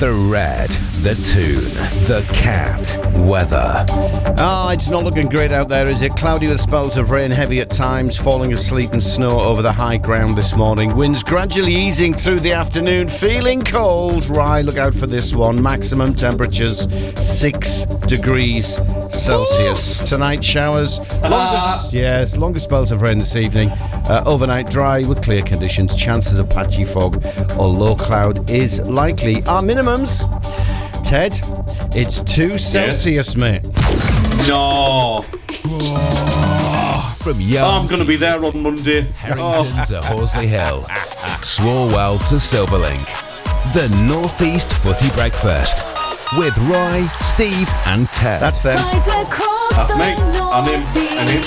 The red, the tune, the cat, weather. Ah, it's not looking great out there, is it? Cloudy with spells of rain, heavy at times, falling of sleet and snow over the high ground this morning. Winds gradually easing through the afternoon, feeling cold. Right, look out for this one. Maximum temperatures 6 degrees Celsius. Tonight, showers. Longest, yes, longer spells of rain this evening. Uh, overnight, dry with clear conditions. Chances of patchy fog or low cloud is likely. Our minimums, Ted, it's 2 Celsius, mate. No. From young I'm going to be there on Monday. Harrington to Horsley Hill, Swalwell to Silverlink. The Northeast Footy Breakfast with Roy, Steve, and Ted. That's them. Right across That's the me. I'm him. I'm him.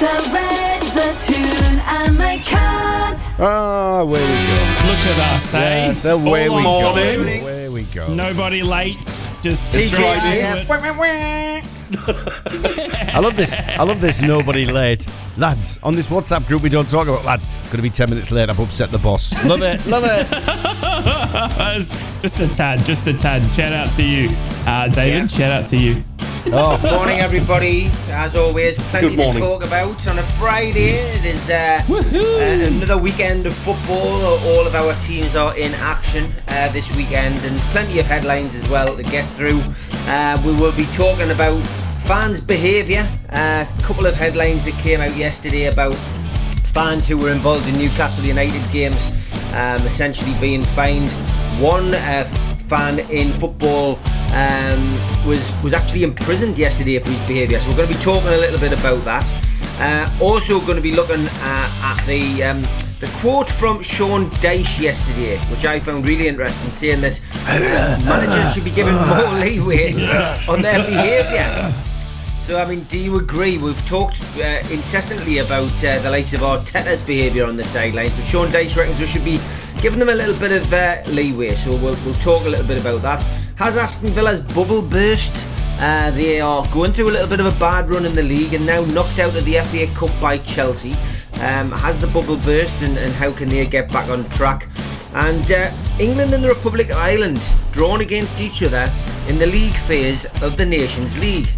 The red, the tune, and the cat. Ah, where we go. Look at us, hey? Yeah, so where All we on go. Where we go. Nobody late. Just It's straight Friday. into it. I love this. I love this. Nobody late, lads. On this WhatsApp group, we don't talk about lads. Going to be ten minutes late. I've upset the boss. Love it. Love it. just a tad, just a tad. Shout out to you, uh, David. Shout out to you. Oh, Morning, everybody. As always, plenty to talk about on a Friday. It is uh, uh, another weekend of football. All of our teams are in action uh, this weekend, and plenty of headlines as well to get through. Uh, we will be talking about fans' behaviour. A couple of headlines that came out yesterday about fans who were involved in Newcastle United games um, essentially being fined. One uh, fan in football um, was was actually imprisoned yesterday for his behaviour. So we're going to be talking a little bit about that. Uh, also going to be looking uh, at the um, the quote from Sean Dyche yesterday, which I found really interesting, saying that uh, managers should be given more leeway on their behaviour. So, I mean, do you agree? We've talked uh, incessantly about uh, the likes of Arteta's behaviour on the sidelines, but Sean Dyche reckons we should be giving them a little bit of uh, leeway. So, we'll, we'll talk a little bit about that. Has Aston Villa's bubble burst? Uh, they are going through a little bit of a bad run in the league and now knocked out of the FA Cup by Chelsea. Um, has the bubble burst and, and how can they get back on track? And uh, England and the Republic of Ireland drawn against each other in the league phase of the Nations League.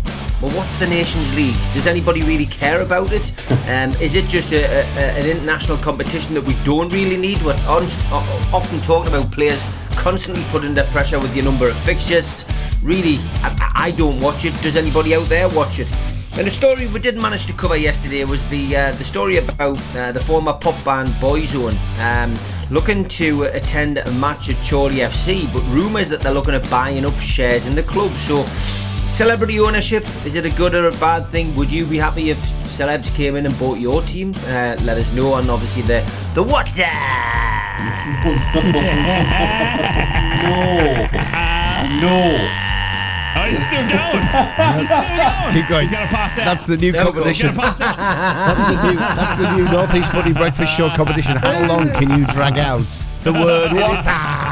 Well, what's the Nations League? Does anybody really care about it? Um, is it just a, a, an international competition that we don't really need? We're on, often talking about players constantly put under pressure with the number of fixtures. Really, I, I don't watch it. Does anybody out there watch it? And the story we did manage to cover yesterday was the uh, the story about uh, the former pop band Boyzone um, looking to attend a match at Chorley FC, but rumours that they're looking at buying up shares in the club. So, celebrity ownership is it a good or a bad thing? Would you be happy if celebs came in and bought your team? Uh, let us know on obviously the the WhatsApp. No. Oh, he's still going. He's still going. Keep going. He's gonna pass out. That's the new There we go. He's competition. gonna pass out. That's the new. That's the new Northeast Footy Breakfast Show competition. How long can you drag out the word WhatsApp?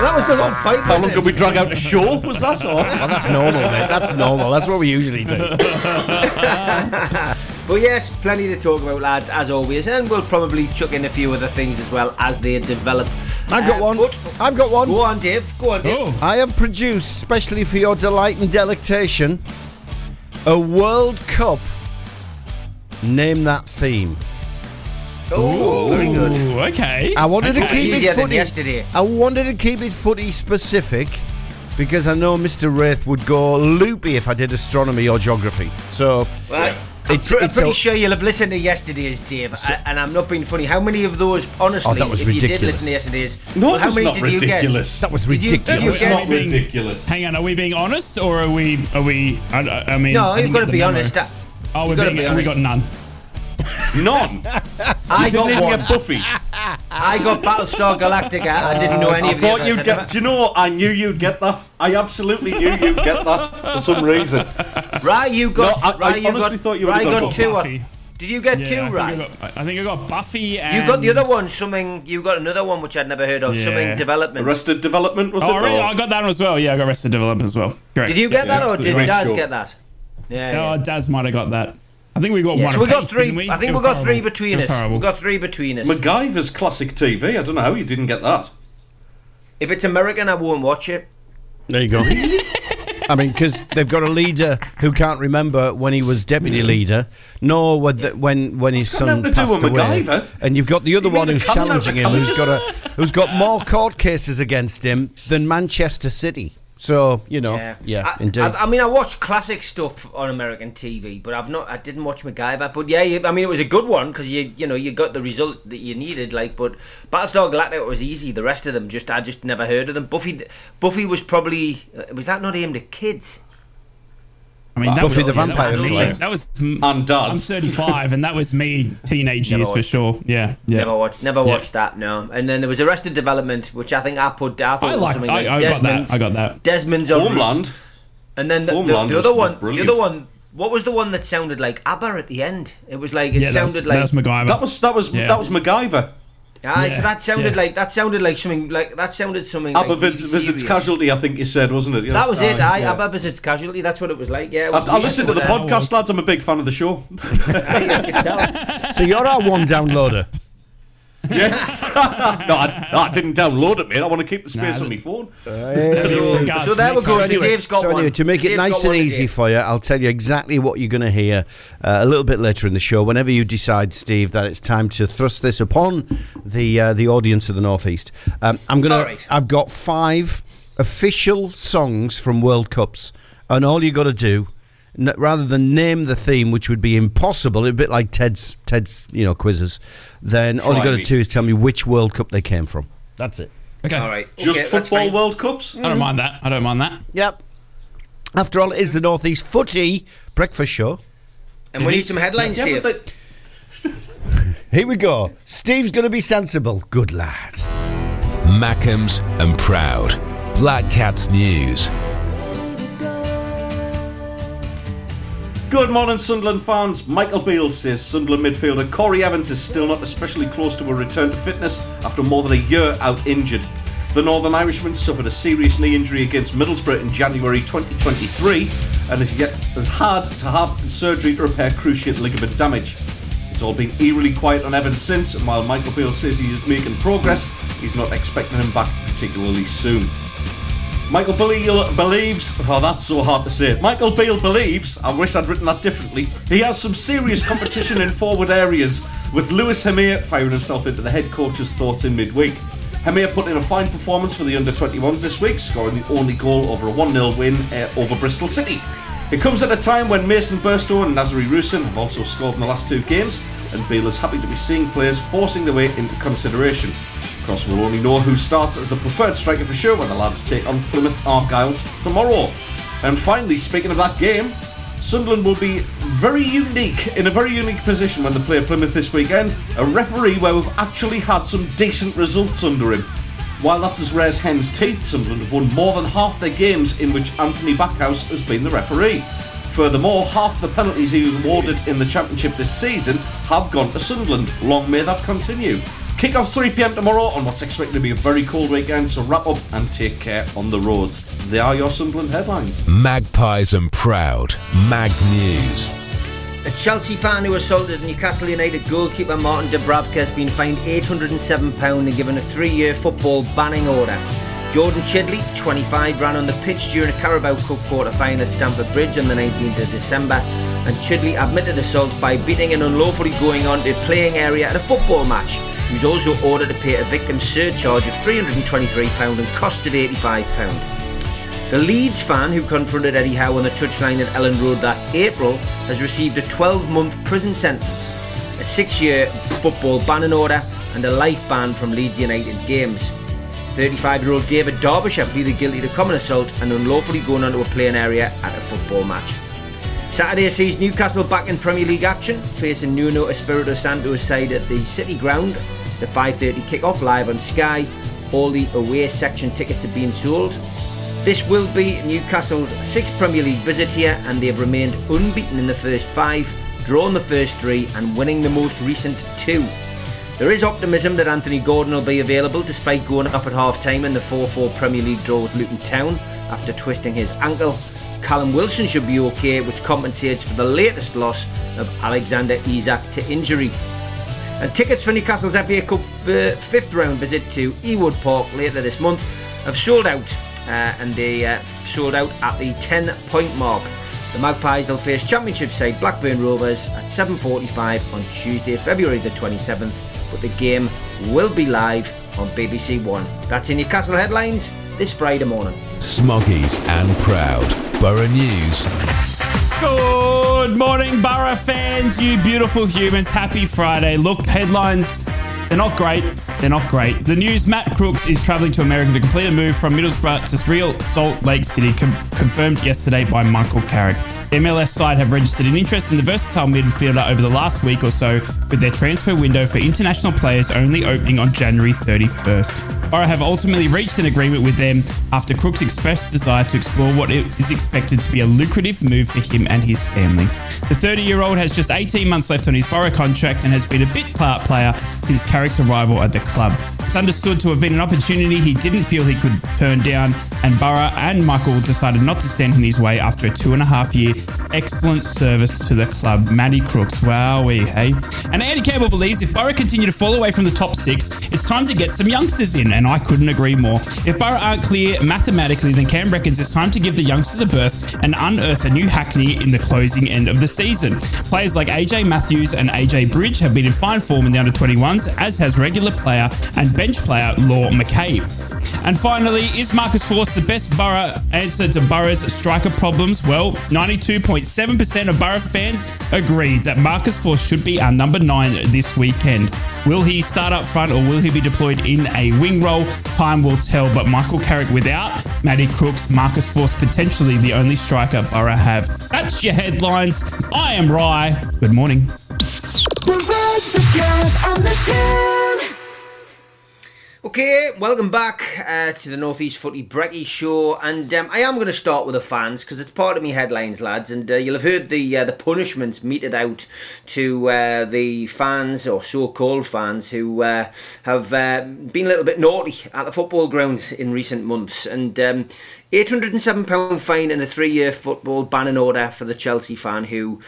That was the whole point. How long wasn't can we drag out the show? Was that all? Well, that's normal, mate. That's normal. That's what we usually do. But yes, plenty to talk about, lads, as always, and we'll probably chuck in a few other things as well as they develop. I've got Uh, one. but- I've got one. Go on, Dave. Go on, Dave. Oh, I have produced, specially for your delight and delectation, a World Cup. Name that theme. Oh, very good. Ooh, okay. I wanted to Okay. keep Easier it than footy. yesterday. I wanted to keep it footy specific because I know Mr. Wraith would go loopy if I did astronomy or geography. So Well, I'm, It's- pr- I'm it's pretty a- sure you'll have listened to yesterday's, Dave, a- and I'm not being funny. How many of those, honestly, Oh, that was if you did ridiculous. listen to yesterday's, No, well, how it's many not did you get? that was Did you- ridiculous. did you It's get- not ridiculous. Hang on, are we being honest or are we? Are we? I, I I mean, No, I you've got get to the be memo. honest. I, Oh, we're you've gotta being. be we honest. got none. None. I Didn't got even one. get Buffy. I got Battlestar Galactica. I didn't know any I of the thought you'd get. never- Do you know what? I knew you'd get that. I absolutely knew you'd get that for some reason. Right, you got. No, I- I right, you honestly got, thought you would've right, gone got Buffy. two. Did you get Yeah, two right? I, got, I think I got Buffy and. You got the other one, something. You got another one which I'd never heard of. Yeah. Something development. Arrested Development was Oh, it? really? Or- I got that one as well. Yeah, I got Arrested Development as well. Great. Did you get Yeah, that, or did Daz show. get that? Yeah. Oh, yeah. Oh, Daz might have got that. I think we got Yeah, one. so we got apiece, three. we? I think we was got three between It was us. We horrible. got three between us. MacGyver's classic TV. I don't know how you didn't get that. If it's American, I won't watch it. There you go. I mean, because they've got a leader who can't remember when he was deputy leader, nor when the, when, when his son nothing passed with away. MacGyver. And you've got the other You one who's cannon out the challenging him, who's got a who's got more court cases against him than Manchester City. So you know, yeah, I, indeed. I, I mean, I watch classic stuff on American TV, but I've not. I didn't watch MacGyver. But yeah, I mean, it was a good one because you you know you got the result that you needed. Like, but Battlestar Galactica was easy. The rest of them just I just never heard of them. Buffy Buffy was probably uh, was that not aimed at kids? I mean, that Buffy was, the yeah, Vampire was. Slayer. That was m- And dads. I'm 35, and that was me teenage years for sure. Yeah, yeah. Never watched. Never Yeah. watched that. No. And then there was Arrested Development, which I think I put. I thought I it was like. something I, like I got that. Desmond's. I got that. Desmond's on Homeland. And then the, the, Homeland the other was one, the other one. What was the one that sounded like ABBA at the end? It was like it Yeah, that was, sounded like that was MacGyver. That was that was Yeah. that was MacGyver. Aye, so that sounded yeah. like that sounded like something like that sounded something. Abba like really vis- visits serious. casualty. I think you said, wasn't it? Yeah. That was it. Aye, Aye, yeah. Abba visits casualty. That's what it was like. Yeah, it I, I weird, listened to the but, uh, podcast, lads. I'm a big fan of the show. I could tell. so you're our one downloader. Yes. no, I, no, I didn't download it, mate. I want to keep the space Nah, on my phone. So, Regards so there we to go. Nick. So Dave's got so one. anyway, to make it Dave's nice got and one easy today. for you, I'll tell you exactly what you're going to hear uh, a little bit later in the show. Whenever you decide, Steve, that it's time to thrust this upon the uh, the audience of the Northeast, um, I'm gonna. All right. I've got five official songs from World Cups, and all you got to do. N- Rather than name the theme, which would be impossible, a bit like Ted's Ted's you know quizzes, then all you Try got to do is tell me which World Cup they came from. That's it. Okay. All right. Just okay, football. World Cups. I don't mind that. I don't mind that. Yep. After all, it is the Northeast Footy Breakfast Show. And we need some headlines, Yeah, Dave. but they- Here we go. Steve's going to be sensible. Good lad. Mackems and Proud. Black Cats News. Good morning, Sunderland fans. Michael Beale says Sunderland midfielder Corey Evans is still not especially close to a return to fitness after more than a year out injured. The Northern Irishman suffered a serious knee injury against Middlesbrough in January 2023 and has yet has had to have surgery to repair cruciate ligament damage. It's all been eerily quiet on Evans since, and while Michael Beale says he is making progress, he's not expecting him back particularly soon. Michael Beale believes. Oh, that's so hard to say. Michael Beale believes. I wish I'd written that differently. He has some serious competition in forward areas, with Luís Hemir firing himself into the head coach's thoughts in midweek. Hemir put in a fine performance for the under 21s this week, scoring the only goal over a 1 0 win uh, over Bristol City. It comes at a time when Mason Burstow and Nazariy Rusyn have also scored in the last two games, and Beale is happy to be seeing players forcing their way into consideration. Course, we'll only know who starts as the preferred striker for sure when the lads take on Plymouth Argyle tomorrow. And finally, speaking of that game, Sunderland will be very unique, in a very unique position when they play Plymouth this weekend. A referee where we've actually had some decent results under him. While that's as rare as hen's teeth, Sunderland have won more than half their games in which Anthony Backhouse has been the referee. Furthermore, half the penalties he was awarded in the Championship this season have gone to Sunderland. Long may that continue. Kick-off 3pm tomorrow on what's expected to be a very cold weekend, so wrap up and take care on the roads. They are your Sunderland headlines. Magpies and Proud. Mags News. A Chelsea fan who assaulted Newcastle United goalkeeper Martin Dubravka has been fined £807 and given a three-year football banning order. Jordan Chidley, 25, ran on the pitch during a Carabao Cup quarter-final at Stamford Bridge on the 19th of December, and Chidley admitted assault by beating and unlawfully going onto a playing area at a football match. He was also ordered to pay a victim surcharge of £323 and costs of £85. The Leeds fan who confronted Eddie Howe on the touchline at Elland Road last April has received a 12 month prison sentence, a six year football banning order, and a life ban from Leeds United games. 35 year old David Derbyshire pleaded guilty to common assault and unlawfully going onto a playing area at a football match. Saturday sees Newcastle back in Premier League action, facing Nuno Espirito Santo's side at the City Ground. It's a 5.30 kick-off live on Sky. All the away section tickets are being sold. This will be Newcastle's sixth Premier League visit here, and they've remained unbeaten in the first five, drawn the first three, and winning the most recent two. There is optimism that Anthony Gordon will be available despite going off at half time in the 4 4 Premier League draw with Luton Town after twisting his ankle. Callum Wilson should be okay, which compensates for the latest loss of Alexander Isak to injury. And tickets for Newcastle's FA Cup fifth round visit to Ewood Park later this month have sold out, uh, and they uh, sold out at the 10 point mark. The Magpies will face Championship side Blackburn Rovers at 7.45 on Tuesday, February the 27th, but the game will be live on BBC One. That's in your Castle headlines this Friday morning. Smoggies and proud. Borough News. Good morning, Borough fans, you beautiful humans. Happy Friday. Look, headlines. They're not great. They're not great. The news Matt Crooks is travelling to America to complete a move from Middlesbrough to Real Salt Lake City, com- confirmed yesterday by Michael Carrick. The MLS side have registered an interest in the versatile midfielder over the last week or so, with their transfer window for international players only opening on January 31st. Borough have ultimately reached an agreement with them after Crooks expressed desire to explore what is expected to be a lucrative move for him and his family. The 30 year old has just 18 months left on his Borough contract and has been a bit part player since Carrick's arrival at the club. It's understood to have been an opportunity he didn't feel he could turn down, and Borough and Michael decided not to stand in his way after a two and a half year excellent service to the club. Matty Crooks, wowee, hey? And Andy Campbell believes if Borough continue to fall away from the top six, it's time to get some youngsters in, and I couldn't agree more. If Borough aren't clear mathematically, then Cam reckons it's time to give the youngsters a berth and unearth a new Hackney in the closing end of the season. Players like AJ Matthews and AJ Bridge have been in fine form in the under 21s, as has regular player and bench player Law McCabe. And finally, is Marcus Forss the best Borough answer to Borough's striker problems? Well, 92.7% of Borough fans agree that Marcus Forss should be our number nine this weekend. Will he start up front or will he be deployed in a wing role? Time will tell. But Michael Carrick without Matty Crooks, Marcus Forss potentially the only striker Borough have. That's your headlines. I am Rye. Good morning. Okay, welcome back uh, to the Northeast Footy Brecky Show, and um, I am going to start with the fans because it's part of me headlines, lads. And uh, you'll have heard the uh, the punishments meted out to uh, the fans or so-called fans who uh, have uh, been a little bit naughty at the football grounds in recent months. And um, 807 pound fine and a three-year football ban banning order for the Chelsea fan who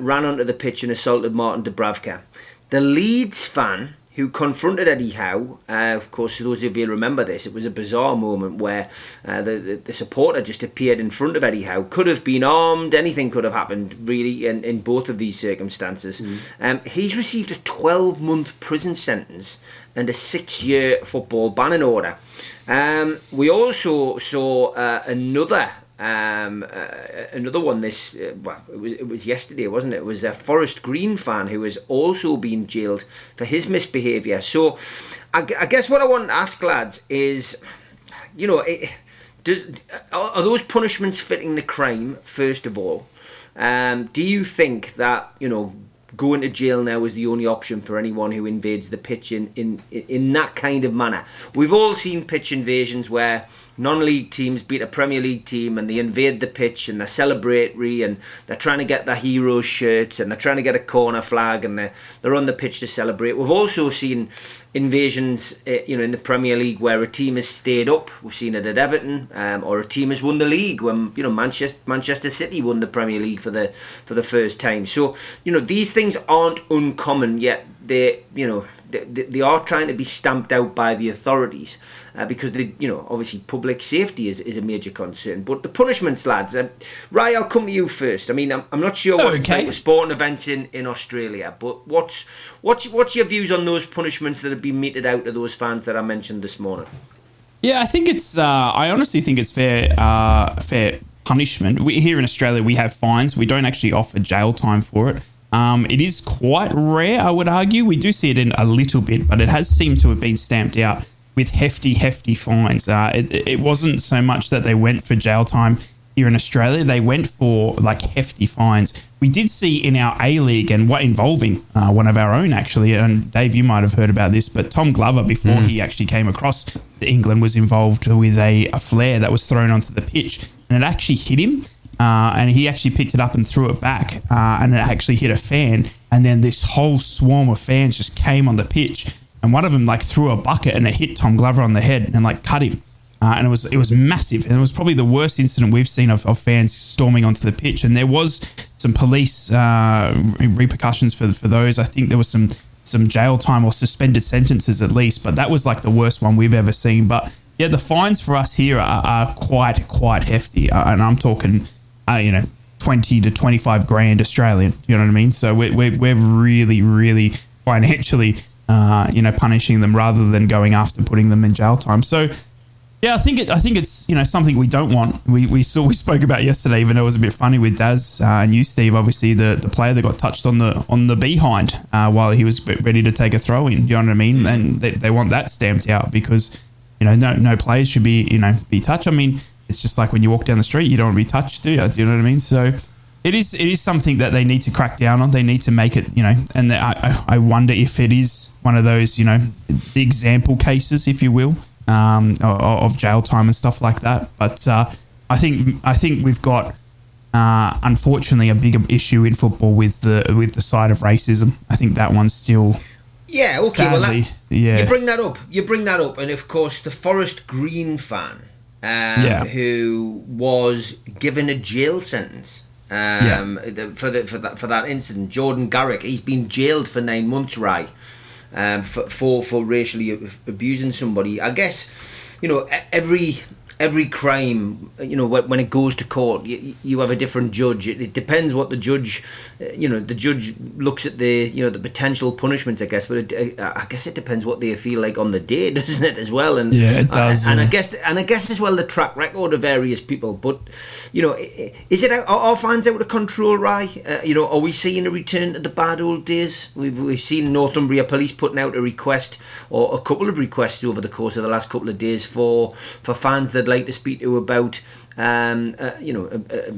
ran onto the pitch and assaulted Martin Dubravka. The Leeds fan who confronted Eddie Howe. Uh, of course, those of you who remember this, it was a bizarre moment where uh, the, the, the supporter just appeared in front of Eddie Howe. Could have been armed, anything could have happened, really, in, in both of these circumstances. Um, he's received a 12 month prison sentence and a six year football banning order. Um, we also saw uh, another um, uh, another one this uh, well it was, it was yesterday wasn't it? It was a Forest Green fan who has also been jailed for his misbehaviour. So I, I guess what I want to ask lads is you know it, does are, are those punishments fitting the crime first of all? Um, do you think that you know going to jail now is the only option for anyone who invades the pitch in, in, in that kind of manner. We've all seen pitch invasions where non-league teams beat a Premier League team and they invade the pitch and they're celebratory and they're trying to get their heroes shirts and they're trying to get a corner flag and they're, they're on the pitch to celebrate. We've also seen invasions uh, you know in the Premier League where a team has stayed up. We've seen it at Everton um, or a team has won the league when you know Manchester Manchester City won the Premier League for the for the first time. So you know these things aren't uncommon yet they you know they, they are trying to be stamped out by the authorities uh, because they you know obviously public safety is, is a major concern but the punishments lads uh, Ray I'll come to you first I mean I'm, I'm not sure what Okay. like with sporting events in, in Australia but what's what's what's your views on those punishments that have been meted out to those fans that I mentioned this morning Yeah, I think it's. Uh, I honestly think it's fair. Uh, fair punishment. We, here in Australia, we have fines. We don't actually offer jail time for it. Um, it is quite rare, I would argue. We do see it in a little bit, but it has seemed to have been stamped out with hefty, hefty fines. Uh, it, it wasn't so much that they went for jail time here in Australia. They went for like hefty fines. We did see in our A League and what involving uh, one of our own actually. And Dave, you might have heard about this, but Tom Glover, before he actually came across England, was involved with a, a flare that was thrown onto the pitch, and it actually hit him. Uh, and he actually picked it up and threw it back, uh, and it actually hit a fan. And then this whole swarm of fans just came on the pitch, and one of them like threw a bucket and it hit Tom Glover on the head and like cut him. Uh, and it was it was massive, and it was probably the worst incident we've seen of, of fans storming onto the pitch. And there was some police uh, repercussions for for those. I think there was some some jail time or suspended sentences at least, but that was like the worst one we've ever seen. But yeah, the fines for us here are, are quite quite hefty, uh, and I'm talking, uh, you know, twenty to twenty five grand Australian. You know what I mean? So we're we're, we're really really financially, uh, you know, punishing them rather than going after putting them in jail time. So. Yeah, I think it, I think it's you know something we don't want. We, we saw we spoke about yesterday, even though it was a bit funny with Daz uh, and you, Steve. Obviously, the, the player that got touched on the on the behind uh, while he was ready to take a throw in. You know what I mean? And they, they want that stamped out because you know no no players should be you know be touched. I mean, it's just like when you walk down the street, you don't want to be touched, do you? Do you know what I mean? So it is it is something that they need to crack down on. They need to make it, you know, and I, I I wonder if it is one of those, you know, the example cases, if you will, um, of, jail time and stuff like that. But uh, I think I think we've got. Uh, unfortunately, a bigger issue in football with the with the side of racism. I think that one's still Yeah, okay. well, that, yeah. You bring that up. You bring that up, and of course, the Forest Green fan, um, Yeah. who was given a jail sentence. Um, the- for the, for that for that incident, Jordan Garrick, he's been jailed for nine months, right? Um, for, for for racially abusing somebody. I guess you know every every crime. You know when, it goes to court, you, you have a different judge. It, it depends what the judge, uh, you know, the judge looks at the you know the potential punishments. I guess, but it, I I guess it depends what they feel like on the day, doesn't it? As well, and Yeah, it does, uh, and I guess and I guess as well the track record of various people. But you know, i- i- is it out, are our fans out of control, right? Uh, you know, are we seeing a return to the bad old days? We've we've seen Northumbria Police putting out a request or a couple of requests over the course of the last couple of days for for fans they'd like to speak to about. Um, uh, you know, uh, uh,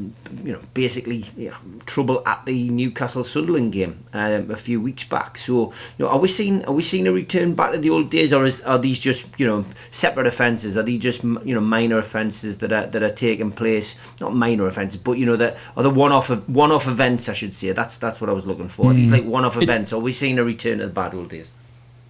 you know, basically yeah, trouble at the Newcastle Sunderland game um, a few weeks back. So, you know, are we seeing are we seeing a return back to the old days, or is, are these just you know separate offences? Are these just you know minor offences that are that are taking place? Not minor offences, but you know that are the one off one off events. I should say that's that's what I was looking for. These like one off events. Are we seeing a return to the bad old days?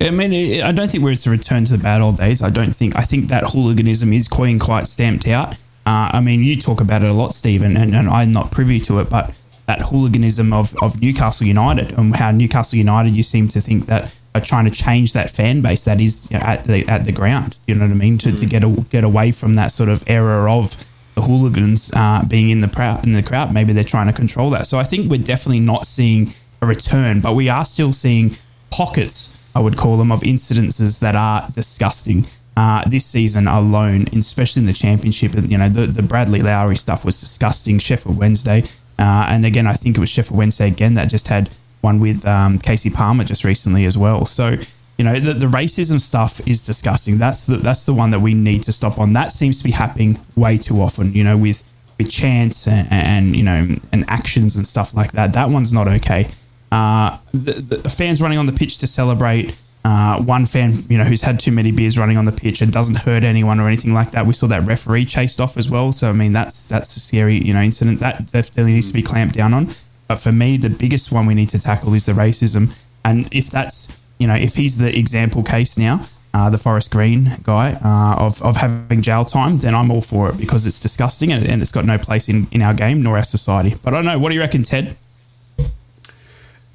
I mean, it- I don't think we're it's a return to the bad old days. I don't think. I think that hooliganism is quite quite stamped out. Uh, I mean, you talk about it a lot, Stephen, and, and I'm not privy to it, but that hooliganism of, of Newcastle United and how Newcastle United, you seem to think that are trying to change that fan base that is you know, at the at the ground. You know what I mean? To, to get a, get away from that sort of era of the hooligans uh, being in the crowd in the crowd. Maybe they're trying to control that. So I think we're definitely not seeing a return, but we are still seeing pockets, I would call them, of incidences that are disgusting. Uh, this season alone, especially in the championship, and you know the, the Bradley Lowery stuff was disgusting. Sheffield Wednesday, uh, and again, I think it was Sheffield Wednesday again that just had one with um, Kasey Palmer just recently as well. So you know the, the racism stuff is disgusting. That's the that's the one that we need to stop on. That seems to be happening way too often. You know with with chants and, and you know and actions and stuff like that. That one's not okay. Uh, the, the fans running on the pitch to celebrate. Uh, one fan, you know, who's had too many beers running on the pitch and doesn't hurt anyone or anything like that. We saw that referee chased off as well. So I mean, that's that's a scary, you know, incident that definitely needs to be clamped down on. But for me, the biggest one we need to tackle is the racism. And if that's, you know, if he's the example case now, uh, the Forest Green guy uh, of, of having jail time, then I'm all for it because it's disgusting and, and it's got no place in, in our game nor our society. But I don't know. What do you reckon, Ted?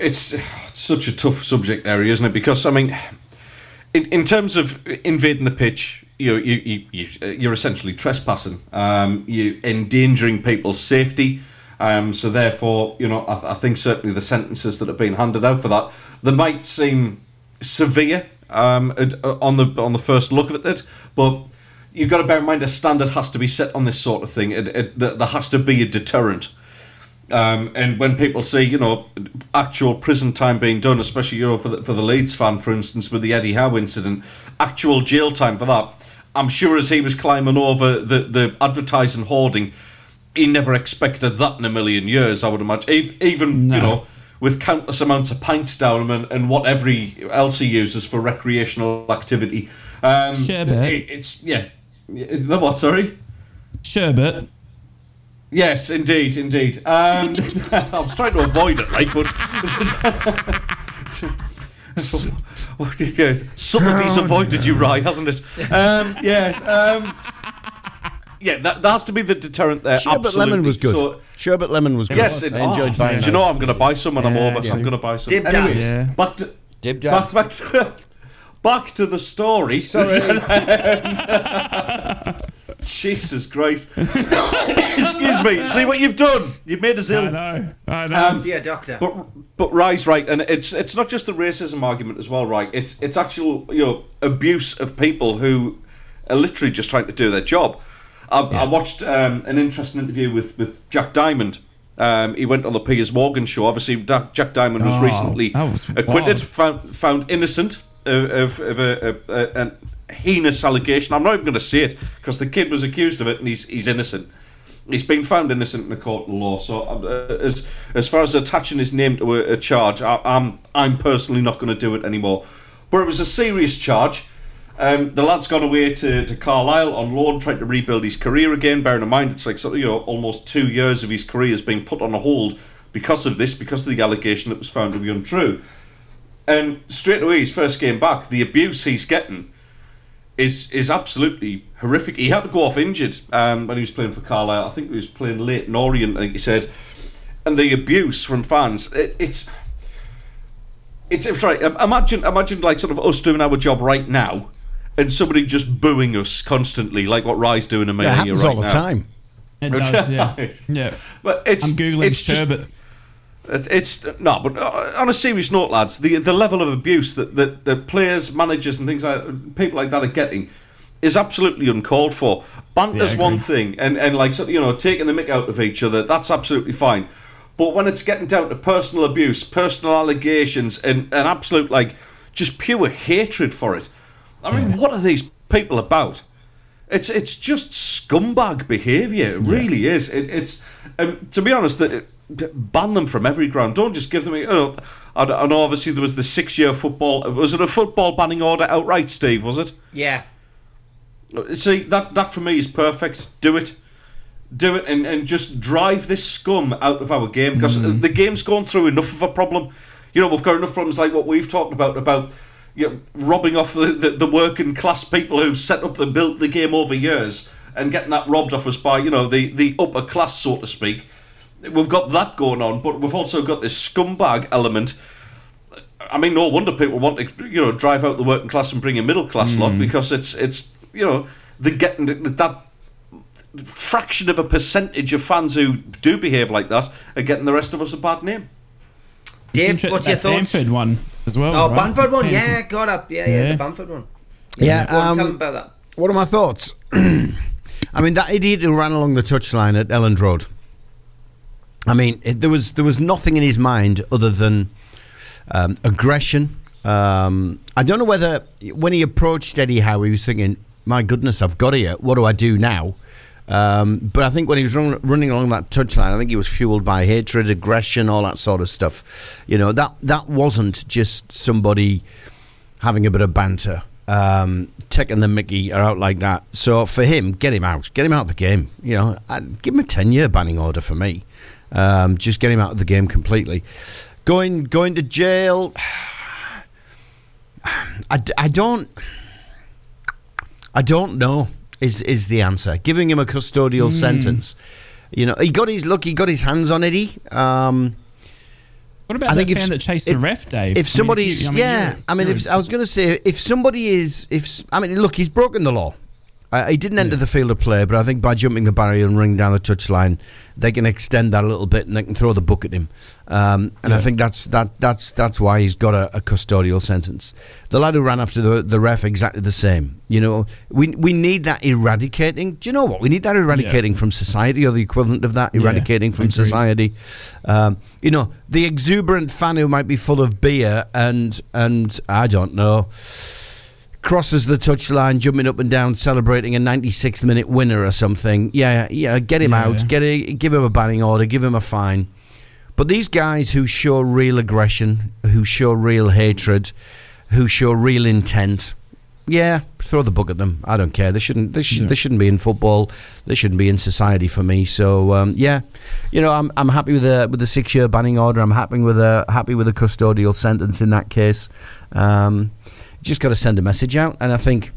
It's such a tough subject area, isn't it? Because I mean, in, in terms of invading the pitch, you you, you, you you're essentially trespassing. Um, you endangering people's safety. Um, so therefore, you know, I, I think certainly the sentences that have been handed out for that they might seem severe um, uh, on the on the first look at it, but you've got to bear in mind a standard has to be set on this sort of thing. It, it, there has to be a deterrent. Um, and when people see, you know, actual prison time being done, especially you know for the, for the Leeds fan, for instance, with the Eddie Howe incident, actual jail time for that. I'm sure as he was climbing over the, the advertising hoarding, he never expected that in a million years. I would imagine, even No. you know, with countless amounts of pints down him and, and what every else he uses for recreational activity. Um, Sherbet. it- it's yeah, is that what? Sorry. Sherbet. Yes, indeed, indeed. Um, I was trying to avoid it, like, but yeah, subtlety's avoided you, right, hasn't it? Um, yeah, um, yeah. That, that has to be the deterrent there. Sherbet absolutely. lemon was good. So, Sherbet lemon was good. yes, it, I enjoyed oh, buying Do you that. know I'm going to buy some when I'm over? yeah. I'm going to buy some. Dib Anyways, dab. back to Dib back, back to back to the story. Sorry. Jesus Christ. Excuse me. See what you've done? You've made us ill. I know. I know. Um, Dear doctor. But but Rye's right, and it's it's not just the racism argument as well, right? It's it's actual you know abuse of people who are literally just trying to do their job. I, I watched um, an interesting interview with with Jack Diamond. Um, he went on the Piers Morgan show. Obviously, Da- Jack Diamond was Oh, recently was acquitted, found found innocent of, of, of a, a, a, a heinous allegation. I'm not even going to say it because the kid was accused of it, and he's he's innocent. He's been found innocent in the court of law. So, uh, as as far as attaching his name to a, a charge, I, I'm I'm personally not going to do it anymore. But it was a serious charge. Um, the lad's gone away to, to Carlisle on loan, trying to rebuild his career again. Bearing in mind, it's like you know almost two years of his career has been put on a hold because of this, because of the allegation that was found to be untrue. And straight away, his first game back, the abuse he's getting is is absolutely horrific. He had to go off injured um, when he was playing for Carlisle. I think he was playing Leyton Orient, I think he said. And the abuse from fans, it, it's it's it's right. um, Imagine imagine like sort of us doing our job right now, and somebody just booing us constantly, like what Rye's doing to me It and you happens right all the now. time. it does, yeah. Yeah. But it's I'm Googling it's just- sherbet. It's, it's no, but uh, on a serious note, lads, the the level of abuse that, that, that players, managers, and things like people like that are getting is absolutely uncalled for. Banter's Yeah, one thing, and and like you know, taking the mick out of each other, that's absolutely fine. But when it's getting down to personal abuse, personal allegations, and and absolute like just pure hatred for it, I mean, what are these people about? It's it's just scumbag behaviour. It really is. It, it's um, to be honest, that ban them from every ground. Don't just give them. You know, I, I know obviously there was the six-year football. Was it a football banning order outright, Steve? Was it? yeah. See that that for me is perfect. Do it, do it, and, and just drive this scum out of our game because the game's gone through enough of a problem. You know we've got enough problems like what we've talked about about you know, robbing off the, the, the working class people who've set up the built the game over years and getting that robbed off us by you know the the upper class so to speak. We've got that going on, but we've also got this scumbag element. I mean, no wonder people want to, you know, drive out the working class and bring in middle class lot hmm. because it's it's you know the getting that fraction of a percentage of fans who do behave like that are getting the rest of us a bad name. Dave, what's your that thoughts? Bamford one as well. Oh, right? Bamford one, yeah, got up, yeah, yeah, Yeah. the Bamford one. Yeah, Go on, um, tell them about that. What are my thoughts? I mean, that idiot who ran along the touchline at Elland Road. I mean, it, there was there was nothing in his mind other than um, aggression. Um, I don't know whether when he approached Eddie Howe, he was thinking, "My goodness, I've got here. What do I do now?" Um, but I think when he was run, running along that touchline, I think he was fueled by hatred, aggression, all that sort of stuff. You know, that that wasn't just somebody having a bit of banter, um, taking the Mickey out like that. So for him, get him out, get him out of the game. You know, I'd give him a ten-year banning order for me. Um, just get him out of the game completely. Going going to jail. I, I don't. I don't know. Is is the answer? Giving him a custodial sentence. You know, he got his look. He got his hands on Eddie. Um, What about I think that if fan s- that chased if- the ref, Dave? if somebody's I mean, if you- I mean, yeah, I mean, if I was going to say if somebody is if I mean, look, he's broken the law. Uh, he didn't enter the field of play, but I think by jumping the barrier and running down the touchline, they can extend that a little bit and they can throw the book at him. Um, and I think that's that that's that's why he's got a, a custodial sentence. The lad who ran after the the ref exactly the same. You know, we we need that eradicating. Do you know what we need that eradicating from society or the equivalent of that Yeah, eradicating from agreed. society? Um, you know, the exuberant fan who might be full of beer and and I don't know crosses the touchline, jumping up and down, celebrating a 96th minute winner or something. Yeah, yeah, get him Yeah. out, get a, give him a banning order, give him a fine. But these guys who show real aggression, who show real hatred, who show real intent, yeah, throw the book at them. I don't care. They shouldn't. They, should, Yeah. they shouldn't be in football. They shouldn't be in society for me. So um, yeah, you know, I'm, I'm happy with the with the six year banning order. I'm happy with a happy with a custodial sentence in that case. Um, just got to send a message out, and I think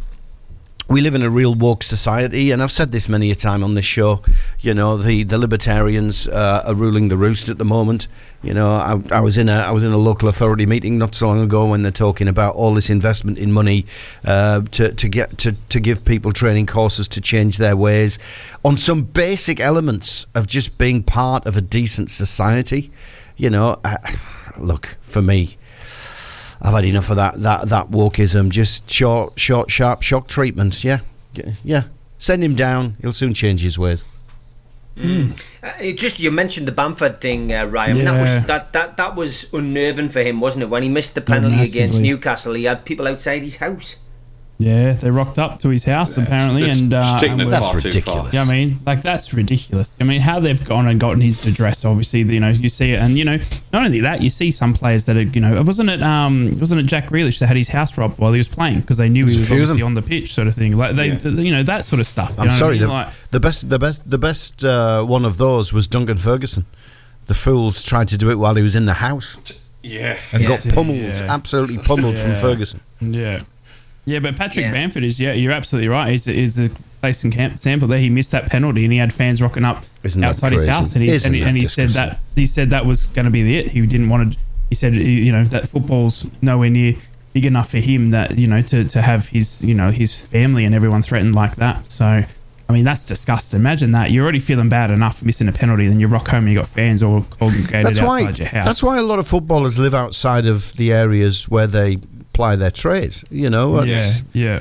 we live in a real woke society, and I've said this many a time on this show. You know, the the libertarians uh, are ruling the roost at the moment. You know, I, I was in a I was in a local authority meeting not so long ago when they're talking about all this investment in money uh, to to get to to give people training courses to change their ways on some basic elements of just being part of a decent society. You know, uh, look for me. I've had enough of that that that wokeism. Just short, short, sharp shock treatments. Yeah, yeah, yeah. Send him down. He'll soon change his ways. Uh, it just you mentioned the Bamford thing, uh, Ryan. That was that, that that was unnerving for him, wasn't it? When he missed the penalty against. Newcastle, he had people outside his house. Yeah, they rocked up to his house apparently, It's- and uh, and it That's far ridiculous. Yeah, I mean, like that's ridiculous. I mean, how they've gone and gotten his address. Obviously, you know, you see it, and you know, not only that, you see some players that are, you know, wasn't it, um, wasn't it Jack Grealish that had his house robbed while he was playing because they knew he was obviously on the pitch, sort of thing. Like they, Yeah. you know, that sort of stuff. I'm know what I sorry. mean? The, Like, the best, the best, the best uh, one of those was Duncan Ferguson. The fools tried to do it while he was in the house Yeah. and Yeah. got pummeled, Yeah. absolutely pummeled from Ferguson. Yeah. Yeah, but Patrick Yeah. Bamford is, yeah, you're absolutely right. He's, he's the place in camp sample there. He missed that penalty and he had fans rocking up Isn't outside his house. And he, Isn't and he, and he said that he said that was going to be the it. He didn't want to, he said, you know, that football's nowhere near big enough for him that, you know, to, to have his, you know, his family and everyone threatened like that. So, I mean, that's disgusting. Imagine that. You're already feeling bad enough missing a penalty, then you rock home and you got fans all congregated That's outside why. your house. That's why a lot of footballers live outside of the areas where they ply their trade. You know. yeah, yeah.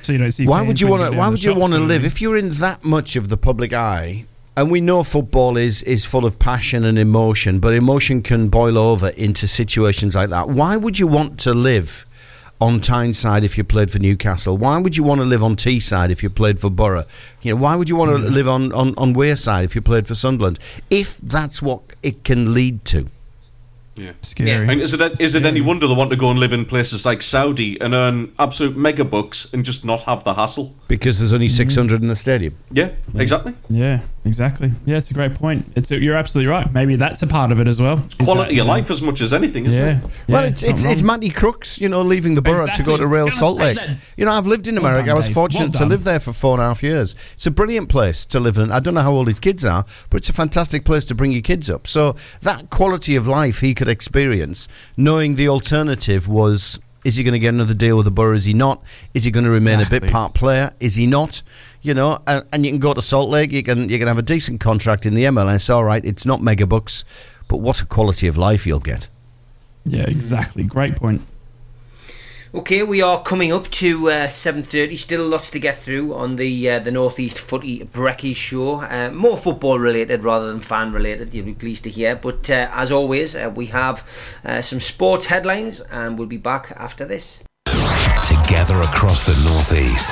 So you don't see. why would you want to? Why would you want to live if you're in that much of the public eye? And we know football is is full of passion and emotion, but emotion can boil over into situations like that. Why would you want to live on Tyneside if you played for Newcastle? Why would you want to live on Teesside if you played for Borough? You know, why would you want to live on on on Wearside if you played for Sunderland? If that's what it can lead to. Yeah. Scary. And is it is it any wonder they want to go and live in places like Saudi and earn absolute mega bucks and just not have the hassle? Because there's only mm. 600 in the stadium. Yeah, exactly. Yeah, exactly. Yeah, it's a great point. It's you're absolutely right. Maybe that's a part of it as well. Is Quality that, of you know, life as much as anything, isn't Yeah. it? well, it's not it's, it's. Matty Crooks, you know, leaving the borough Exactly, to go to I was Real Salt Lake. that. You know, I've lived in Well America. done, I was fortunate Well to live there for four and a half years. It's a brilliant place to live in. I don't know how old his kids are, but it's a fantastic place to bring your kids up. So that quality of life he could experience, knowing the alternative was. Is he going to get another deal with the Borough? Is he not? Is he going to remain a bit part player? Is he not? You know, and, and you can go to Salt Lake. You can you can have a decent contract in the MLS. All right, it's not mega bucks, but what a quality of life you'll get. Yeah, exactly. Great point. Okay, we are coming up to uh, seven thirty. Still lots to get through on the uh, the Northeast Footy Brekkie show. Uh, more football related rather than fan related. You'll be pleased to hear. But uh, as always, uh, we have uh, some sports headlines, and we'll be back after this. Together across the Northeast.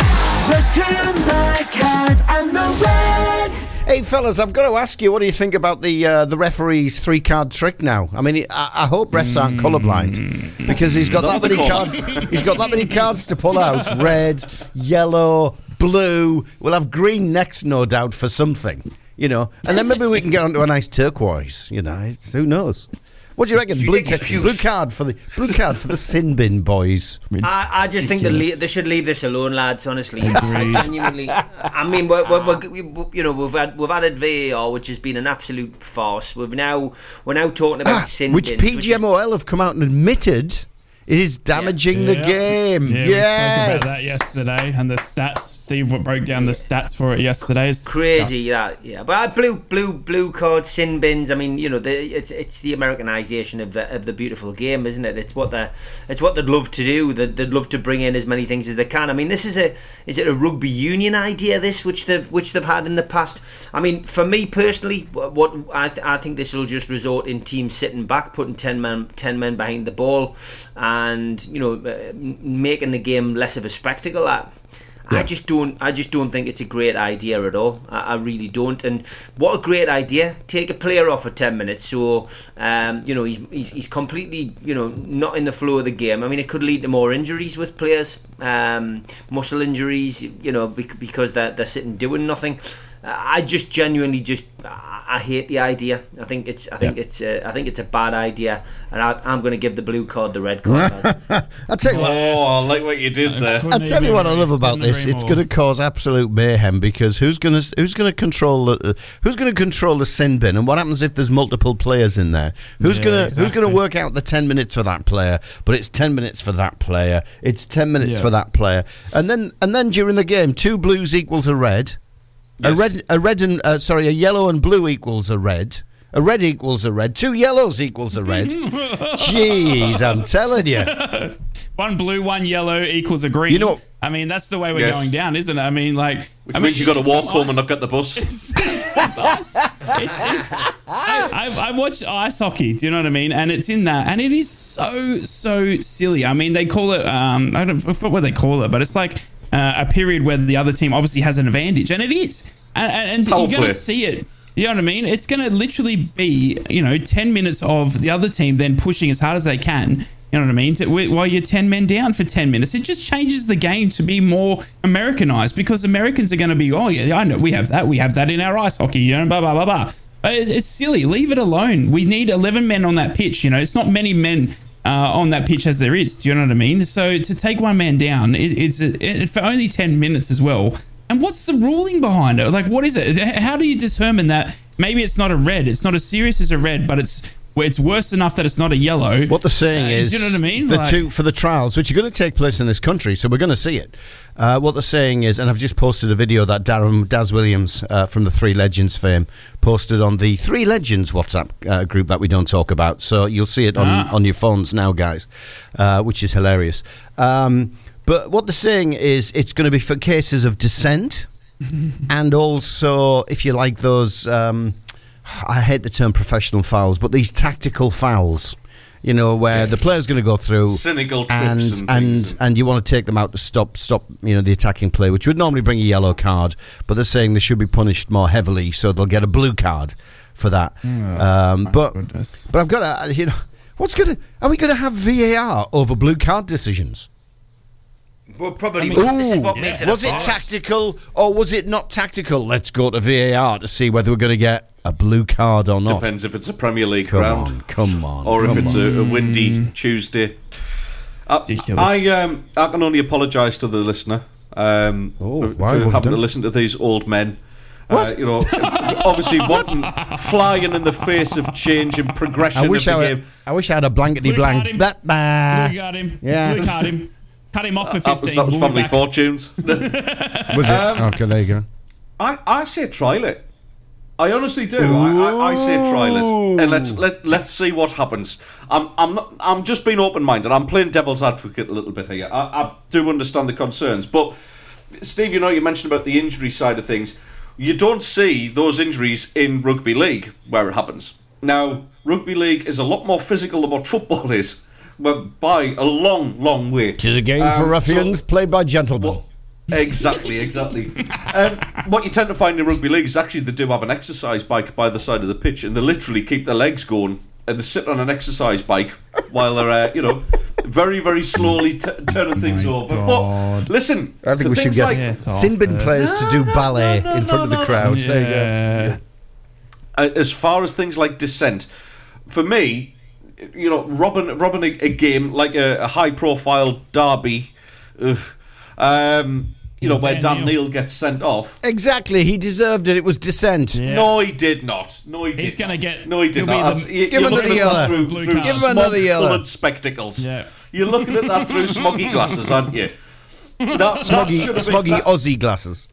The two, cat, and the red. Hey fellas, I've got to ask you, what do you think about the uh, the referee's three card trick now? I mean, I, I hope refs aren't colourblind because he's got that that many cards. He's got that many cards to pull out: red, yellow, blue. We'll have green next, no doubt, for something. You know, and then maybe we can get onto a nice turquoise. You know, it's, who knows? What do you reckon? You Blue, blue card for the blue card for the sin bin boys. I, I just think they, le- they should leave this alone, lads. Honestly, Agreed. genuinely. I mean, we're, we're, we're, we- you know, we've had we've added VAR, which has been an absolute farce. We've now we're now talking about sin Ah, Which bins, which is- PGMOL have come out and admitted is damaging the Yeah. game. Yeah, yes. we spoke about that yesterday, and the stats. Steve broke down the stats for it yesterday. It's crazy, yeah, yeah. But uh, blue, blue, blue cards, sin bins. I mean, you know, the, it's it's the Americanization of the of the beautiful game, isn't it? It's what they it's what they'd love to do. They'd, they'd love to bring in as many things as they can. I mean, this is a is it a rugby union idea? This which they've which they've had in the past. I mean, for me personally, what I th- I think this will just resort in teams sitting back, putting ten men ten men behind the ball, and you know, uh, making the game less of a spectacle. I, I just don't. I just don't think it's a great idea at all. I, I really don't. And what a great idea! Take a player off for ten minutes, so um, you know he's, he's he's completely you know not in the flow of the game. I mean, it could lead to more injuries with players, um, muscle injuries. You know, because they're they're sitting doing nothing. I just genuinely just I I hate the idea. I think it's I think Yeah. it's uh, I think it's a bad idea, and I, I'm going to give the blue card the red card. I'll tell you what. Oh, I like what you did there. I'll tell you what I love about this. It's going to cause absolute mayhem because who's going to who's going to control the who's going to control the sin bin and what happens if there's multiple players in there? Who's Yeah, going to who's going to work out the 10 minutes for that player, but it's 10 minutes for that player. It's 10 minutes Yeah. for that player. And then and then during the game, two blues equals a red. A red a red and uh, sorry, a yellow and blue equals a red. A red equals a red. Two yellows equals a red. Jeez, I'm telling you. One blue, one yellow equals a green. You know- I mean, that's the way we're Yes. going down, isn't it? I mean, like, Which I mean, means you got to it's walk ice. home and not get the bus. it's, it's ice. It's, it's, I, I, I watch ice hockey. Do you know what I mean? And it's in that, and it is so so silly. I mean, they call it. Um, I don't I forget what they call it, but it's like uh, a period where the other team obviously has an advantage, and it is. And, and, and you're going to see it. You know what I mean? It's going to literally be, you know, 10 minutes of the other team then pushing as hard as they can. You know what I mean? To, while you're 10 men down for 10 minutes. It just changes the game to be more Americanized because Americans are going to be, oh, yeah, I know, we have that. We have that in our ice hockey, you know, blah, blah, blah, blah. It's, it's silly. Leave it alone. We need 11 men on that pitch. You know, it's not many men uh, on that pitch as there is. Do you know what I mean? So to take one man down is, it, for only 10 minutes as well. And what's the ruling behind it? Like, what is it? How do you determine that maybe it's not a red? It's not as serious as a red, but it's it's worse enough that it's not a yellow. What they're saying Uh, is, do you know what I mean? The Like- two for the trials, which are going to take place in this country, so we're going to see it. Uh, what they're saying is, and I've just posted a video that Darren Daz Williams uh, from the Three Legends fame posted on the Three Legends WhatsApp uh, group that we don't talk about. So you'll see it on Ah. on your phones now, guys, uh, which is hilarious. Um, but what they're saying is, it's going to be for cases of dissent, and also if you like those. Um, I hate the term professional fouls, but these tactical fouls, you know, where the player's going to go through Cynical and trips and and, things. and you want to take them out to stop stop you know the attacking play, which would normally bring a yellow card, but they're saying they should be punished more heavily, so they'll get a blue card for that. um, but goodness. but I've got to you know what's going to are we going to have VAR over blue card decisions? Well, probably. I mean- but this is Ooh, what makes it. was a it farce. tactical or was it not tactical? Let's go to VAR to see whether we're going to get a blue card or not. Depends if it's a Premier League Come ground. on, come on, or if it's a, a windy Tuesday. Uh, I um, I can only apologise to the listener um, Oh, for why? What having to listen to these old men. Uh, you know, obviously wanting flying in the face of change and progression I wish of I, the had, game. I wish I had a blankety Blue card blank. him. Blah, blah. Blue got him. Yeah. Blue card him. Cut him off for uh, 15. That was, that was We'll Family. Fortunes. Was it? Um, okay, there you go. I, I say trial it. I honestly do. I, I, I say trial it, and let's let let's see what happens. I'm I'm not, I'm just being open minded. I'm playing devil's advocate a little bit here. I, I do understand the concerns, but Steve, you know, you mentioned about the injury side of things. You don't see those injuries in rugby league where it happens. Now, rugby league is a lot more physical than what football is, but by a long, long way. Tis a game Um, for so- ruffians played by gentlemen. what, exactly, exactly. um, what you tend to find in rugby league is actually they do have an exercise bike by the side of the pitch, and they literally keep their legs going, and they sit on an exercise bike while they're, uh, you know, very, very slowly t- turning things over. God. But listen, I think we should things get like Yeah, it's sin bin players to do No, no, ballet no, in front no, of the no, crowd. Yeah. There you go. uh, as far as things like dissent, for me, you know, robbing robbing a, a game like a, a high profile derby, ugh, um, you know, where Dan Dan Neil. Neil gets sent off. Exactly, he deserved it. It was dissent. Yeah. No, he did not. No, he did. He's gonna get- No, he did he'll not. the- That's- you- Give him another yellow. through, through. Give him another yellow. smog-coloured spectacles. Yeah. You're looking at that through smoggy glasses, aren't you? That, that Smoggy, should been- smoggy that- Aussie glasses.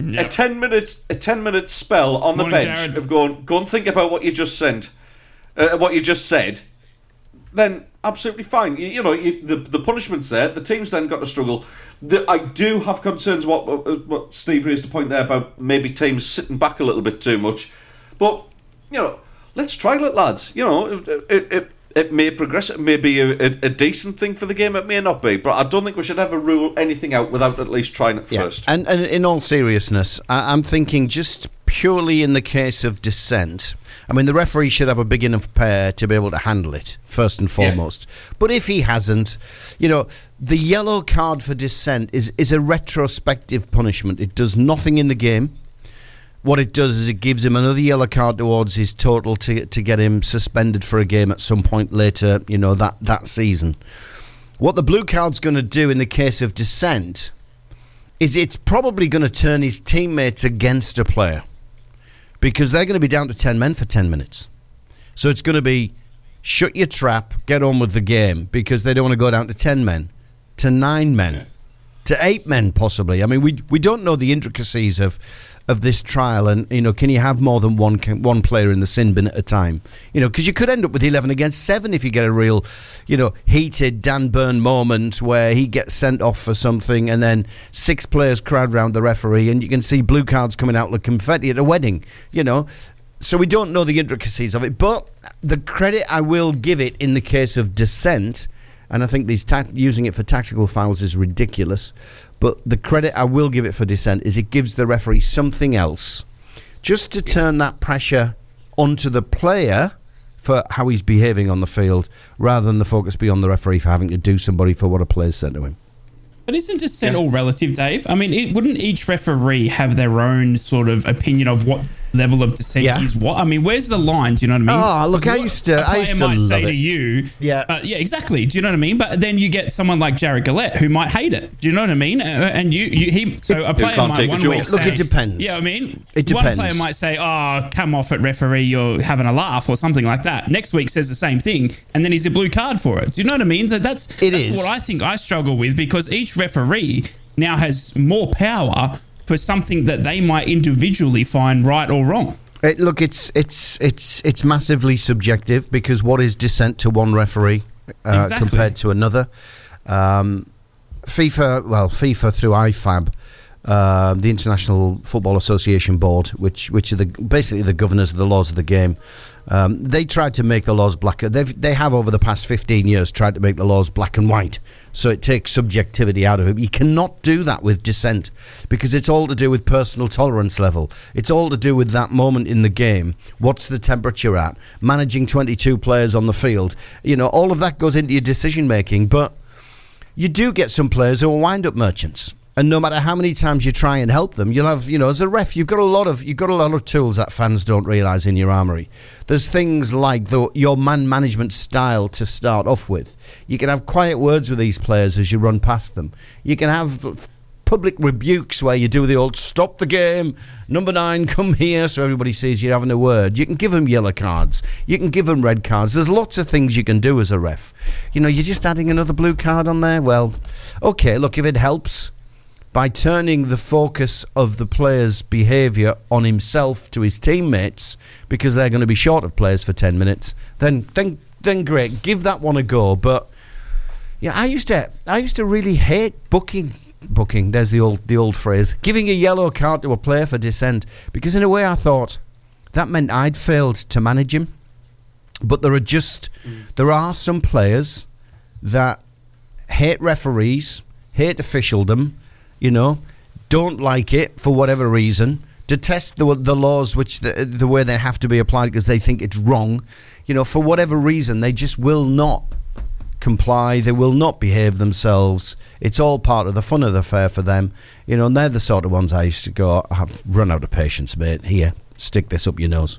a ten minute a ten minute spell on the bench Jared. of going go and think about what you just sent, uh, what you just said, then absolutely fine. You, you know you, the the punishment's there. The team's then got to struggle. The, I do have concerns what what uh, what Steve raised a point there about maybe teams sitting back a little bit too much, but you know let's try it, lads. You know it. it, it it may progress. It may be a, a, a decent thing for the game. It may not be, but I don't think we should ever rule anything out without at least trying it first. And, and in all seriousness, I, I'm thinking just purely in the case of dissent. I mean, the referee should have a big enough pair to be able to handle it, first and foremost. But if he hasn't, you know, the yellow card for dissent is, is a retrospective punishment. It does nothing in the game. what it does is it gives him another yellow card towards his total to to get him suspended for a game at some point later, you know, that, that season. What the blue card's going to do in the case of dissent is it's probably going to turn his teammates against a player because they're going to be down to 10 men for 10 minutes. So it's going to be shut your trap, get on with the game because they don't want to go down to 10 men, to 9 men, to 8 men possibly. I mean, we we don't know the intricacies of of this trial and you know, can you have more than one one player in the sin bin at a time? You know, because you could end up with 11 against 7 if you get a real, you know, heated Dan Burn moment where he gets sent off for something and then six players crowd round the referee and you can see blue cards coming out like confetti at a wedding, you know so we don't know the intricacies of it, but the credit I will give it in the case of dissent, and I think these ta- using it for tactical fouls is ridiculous. But the credit I will give it for dissent is it gives the referee something else, just to turn that pressure onto the player for how he's behaving on the field, rather than the focus be on the referee for having to do somebody for what a player's said to him. But isn't dissent all relative, Dave? I mean, it, wouldn't each referee have their own sort of opinion of what level of dissent Yeah. is what? I mean, where's the line? Do you know what I mean? Oh, look, I used to- A I player used to might say love to you, Yeah. uh, yeah, exactly. Do you know what I mean? But then you get someone like Jarred Gillett who might hate it. Do you know what I mean? Uh, and you, you he, so a player can't might take one joke. week Look, say, it depends. Yeah, I mean, It depends. One player might say, "Oh, come off it, referee. You're having a laugh" or something like that. Next week says the same thing, and then he's a blue card for it. Do you know what I mean? So that's It that's is. what I think I struggle with because each referee now has more power for something that they might individually find right or wrong. It, look, it's it's it's it's massively subjective because what is dissent to one referee uh, Exactly. compared to another? Um, FIFA, well, FIFA through IFAB, uh, the International Football Association Board, which which are the basically the governors of the laws of the game. Um, they tried to make the laws black. They've, they have over the past fifteen years tried to make the laws black and white, so it takes subjectivity out of it. You cannot do that with dissent because it's all to do with personal tolerance level. It's all to do with that moment in the game. What's the temperature at? Managing twenty-two players on the field. You know, all of that goes into your decision making, but you do get some players who are wind-up merchants. And no matter how many times you try and help them, you'll have, you know, as a ref, you've got a lot of you've got a lot of tools that fans don't realise in your armory. There's things like the, your man management style to start off with. You can have quiet words with these players as you run past them. You can have public rebukes where you do the old stop the game, number nine, come here, so everybody sees you're having a word. You can give them yellow cards. You can give them red cards. There's lots of things you can do as a ref. You know, you're just adding another blue card on there. Well, okay, look, if it helps by turning the focus of the player's behaviour on himself to his teammates because they're going to be short of players for 10 minutes, then, then, then great, give that one a go. But yeah, I used to, I used to really hate booking, booking. There's the old, the old phrase, giving a yellow card to a player for dissent, because in a way I thought that meant I'd failed to manage him. But there are just, mm. there are some players that hate referees, hate officialdom, you know, don't like it for whatever reason, detest the the laws which the, the way they have to be applied because they think it's wrong, you know, for whatever reason they just will not comply, they will not behave themselves. It's all part of the fun of the fair for them, you know, and they're the sort of ones I used to go, I've run out of patience, mate. Here, stick this up your nose.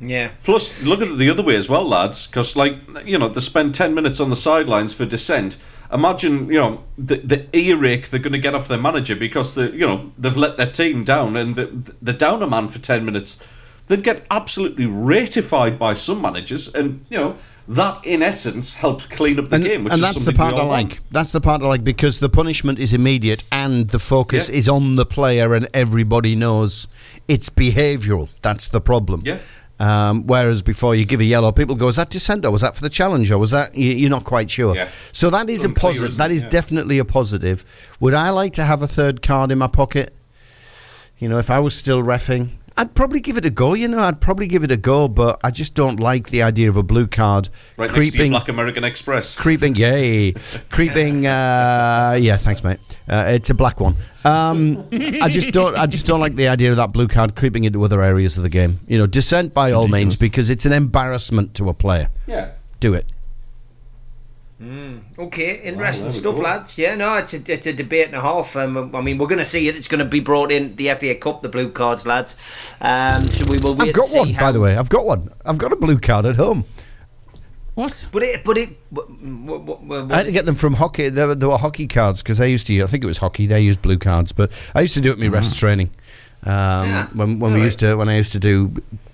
Yeah. Plus, look at it the other way as well, lads, because, like, you know, they spend 10 minutes on the sidelines for dissent. Imagine, you know, the, the earache they're going to get off their manager because, the, you know, they've let their team down and the, the down a man for 10 minutes. They'd get absolutely ratified by some managers, and, you know, that in essence helps clean up the and, game, which and that's the part I like. That's the part I like because the punishment is immediate and the focus Yeah. is on the player, and everybody knows it's behavioural. That's the problem. Yeah. Um, whereas before you give a yellow, people go, "Is that dissent or was that for the challenge or was that?" you- You're not quite sure. Yeah. So that is a positive. That is Yeah. definitely a positive. Would I like to have a third card in my pocket? You know, if I was still refing, I'd probably give it a go. You know, I'd probably give it a go, but I just don't like the idea of a blue card Right next to your creeping Black American Express. creeping yay creeping uh yeah thanks mate uh, it's a black one um i just don't i just don't like the idea of that blue card creeping into other areas of the game you know dissent by all means because it's an embarrassment to a player yeah. do it Okay, interesting there we stuff, go. lads. Yeah, no, it's a, it's a debate and a half. Um, I mean, we're going to see it. It's going to be brought in the FA Cup, the blue cards, lads. Um, so we will wait I've got see one, how. by the way. I've got one. I've got a blue card at home. What? But it, but it. What, what, what, what I had to get it? them from hockey. There were, there were hockey cards because I used to. I think it was hockey. They used blue cards, but I used to do it in my rest training. Um, Yeah. when when we Alright. used to when I used to do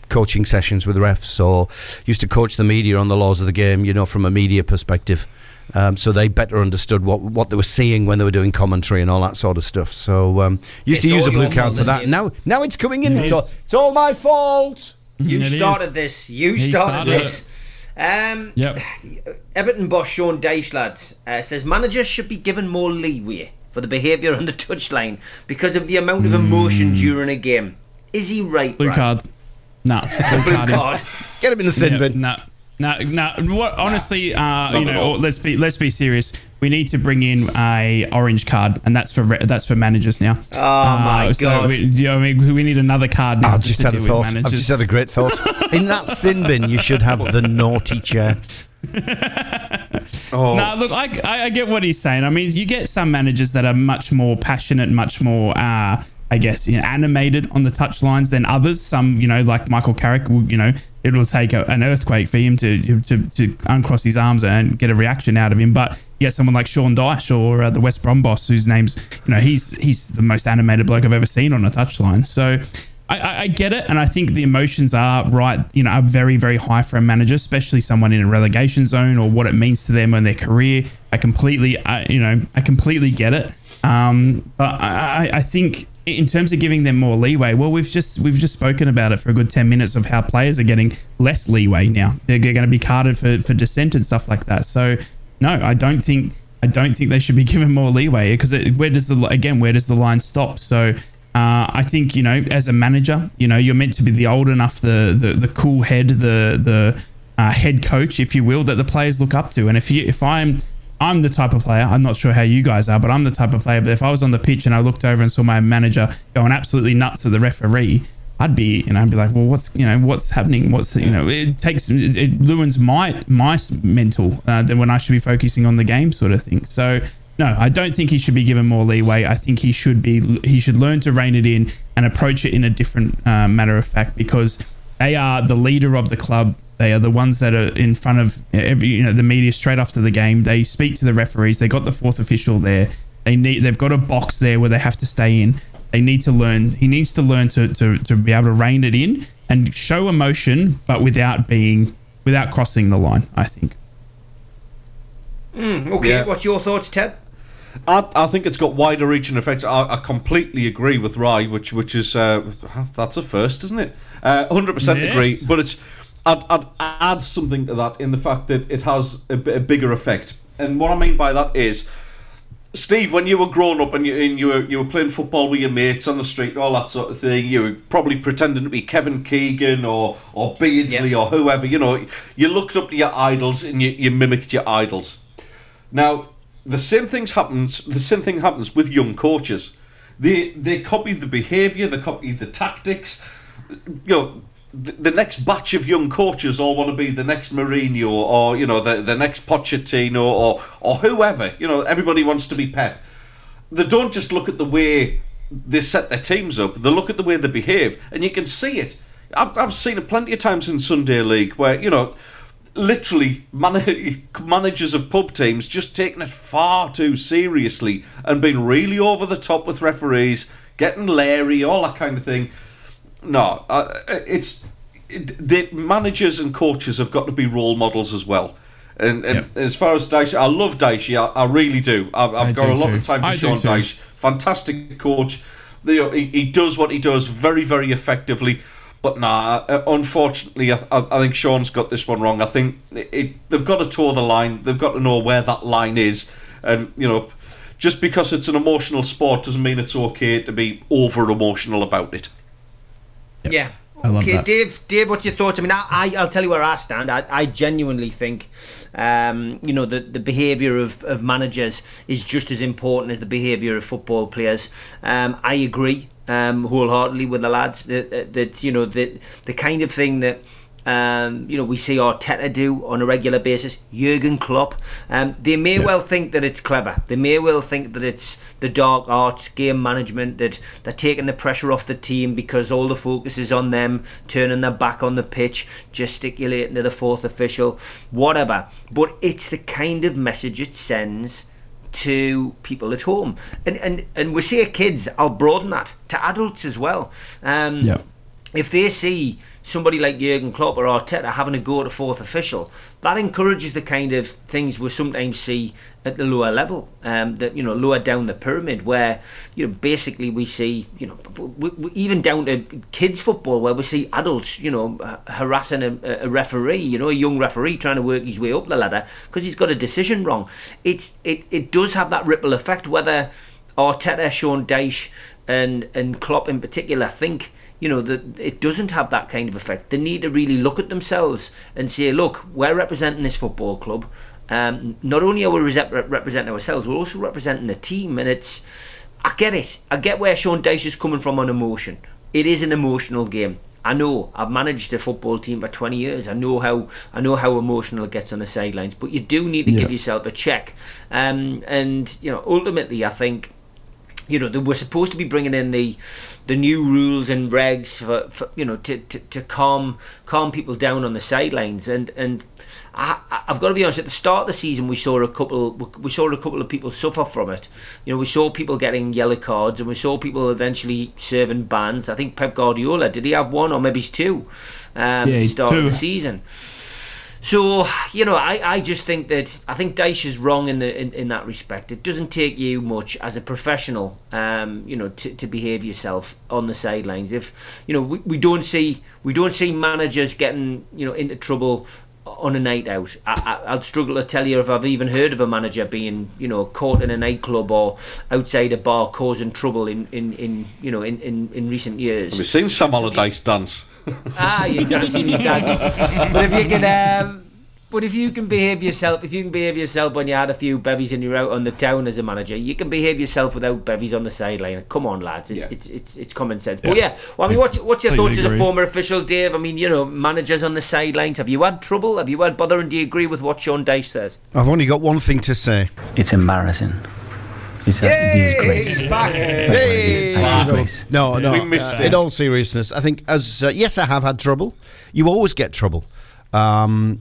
coaching sessions with refs or used to coach the media on the laws of the game. You know, from a media perspective. Um, so they better understood what what they were seeing when they were doing commentary and all that sort of stuff. So um, used It's to use a blue card for that. Now now it's coming in. It It's all, it's all my fault. You It is. started this. You started, started this. Um, Yep. Everton boss Sean Dyche, lads, uh, says managers should be given more leeway for the behaviour on the touchline because of the amount of emotion during a game. Is he right? Blue Brian? card. No. Blue, Blue card. card. Get him in the sin Yeah, bin. No. No, no. What? Honestly, uh, you know, let's be let's be serious. We need to bring in a orange card, and that's for re- that's for managers now. Oh my so God. We, you know, I mean, we need another card now. I've just just had a thought. I've just had a great thought. In that sin bin, you should have the naughty chair. Oh, No, look, I, I, I get what he's saying. I mean, you get some managers that are much more passionate, much more, uh, I guess, you know, animated on the touchlines than others. Some, you know, like Michael Carrick, will, you know, it'll take a, an earthquake for him to, to to uncross his arms and get a reaction out of him. But get someone like Sean Dyche or uh, the West Brom boss, whose name's, you know, he's he's the most animated bloke I've ever seen on a touchline. So. I, I, get it, and I think the emotions are right. You know, are very, very high for a manager, especially someone in a relegation zone or what it means to them and their career. I completely, I, you know, I completely get it. Um, but I- I think in terms of giving them more leeway, well, we've just we've just spoken about it for a good ten minutes of how players are getting less leeway now. They're going to be carded for for dissent and stuff like that. So, no, I don't think. I don't think they should be given more leeway because where does the again where does the line stop? So uh, I think you know as a manager, you know you're meant to be the old enough, the the, the cool head, the the uh, head coach, if you will, that the players look up to. And if you if I'm I'm the type of player. I'm not sure how you guys are, but I'm the type of player. But if I was on the pitch and I looked over and saw my manager going absolutely nuts at the referee, I'd be, you know, I'd be like, well, what's, you know, what's happening? What's, you know, it takes, it, it ruins my my mental uh, than when I should be focusing on the game, sort of thing. So. No, I don't think he should be given more leeway. I think he should be. He should learn to rein it in and approach it in a different uh, matter of fact because they are the leader of the club. They are the ones that are in front of every, you know, the media straight after the game. They speak to the referees. They got the fourth official there. They need. They've got a box there where they have to stay in. They need to learn. He needs to learn to, to, to be able to rein it in and show emotion, but without being without crossing the line. I think. Okay, Yeah. what's your thoughts, Ted? I, I think it's got wider reaching effects. I, I completely agree with Ry, which which is uh, that's a first, isn't it? Uh, Hundred percent Yes. agree. But it's I'd, I'd add something to that in the fact that it has a, a bigger effect. And what I mean by that is, Steve, when you were growing up and you and you were you were playing football with your mates on the street, all that sort of thing, you were probably pretending to be Kevin Keegan or or Beardsley Yeah. or whoever. You know, you looked up to your idols and you, you mimicked your idols. Now, the same things happens. The same thing happens with young coaches. They they copy the behaviour, they copy the tactics. You know, the, next batch of young coaches all want to be the next Mourinho or you know the the next Pochettino or or whoever. You know, everybody wants to be Pep. They don't just look at the way they set their teams up. They look at the way they behave, and you can see it. I've I've seen it plenty of times in Sunday League where you know literally man- managers of pub teams just taking it far too seriously and being really over the top with referees, getting leery, all that kind of thing. No, uh, it's it, the managers and coaches have got to be role models as well. And, and Yep. as far as Dyche, I love Dyche. I, I really do. I've, I've got do a lot too. of time for I Sean. Dyche. Fantastic coach. You know, he, he does what he does very, very effectively. But nah, uh, unfortunately, I, I I think Sean's got this one wrong. I think it, it, they've got to toe the line. They've got to know where that line is. And, you know, just because it's an emotional sport doesn't mean it's okay to be over emotional about it. Yeah. I love okay, that. Dave. Dave, what's your thoughts? I mean, I, I I'll tell you where I stand. I, I genuinely think, um, you know, the the behaviour of, of managers is just as important as the behaviour of football players. Um, I agree um, wholeheartedly with the lads that that you know that the kind of thing that um, you know, we see Arteta do on a regular basis, Jurgen Klopp. Um, they may yeah. well think that it's clever. They may well think that it's the dark arts, game management, that they're taking the pressure off the team because all the focus is on them, turning their back on the pitch, gesticulating to the fourth official, whatever. But it's the kind of message it sends to people at home. And and, and we see kids, I'll broaden that to adults as well. Um, yeah if they see somebody like Jurgen Klopp or Arteta having a go at a fourth official, that encourages the kind of things we sometimes see at the lower level, um, that you know, lower down the pyramid, where you know, basically we see, you know, we, we, even down to kids football, where we see adults, you know, harassing a, a, referee, you know, a young referee trying to work his way up the ladder because he's got a decision wrong. It's it, it does have that ripple effect, whether Arteta, Sean Dyche, and and Klopp in particular think you know that it doesn't have that kind of effect. They need to really look at themselves and say, look, we're representing this football club. Um, not only are we representing ourselves, we're also representing the team, and it's. I get it. I get where Sean Dyche is coming from on emotion. It is an emotional game. I know I've managed a football team for 20 years. I know how I know how emotional it gets on the sidelines. But you do need to yeah. give yourself a check. Um, and you know, ultimately, I think you know, they were supposed to be bringing in the the new rules and regs for, for you know to, to, to calm calm people down on the sidelines and and I, I've got to be honest. At the start of the season, we saw a couple we saw a couple of people suffer from it. You know, we saw people getting yellow cards, and we saw people eventually serving bans. I think Pep Guardiola did he have one or maybe two? Um, yeah, start two. of the season. So you know, I, I just think that I think Dyche is wrong in the in, in that respect. It doesn't take you much as a professional, um, you know, to, to behave yourself on the sidelines. If you know, we, we don't see we don't see managers getting you know into trouble on a night out. I, I, would struggle to tell you if I've even heard of a manager being, you know, caught in a nightclub or outside a bar causing trouble in, in, in you know, in, in, in recent years. We've seen Sam Allardyce dance. Ah, you've seen his dance. but if you can, um, but if you can behave yourself, if you can behave yourself when you had a few bevies and you're out on the town as a manager, you can behave yourself without bevies on the sideline. Come on, lads, it's yeah. it's, it's, it's common sense. Yeah. But yeah, well, I mean, what's what's your thoughts as a former official, Dave? I mean, you know, managers on the sidelines. Have you had trouble? Have you had bother? And do you agree with what Sean Dyche says? I've only got one thing to say. It's embarrassing. It's a Yay, disgrace. He's back. Hey. Disgrace. No, no. We missed uh, it. In all seriousness, I think as uh, yes, I have had trouble. You always get trouble. Um,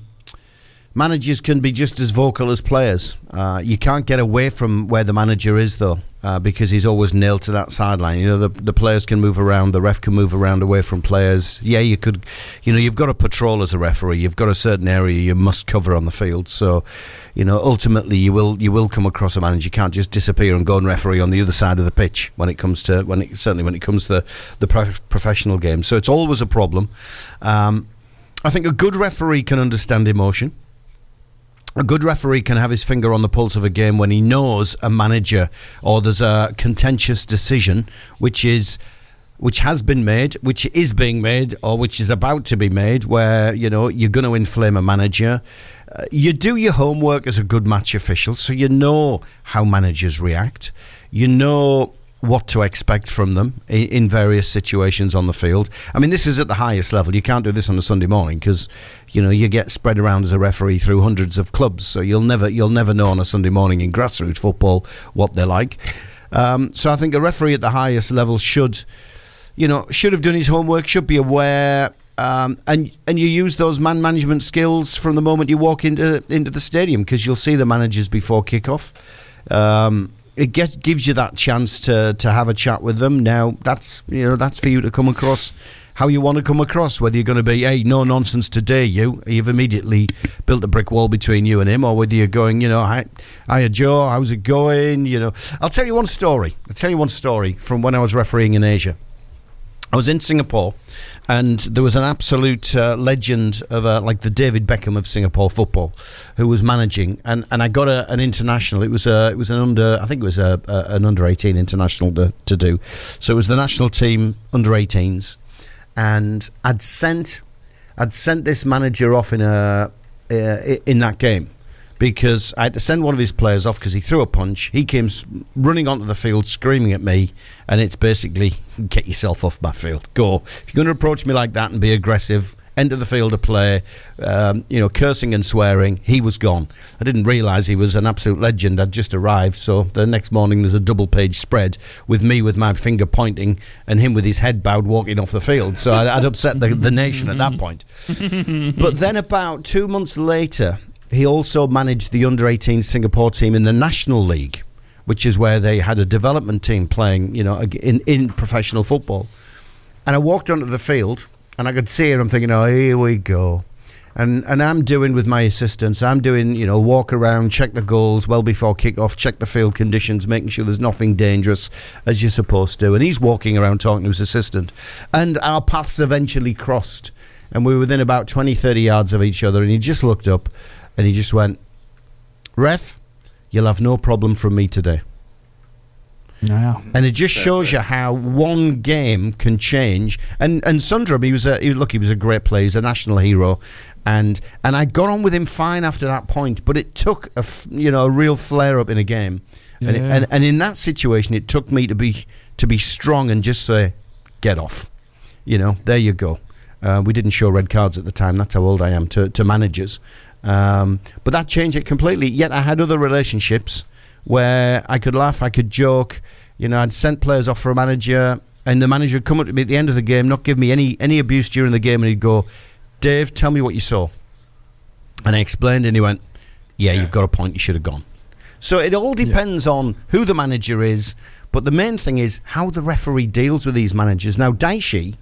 managers can be just as vocal as players. Uh, you can't get away from where the manager is, though, uh, because he's always nailed to that sideline. You know, the, the players can move around, the ref can move around away from players. Yeah, you could, you know, you've got a patrol as a referee. You've got a certain area you must cover on the field. So, you know, ultimately you will you will come across a manager. You can't just disappear and go and referee on the other side of the pitch when it comes to when it certainly when it comes to the the pro- professional game. So it's always a problem. Um, I think a good referee can understand emotion a good referee can have his finger on the pulse of a game when he knows a manager or there's a contentious decision which is which has been made, which is being made, or which is about to be made, where you know you're going to inflame a manager. Uh, you do your homework as a good match official, so you know how managers react. You know what to expect from them in, in, various situations on the field. I mean, this is at the highest level. You can't do this on a Sunday morning because you know you get spread around as a referee through hundreds of clubs, so you'll never you'll never know on a Sunday morning in grassroots football what they're like. Um, so I think a referee at the highest level should, you know, should have done his homework, should be aware. Um, and and you use those man management skills from the moment you walk into into the stadium because you'll see the managers before kickoff. Um, it gets, gives you that chance to to have a chat with them. Now that's you know that's for you to come across how you want to come across. Whether you're going to be hey no nonsense today, you you've immediately built a brick wall between you and him, or whether you're going you know hi, hiya Joe, how's it going? You know, I'll tell you one story. I'll tell you one story from when I was refereeing in Asia. I was in Singapore, and there was an absolute uh, legend of uh, like the David Beckham of Singapore football, who was managing, and, and I got a, an international. It was a it was an under I think it was a, a an under eighteen international to, to do, so it was the national team under 18s, and I'd sent I'd sent this manager off in a uh, in that game because I had to send one of his players off because he threw a punch. He came running onto the field screaming at me, and it's basically get yourself off my field. Go. If you're going to approach me like that and be aggressive, enter the field of play, um, you know, cursing and swearing. He was gone. I didn't realise he was an absolute legend. I'd just arrived, so the next morning there's a double page spread with me with my finger pointing and him with his head bowed walking off the field. So I'd, I'd upset the, the nation at that point. But then about two months later, he also managed the under 18 Singapore team in the National League, which is where they had a development team playing, you know, in, in professional football. And I walked onto the field and I could see it. I'm thinking, oh, here we go. And, and I'm doing with my assistants, I'm doing, you know, walk around, check the goals well before kick-off, check the field conditions, making sure there's nothing dangerous as you're supposed to. And he's walking around talking to his assistant. And our paths eventually crossed. And we were within about 20, 30 yards of each other. And he just looked up and he just went, Ref, you'll have no problem from me today. Yeah. And it just shows you how one game can change. And and Sundram, he was a he, look, he was a great player. He's a national hero, and and I got on with him fine after that point. But it took a you know a real flare up in a game, and, it, and and in that situation, it took me to be to be strong and just say, get off. You know, there you go. Uh, we didn't show red cards at the time. That's how old I am to to managers. Um, but that changed it completely. Yet I had other relationships where I could laugh, I could joke. You know, I'd sent players off for a manager, and the manager would come up to me at the end of the game, not give me any any abuse during the game, and he'd go, "Dave, tell me what you saw." And I explained, and he went, "Yeah, you've got a point. You should have gone." So it all depends on who the manager is, but the main thing is how the referee deals with these managers. Now, Dyche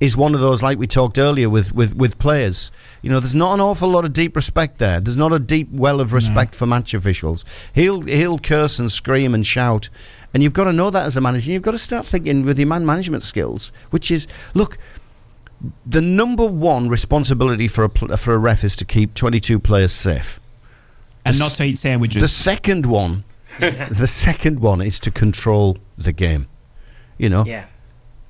is one of those, like we talked earlier with, with, with players. You know, there's not an awful lot of deep respect there. There's not a deep well of respect for match officials. He'll he'll curse and scream and shout, and you've got to know that as a manager. You've got to start thinking with your man management skills, which is look. The number one responsibility for a pl- for a ref is to keep 22 players safe. And The not s- to eat sandwiches. The second one, the second one is to control the game. You know, Yeah.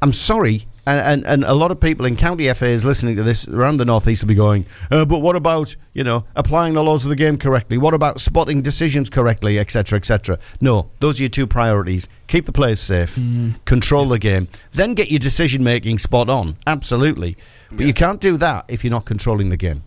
I'm sorry, and, and and a lot of people in county FAs listening to this around the northeast will be going, uh, but what about you know applying the laws of the game correctly? What about spotting decisions correctly, etc., etc. No, those are your two priorities: keep the players safe, control the game, then get your decision making spot on. Absolutely, but you can't do that if you're not controlling the game.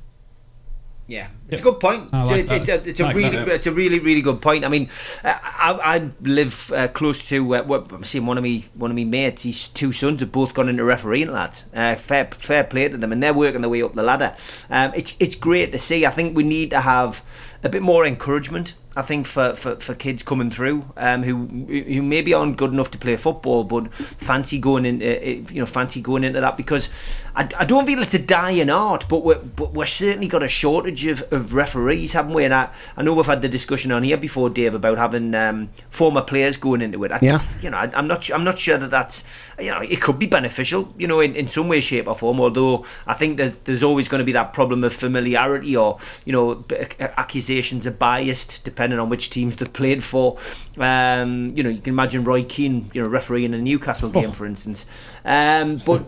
Yeah, it's a good point. Like it's, it's, that. it's, a Like really, that. it's a really, really good point. I mean, uh, I, I live uh, close to. Uh, what, I'm seeing one of me, one of me mates. His two sons have both gone into refereeing, lads. Uh, fair, fair play to them, and they're working their way up the ladder. Um, it's, it's great to see. I think we need to have a bit more encouragement. I think for, for, for kids coming through um, who who maybe aren't good enough to play football, but fancy going in, uh, uh, you know, fancy going into that because I, I don't feel it's a dying art, but we're but we're certainly got a shortage of, of referees, haven't we? And I, I know we've had the discussion on here before, Dave, about having um, former players going into it. I, Yeah. you know, I, I'm not I'm not sure that that's you know it could be beneficial, you know, in, in some way, shape, or form. Although I think that there's always going to be that problem of familiarity or you know accusations of biased depending on which teams they've played for. Um, you know, you can imagine Roy Keane, you know, refereeing a Newcastle game, for instance. Um, but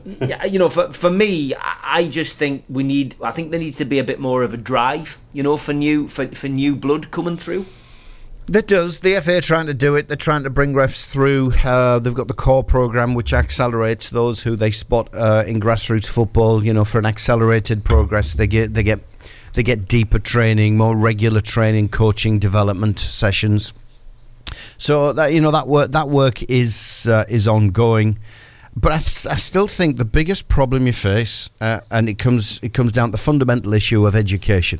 you know, for for me, I I just think we need. I think there needs to be a bit more of a drive, you know, for new for, for new blood coming through. That does. The FA are trying to do it. They're trying to bring refs through. Uh, they've got the core program, which accelerates those who they spot uh, in grassroots football. You know, for an accelerated progress, they get they get they get deeper training, more regular training, coaching, development sessions. So that you know that work that work is uh, is ongoing. But I still think the biggest problem you face, uh, and it comes it comes down to the fundamental issue of education.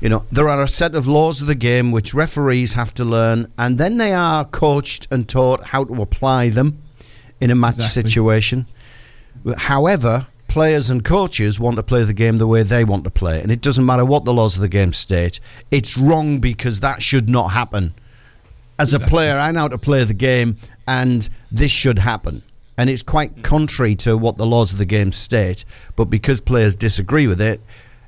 You know, there are a set of laws of the game which referees have to learn, and then they are coached and taught how to apply them in a match Exactly. situation. However, players and coaches want to play the game the way they want to play, and it doesn't matter what the laws of the game state. It's wrong because that should not happen. As a player, I know how to play the game, and this should happen. And it's quite contrary to what the laws of the game state, but because players disagree with it,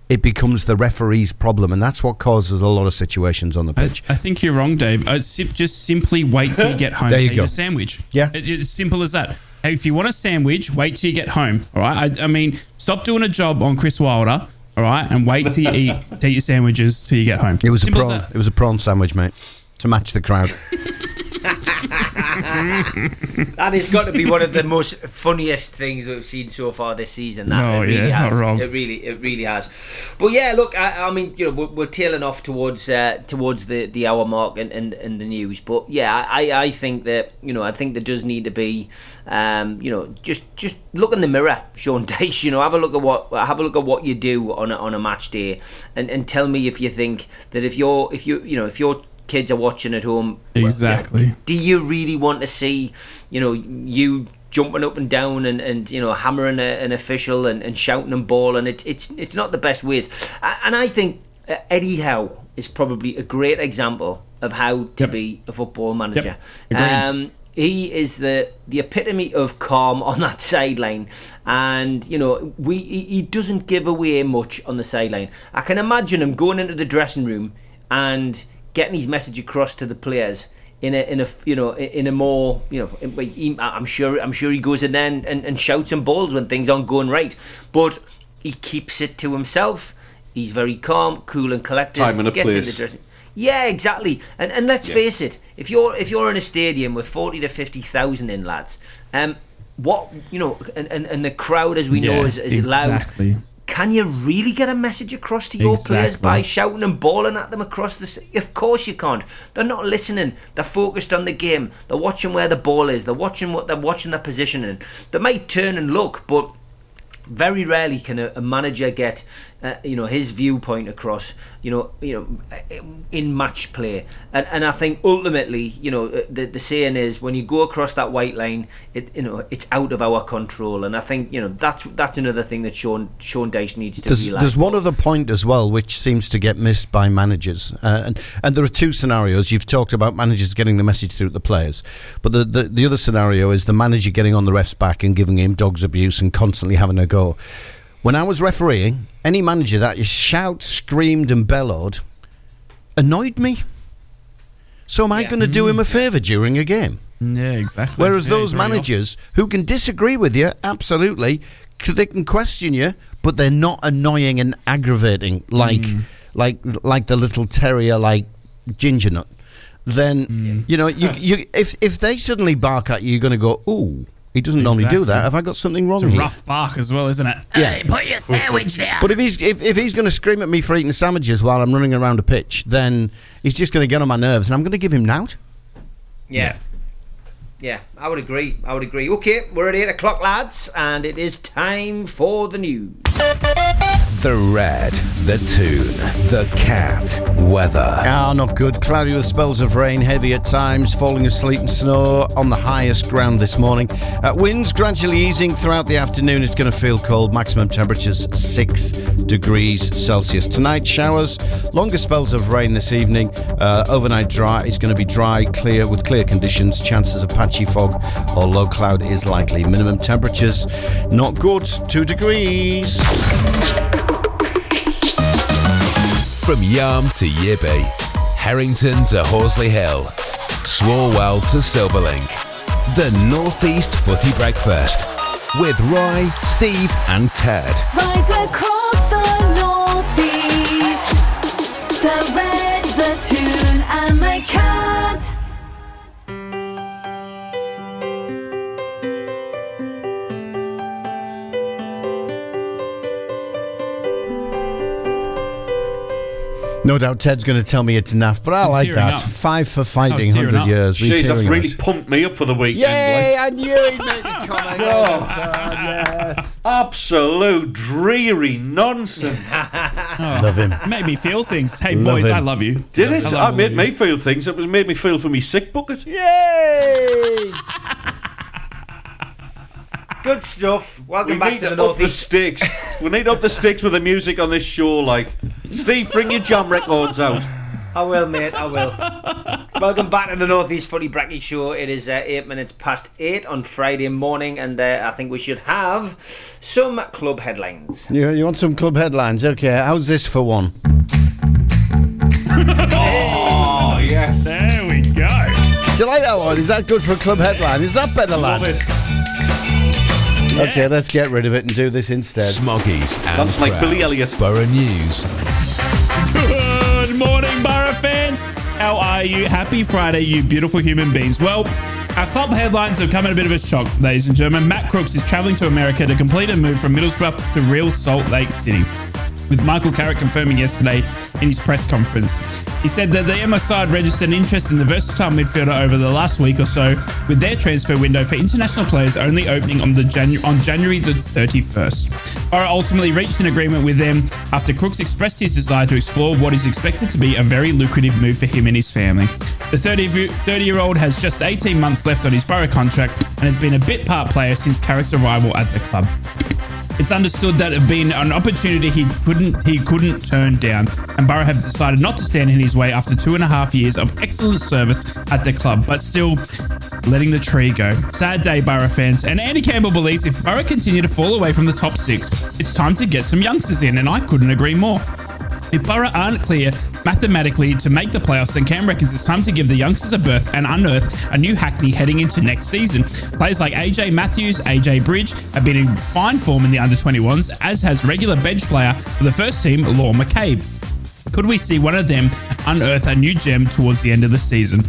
it becomes the referee's problem, and that's what causes a lot of situations on the I, pitch. I think you're wrong, Dave. Uh, sim- just simply wait till you get home There to you eat go. a sandwich. Yeah. It- it's simple as that. Hey, If you want a sandwich, wait till you get home. All right. I, I mean, stop doing a job on Chris Wilder. All right, and wait till you eat, to eat your sandwiches till you get home. It was Simple a prawn. It was a prawn sandwich, mate, to match the crowd. that has got to be one of the most funniest things we've seen so far this season. That Oh, it really yeah, has. not wrong. It really, it really has. But yeah, look, I, I mean, you know, we're, we're tailing off towards uh, towards the, the hour mark and, and, and the news. But yeah, I, I think that you know, I think there does need to be, um, you know, just just look in the mirror, Sean Dyche. You know, have a look at what have a look at what you do on a, on a match day, and, and tell me if you think that if you're if you you know if you're kids are watching at home Exactly. do you really want to see you know you jumping up and down and, and you know hammering a, an official and, and shouting and bawling it's it's it's not the best ways and I think uh, Eddie Howe is probably a great example of how to Yep. be a football manager Agreed. um, he is the the epitome of calm on that sideline, and you know we he, he doesn't give away much on the sideline. I can imagine him going into the dressing room and getting his message across to the players in a in a you know in a more you know he, I'm sure I'm sure he goes in there and, and, and shouts and balls when things aren't going right, but he keeps it to himself. He's very calm, cool, and collected. Time and a gets in the place. dressing yeah, exactly. And and let's Yeah. face it, if you're if you're in a stadium with forty to fifty thousand in lads, um, what you know, and, and, and the crowd as we know Yeah, is, is loud. Exactly. Can you really get a message across to your players by shouting and bawling at them across the? c- Of course you can't. They're not listening. They're focused on the game. They're watching where the ball is. They're watching what they're watching their positioning. They might turn and look, but very rarely can a, a manager get uh, you know his viewpoint across you know you know in match play and and I think ultimately you know uh, the the saying is when you go across that white line it you know it's out of our control and I think you know that's that's another thing that Sean Sean Dyche needs to There's, realise there's one other point as well which seems to get missed by managers, uh, and and there are two scenarios. You've talked about managers getting the message through to the players, but the, the the other scenario is the manager getting on the ref's back and giving him dogs abuse and constantly having a go. When I was refereeing, any manager that you shout, screamed, and bellowed annoyed me. So am I Yeah. going to do him a favour during a game? Yeah, exactly. Whereas Yeah, those very often. managers who can disagree with you, absolutely, c- they can question you, but they're not annoying and aggravating like Mm. like like the little terrier like ginger nut. Then Mm. you know you, you if if they suddenly bark at you, you're going to go, "Ooh, he doesn't normally do that. Have I got something wrong It's a here?" rough bark as well, isn't it? Yeah. put your sandwich there But if he's if, if he's going to scream at me for eating sandwiches while I'm running around a pitch, then he's just going to get on my nerves, and I'm going to give him nout. yeah yeah I would agree I would agree okay we're at 8 o'clock lads and it is time for the news The red, the tune, the cat, weather. Ah, not good. Cloudy with spells of rain, heavy at times, falling as sleet and snow on the highest ground this morning. Uh, winds gradually easing throughout the afternoon. It's going to feel cold. Maximum temperatures 6 degrees Celsius. Tonight, showers, longer spells of rain this evening. Uh, overnight dry. It's going to be dry, clear, with clear conditions. Chances of patchy fog or low cloud is likely. Minimum temperatures not good. 2 degrees. From Yarm to Yibby, Harrington to Horsley Hill, Swalwell to Silverlink. The Northeast Footy Breakfast with Roy, Steve, and Ted. Right across the northeast. The red, and the cat. No doubt Ted's going to tell me it's enough, but I like that. up. Five for fighting, 100 years. We're Jeez, that's tearing really up. pumped me up for the weekend. Yay! like. I knew he'd make a comment. oh. yes. Absolute dreary nonsense. Oh, love him. Made me feel things. Hey, Love boys, him. I love you. Did I it? love I all made me feel things. It was made me feel for me sick bucket. Yay! good stuff welcome We back need to to the up the northeast stakes. we need up the stakes with the music on this show. Like, Steve, bring your jam records out. I will, mate. I will. Welcome back to the Northeast Footy Brekky Show. It is uh, eight minutes past eight on Friday morning, and uh, I think we should have some club headlines. You, you want some club headlines? Okay, how's this for one? Oh yes. There we go. Do you like that one? Is that good for a club headline? Is that better, Love lads? It. Okay, let's get rid of it and do this instead. Smoggies and That's like Billy Elliot. Borough News. Good morning, Borough fans. How are you? Happy Friday, you beautiful human beings. Well, Our club headlines have come in a bit of a shock, ladies and gentlemen. Matt Crooks is travelling to America to complete a move from Middlesbrough to Real Salt Lake City with Michael Carrick confirming yesterday in his press conference. He said that the MLS side registered an interest in the versatile midfielder over the last week or so, with their transfer window for international players only opening on the Janu- on January the 31st. Borough ultimately reached an agreement with them after Crooks expressed his desire to explore what is expected to be a very lucrative move for him and his family. The 30 year old has just 18 months left on his Borough contract and has been a bit part player since Carrick's arrival at the club. It's understood that it had been an opportunity he couldn't he couldn't turn down, and Borough have decided not to stand in his way after two and a half years of excellent service at the club, but still letting the tree go. Sad day, Borough fans. And Andy Campbell believes if Borough continue to fall away from the top six, it's time to get some youngsters in, and I couldn't agree more. If Borough aren't clear mathematically to make the playoffs, then Cam reckons it's time to give the youngsters a berth and unearth a new Hackney heading into next season. Players like AJ Matthews, AJ Bridge have been in fine form in the under 21s, as has regular bench player for the first team, Law McCabe. Could we see one of them unearth a new gem towards the end of the season?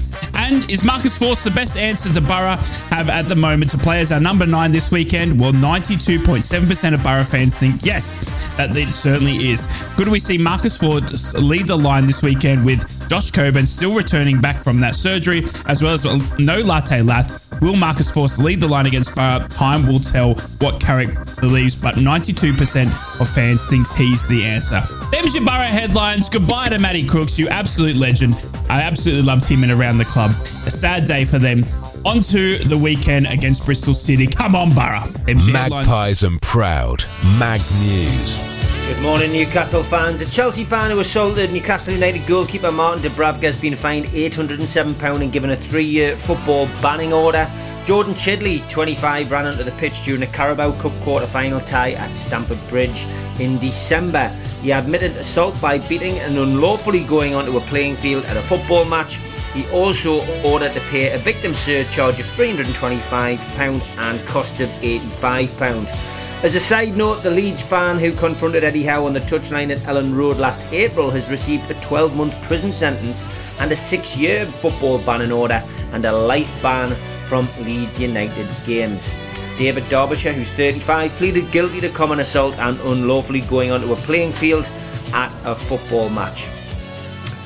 And is Marcus Forss the best answer to Borough have at the moment to play as our number nine this weekend? Well, 92.7% of Borough fans think yes, that it certainly is. Could we see Marcus Forss lead the line this weekend with Josh Coburn still returning back from that surgery, as well as no Latte Lath? Will Marcus Forss lead the line against Borough? Time will tell what Carrick believes, but 92% of fans thinks he's the answer. Them's your Borough headlines. Goodbye to Matty Crooks, you absolute legend. I absolutely loved him and around the club. A sad day for them. Onto the weekend against Bristol City. Come on, Borough. Them's your headlines. Magpies and proud. Mags News. Good morning, Newcastle fans. A Chelsea fan who assaulted Newcastle United goalkeeper Martin Dubravka has been fined £807 and given a three year football banning order. Jordan Chidley, 25, ran onto the pitch during a Carabao Cup quarter final tie at Stamford Bridge in December. He admitted assault by beating and unlawfully going onto a playing field at a football match. He also ordered to pay a victim surcharge of £325 and cost of £85. As a side note, the Leeds fan who confronted Eddie Howe on the touchline at Elland Road last April has received a 12 month prison sentence and a six year football banning order and a life ban from Leeds United games. David Derbyshire, who's 35, pleaded guilty to common assault and unlawfully going onto a playing field at a football match.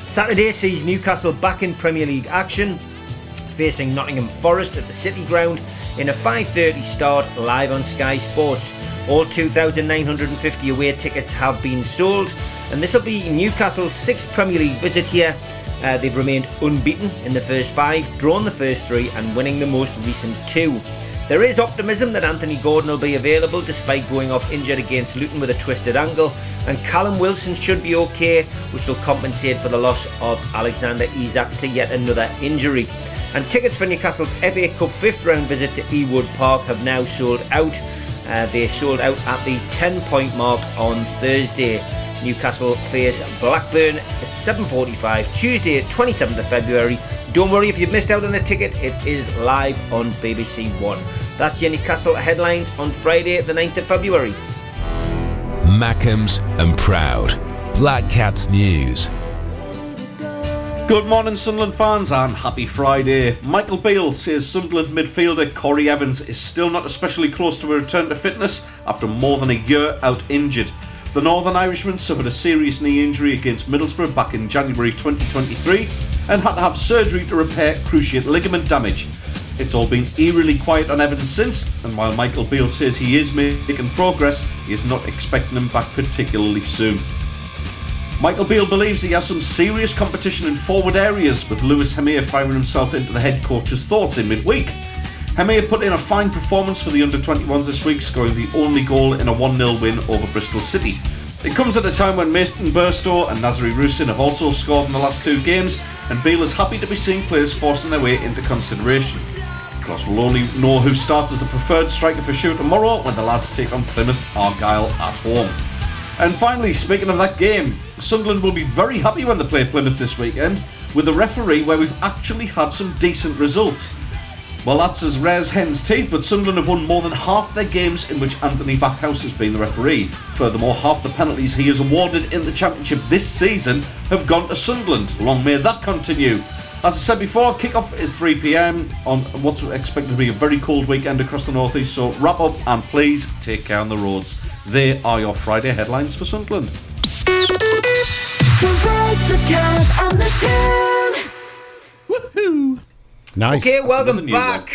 Saturday sees Newcastle back in Premier League action, facing Nottingham Forest at the City Ground in a 5:30 start live on Sky Sports. All 2,950 away tickets have been sold, and this will be Newcastle's sixth Premier League visit here. Uh, they've remained unbeaten in the first five, drawn the first three, and winning the most recent two. There is optimism that Anthony Gordon will be available despite going off injured against Luton with a twisted ankle, and Callum Wilson should be okay, which will compensate for the loss of Alexander Isak to yet another injury. And tickets for Newcastle's FA Cup fifth round visit to Ewood Park have now sold out. Uh, they sold out at the 10 point mark on Thursday. Newcastle face Blackburn at 7.45 Tuesday 27th of February. Don't worry if you've missed out on a ticket, it is live on BBC One. That's your Newcastle headlines on Friday the 9th of February. Mackems and proud. Black Cats News. Good morning, Sunderland fans, and happy Friday. Michael Beale says Sunderland midfielder Corey Evans is still not especially close to a return to fitness after more than a year out injured. The Northern Irishman suffered a serious knee injury against Middlesbrough back in January 2023 and had to have surgery to repair cruciate ligament damage. It's all been eerily quiet on Evans since, and while Michael Beale says he is making progress, he is not expecting him back particularly soon. Michael Beale believes he has some serious competition in forward areas, with Luís Hemir firing himself into the head coach's thoughts in midweek. Hemir put in a fine performance for the under 21s this week, scoring the only goal in a 1 0 win over Bristol City. It comes at a time when Mason Burstow and Nazariy Rusyn have also scored in the last two games, and Beale is happy to be seeing players forcing their way into consideration. Of course, we'll only know who starts as the preferred striker for Shoot tomorrow when the lads take on Plymouth Argyle at home. And finally, speaking of that game, Sunderland will be very happy when they play Plymouth this weekend with a referee where we've actually had some decent results. Well, that's as rare as hen's teeth, but Sunderland have won more than half their games in which Anthony Backhouse has been the referee. Furthermore, half the penalties he has awarded in the Championship this season have gone to Sunderland. Long may that continue. As I said before, kickoff is 3 pm on what's expected to be a very cold weekend across the northeast. So wrap up and please take care on the roads. They are your Friday headlines for Sunderland. The red, the count, and the. Woohoo! Nice. Okay, welcome back.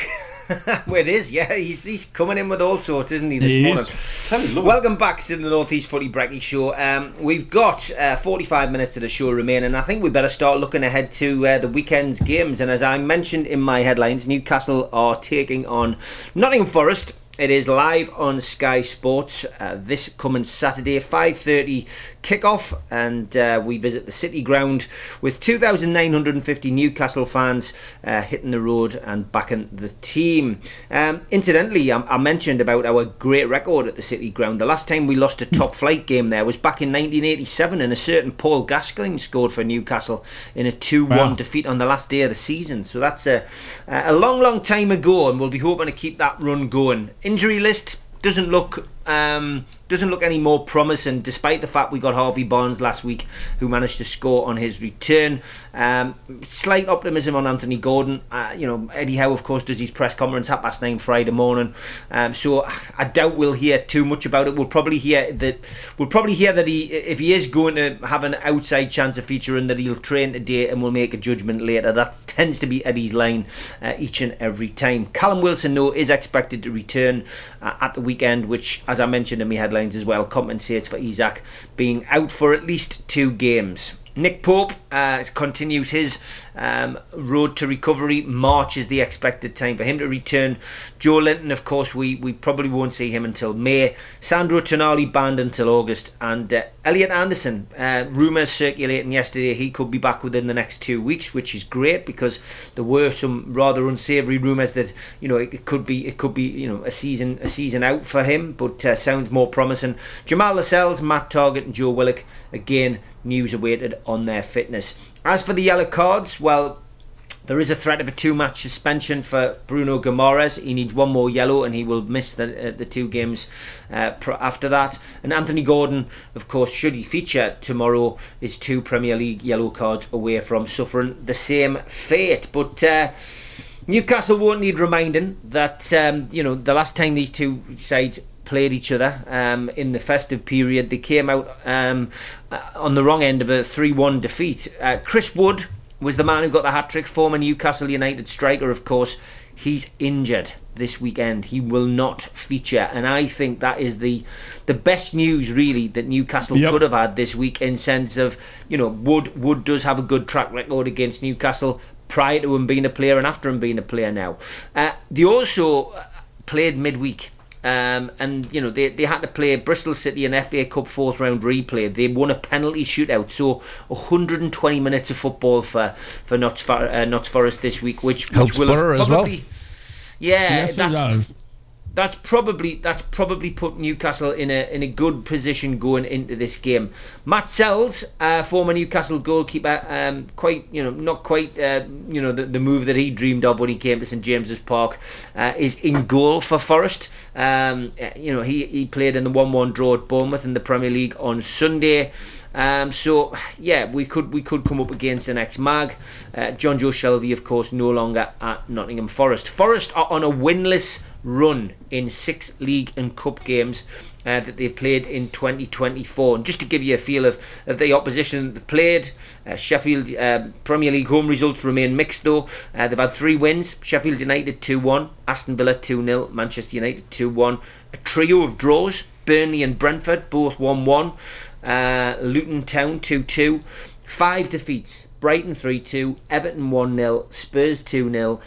well, it is, yeah. He's, he's coming in with all sorts, isn't he, this He morning? is. Tell me, love it. Welcome back to the Northeast Footy Brekky Show. Um, we've got uh, 45 minutes of the show remaining, and I think we better start looking ahead to uh, the weekend's games. And as I mentioned in my headlines, Newcastle are taking on Nottingham Forest. It is live on Sky Sports uh, this coming Saturday, 5:30 kickoff, and uh, we visit the City Ground with 2,950 Newcastle fans uh, hitting the road and backing the team. Um, incidentally, I, I mentioned about our great record at the City Ground. The last time we lost a top flight game there was back in 1987, and a certain Paul Gascoigne scored for Newcastle in a 2-1 Wow. defeat on the last day of the season. So that's a, a long, long time ago, and we'll be hoping to keep that run going. Injury list doesn't look um, doesn't look any more promising, despite the fact we got Harvey Barnes last week, who managed to score on his return. Um, slight optimism on Anthony Gordon. Uh, you know, Eddie Howe, of course, does his press conference half past nine Friday morning. Um, so I doubt we'll hear too much about it. We'll probably hear that we'll probably hear that he, if he is going to have an outside chance of featuring, that he'll train today and we'll make a judgment later. That tends to be Eddie's line uh, each and every time. Callum Wilson, though, is expected to return uh, at the weekend, which, as I mentioned in my headlines as well, compensates for Isak being out for at least two games. Nick Pope uh, continues his um, road to recovery. March is the expected time for him to return. Joelinton, of course, we, we probably won't see him until May. Sandro Tonali banned until August. And uh, Elliot Anderson, uh, rumours circulating yesterday he could be back within the next two weeks, which is great because there were some rather unsavoury rumours that you know it, it could be it could be you know a season a season out for him, but uh, sounds more promising. Jamal Lascelles, Matt Targett, and Joe Willock again news awaited on their fitness. As for the yellow cards, well, there is a threat of a two-match suspension for Bruno Guimaraes. He needs one more yellow, and he will miss the uh, the two games uh, pr- after that. And Anthony Gordon, of course, should he feature tomorrow, is two Premier League yellow cards away from suffering the same fate. But. Uh, Newcastle won't need reminding that um, you know the last time these two sides played each other um, in the festive period, they came out um, uh, on the wrong end of a 3-1 defeat. Uh, Chris Wood was the man who got the hat trick. Former Newcastle United striker, of course, he's injured this weekend. He will not feature, and I think that is the the best news really that Newcastle Yep. could have had this week in sense of you know Wood Wood does have a good track record against Newcastle prior to him being a player and after him being a player now. Uh, they also uh, played midweek. Um, and you know they, they had to play Bristol City an FA Cup fourth round replay. They won a penalty shootout, so 120 minutes of football for for Notts, For, uh, Notts Forest this week, which Helps which will have Borough as well. probably yeah Yes, that's does. That's probably that's probably put Newcastle in a in a good position going into this game. Matz Sels, uh, former Newcastle goalkeeper, um, quite you know not quite uh, you know the, the move that he dreamed of when he came to St James's Park, uh, is in goal for Forest. Um, you know he he played in the one-one draw at Bournemouth in the Premier League on Sunday. Um, so yeah, we could we could come up against an ex-mag. Uh, Jonjo Shelvey, of course, no longer at Nottingham Forest. Forest are on a winless run in six league and cup games uh, that they've played in 2024. And just to give you a feel of, of the opposition that they played, uh, Sheffield uh, Premier League home results remain mixed though. Uh, they've had three wins Sheffield United 2 1, Aston Villa 2 0, Manchester United 2 1. A trio of draws Burnley and Brentford both 1 1, uh, Luton Town 2 2. Five defeats Brighton 3 2, Everton 1 0, Spurs 2 0.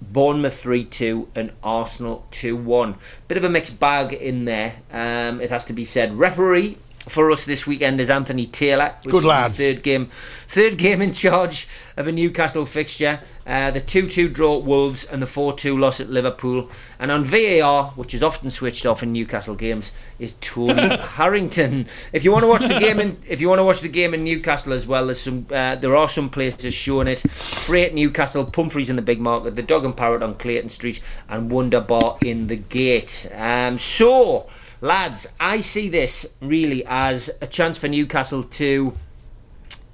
Bournemouth 3 2 and Arsenal 2 1. Bit of a mixed bag in there, um, it has to be said. Referee for us this weekend is Anthony Taylor, which Good is lad. his third game, third game in charge of a Newcastle fixture. Uh, the 2 2 draw at Wolves and the 4 2 loss at Liverpool. And on VAR, which is often switched off in Newcastle games, is Tony Harrington. If you want to watch the game in, if you want to watch the game in Newcastle as well, there's some, uh, there are some places showing it. Freight Newcastle, Pumphrey's in the Big Market, the Dog and Parrot on Clayton Street, and Wonder Bar in the Gate. Um, so, lads, I see this really as a chance for Newcastle to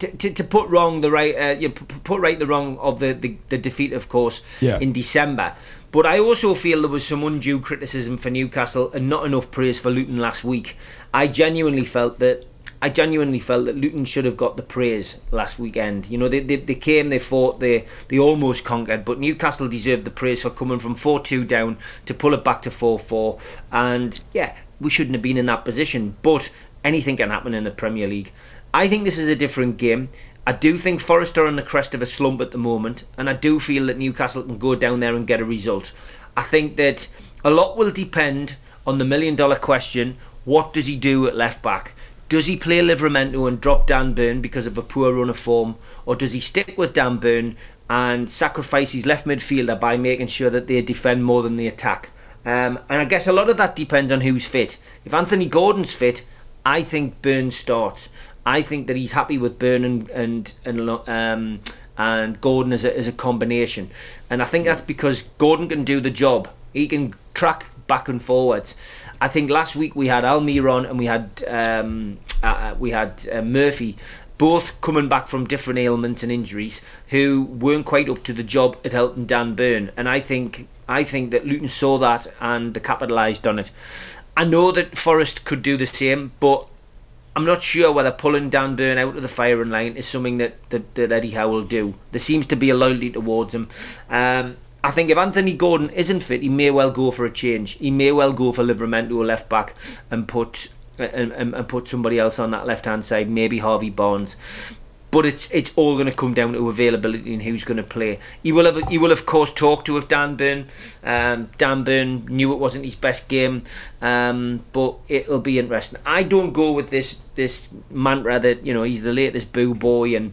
to, to, to put wrong the right, uh, you know, put right the wrong of the, the, the defeat, of course, Yeah. in December. But I also feel there was some undue criticism for Newcastle and not enough praise for Luton last week. I genuinely felt that I genuinely felt that Luton should have got the praise last weekend. You know, they, they, they came, they fought, they they almost conquered, but Newcastle deserved the praise for coming from 4 2 down to pull it back to 4 4. And yeah, we shouldn't have been in that position, but anything can happen in the Premier League. I think this is a different game. I do think Forest are on the crest of a slump at the moment, and I do feel that Newcastle can go down there and get a result. I think that a lot will depend on the million dollar question what does he do at left back? Does he play Livramento and drop Dan Burn because of a poor run of form, or does he stick with Dan Burn and sacrifice his left midfielder by making sure that they defend more than they attack? Um, and I guess a lot of that depends on who's fit. If Anthony Gordon's fit, I think Burn starts. I think that he's happy with Burn and and and, um, and Gordon as a, as a combination, and I think that's because Gordon can do the job. He can track back and forwards. I think last week we had Almiron and we had um, uh, we had uh, Murphy, both coming back from different ailments and injuries, who weren't quite up to the job at helping Dan Burn. And I think I think that Luton saw that and they capitalised on it. I know that Forest could do the same, but I'm not sure whether pulling Dan Burn out of the firing line is something that, that, that Eddie Howe will do. There seems to be a loyalty towards him. Um, I think if Anthony Gordon isn't fit, he may well go for a change. He may well go for Livramento left back and put and, and, and put somebody else on that left hand side, maybe Harvey Barnes. But it's it's all going to come down to availability and who's going to play. He will have he will of course talk to if Dan Burn. Um, Dan Burn knew it wasn't his best game, um, but it'll be interesting. I don't go with this this mantra that you know he's the latest boo boy and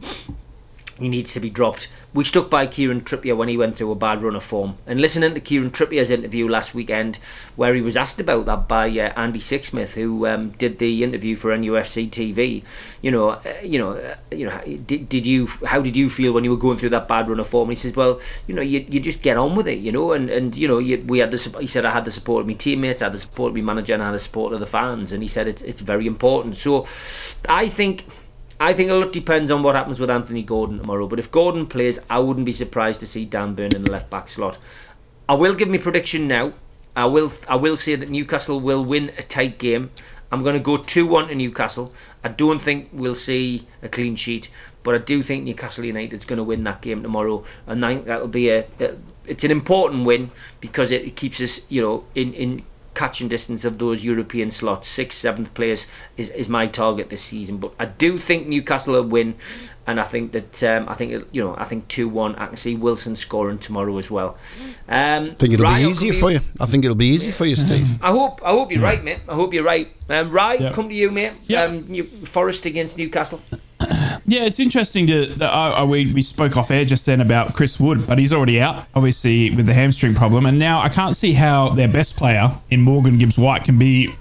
he needs to be dropped. We stuck by Kieran Trippier when he went through a bad run of form. And listening to Kieran Trippier's interview last weekend, where he was asked about that by uh, Andy Sixsmith, who um, did the interview for NUFC TV, you know, uh, you know, uh, you know, did, did you, how did you feel when you were going through that bad run of form? And he says, well, you know, you, you just get on with it, you know, and and you know, you, we had the, he said, I had the support of my teammates, I had the support of my manager, and I had the support of the fans, and he said it's it's very important. So, I think. I think a lot depends on what happens with Anthony Gordon tomorrow. But if Gordon plays, I wouldn't be surprised to see Dan Burn in the left back slot. I will give my prediction now. I will I will say that Newcastle will win a tight game. I'm going to go 2 1 to Newcastle. I don't think we'll see a clean sheet, but I do think Newcastle United's going to win that game tomorrow. And I think that'll be a, it's an important win because it, it keeps us, you know, in, in catching distance of those European slots. Sixth, seventh place is, is my target this season. But I do think Newcastle will win, and I think that um, I think you know I think two one. I can see Wilson scoring tomorrow as well. Um, I think it'll Ryan, be I'll easier for you. I think it'll be easier for you, Steve. I hope I hope you're right, mate. I hope you're right. Um, Ryan, Yeah. come to you, mate. Yeah. Um, New, Forest against Newcastle. Yeah, it's interesting to that. Uh, we we spoke off air just then about Chris Wood, but he's already out, obviously with the hamstring problem, and now I can't see how their best player in Morgan Gibbs White can be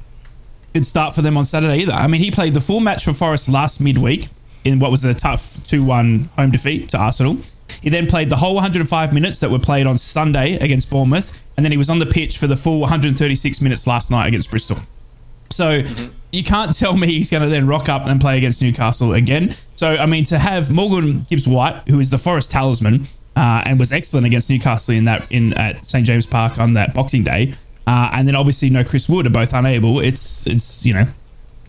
could start for them on Saturday either. I mean, he played the full match for Forest last midweek in what was a tough two one home defeat to Arsenal. He then played the whole 105 minutes that were played on Sunday against Bournemouth, and then he was on the pitch for the full 136 minutes last night against Bristol. So you can't tell me he's going to then rock up and play against Newcastle again. So I mean, to have Morgan Gibbs White, who is the Forest talisman uh, and was excellent against Newcastle in that in at St James Park on that Boxing Day, uh, and then obviously no Chris Wood are both unable. It's it's you know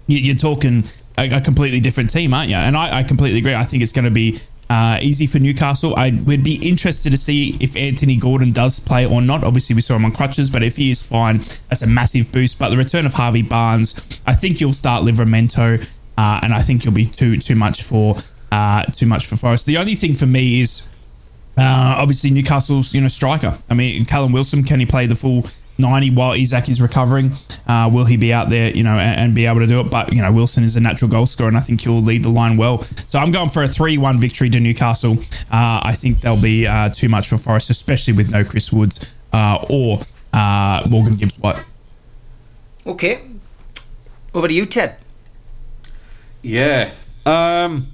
you- you're talking a, a completely different team, aren't you? And I, I completely agree. I think it's going to be uh, easy for Newcastle. I would be interested to see if Anthony Gordon does play or not. Obviously, we saw him on crutches, but if he is fine, that's a massive boost. But the return of Harvey Barnes, I think you'll start Livramento, uh, and I think you'll be too too much for uh, too much for Forest. The only thing for me is uh, obviously Newcastle's you know striker. I mean, Callum Wilson can he play the full ninety while Isak is recovering? Uh, will he be out there you know and, and be able to do it? But you know Wilson is a natural goal scorer, and I think he'll lead the line well. So I'm going for a three-one victory to Newcastle. Uh, I think they'll be uh, too much for Forest, especially with no Chris Woods uh, or uh, Morgan Gibbs White. Okay. Over to you, Ted. Yeah. Um,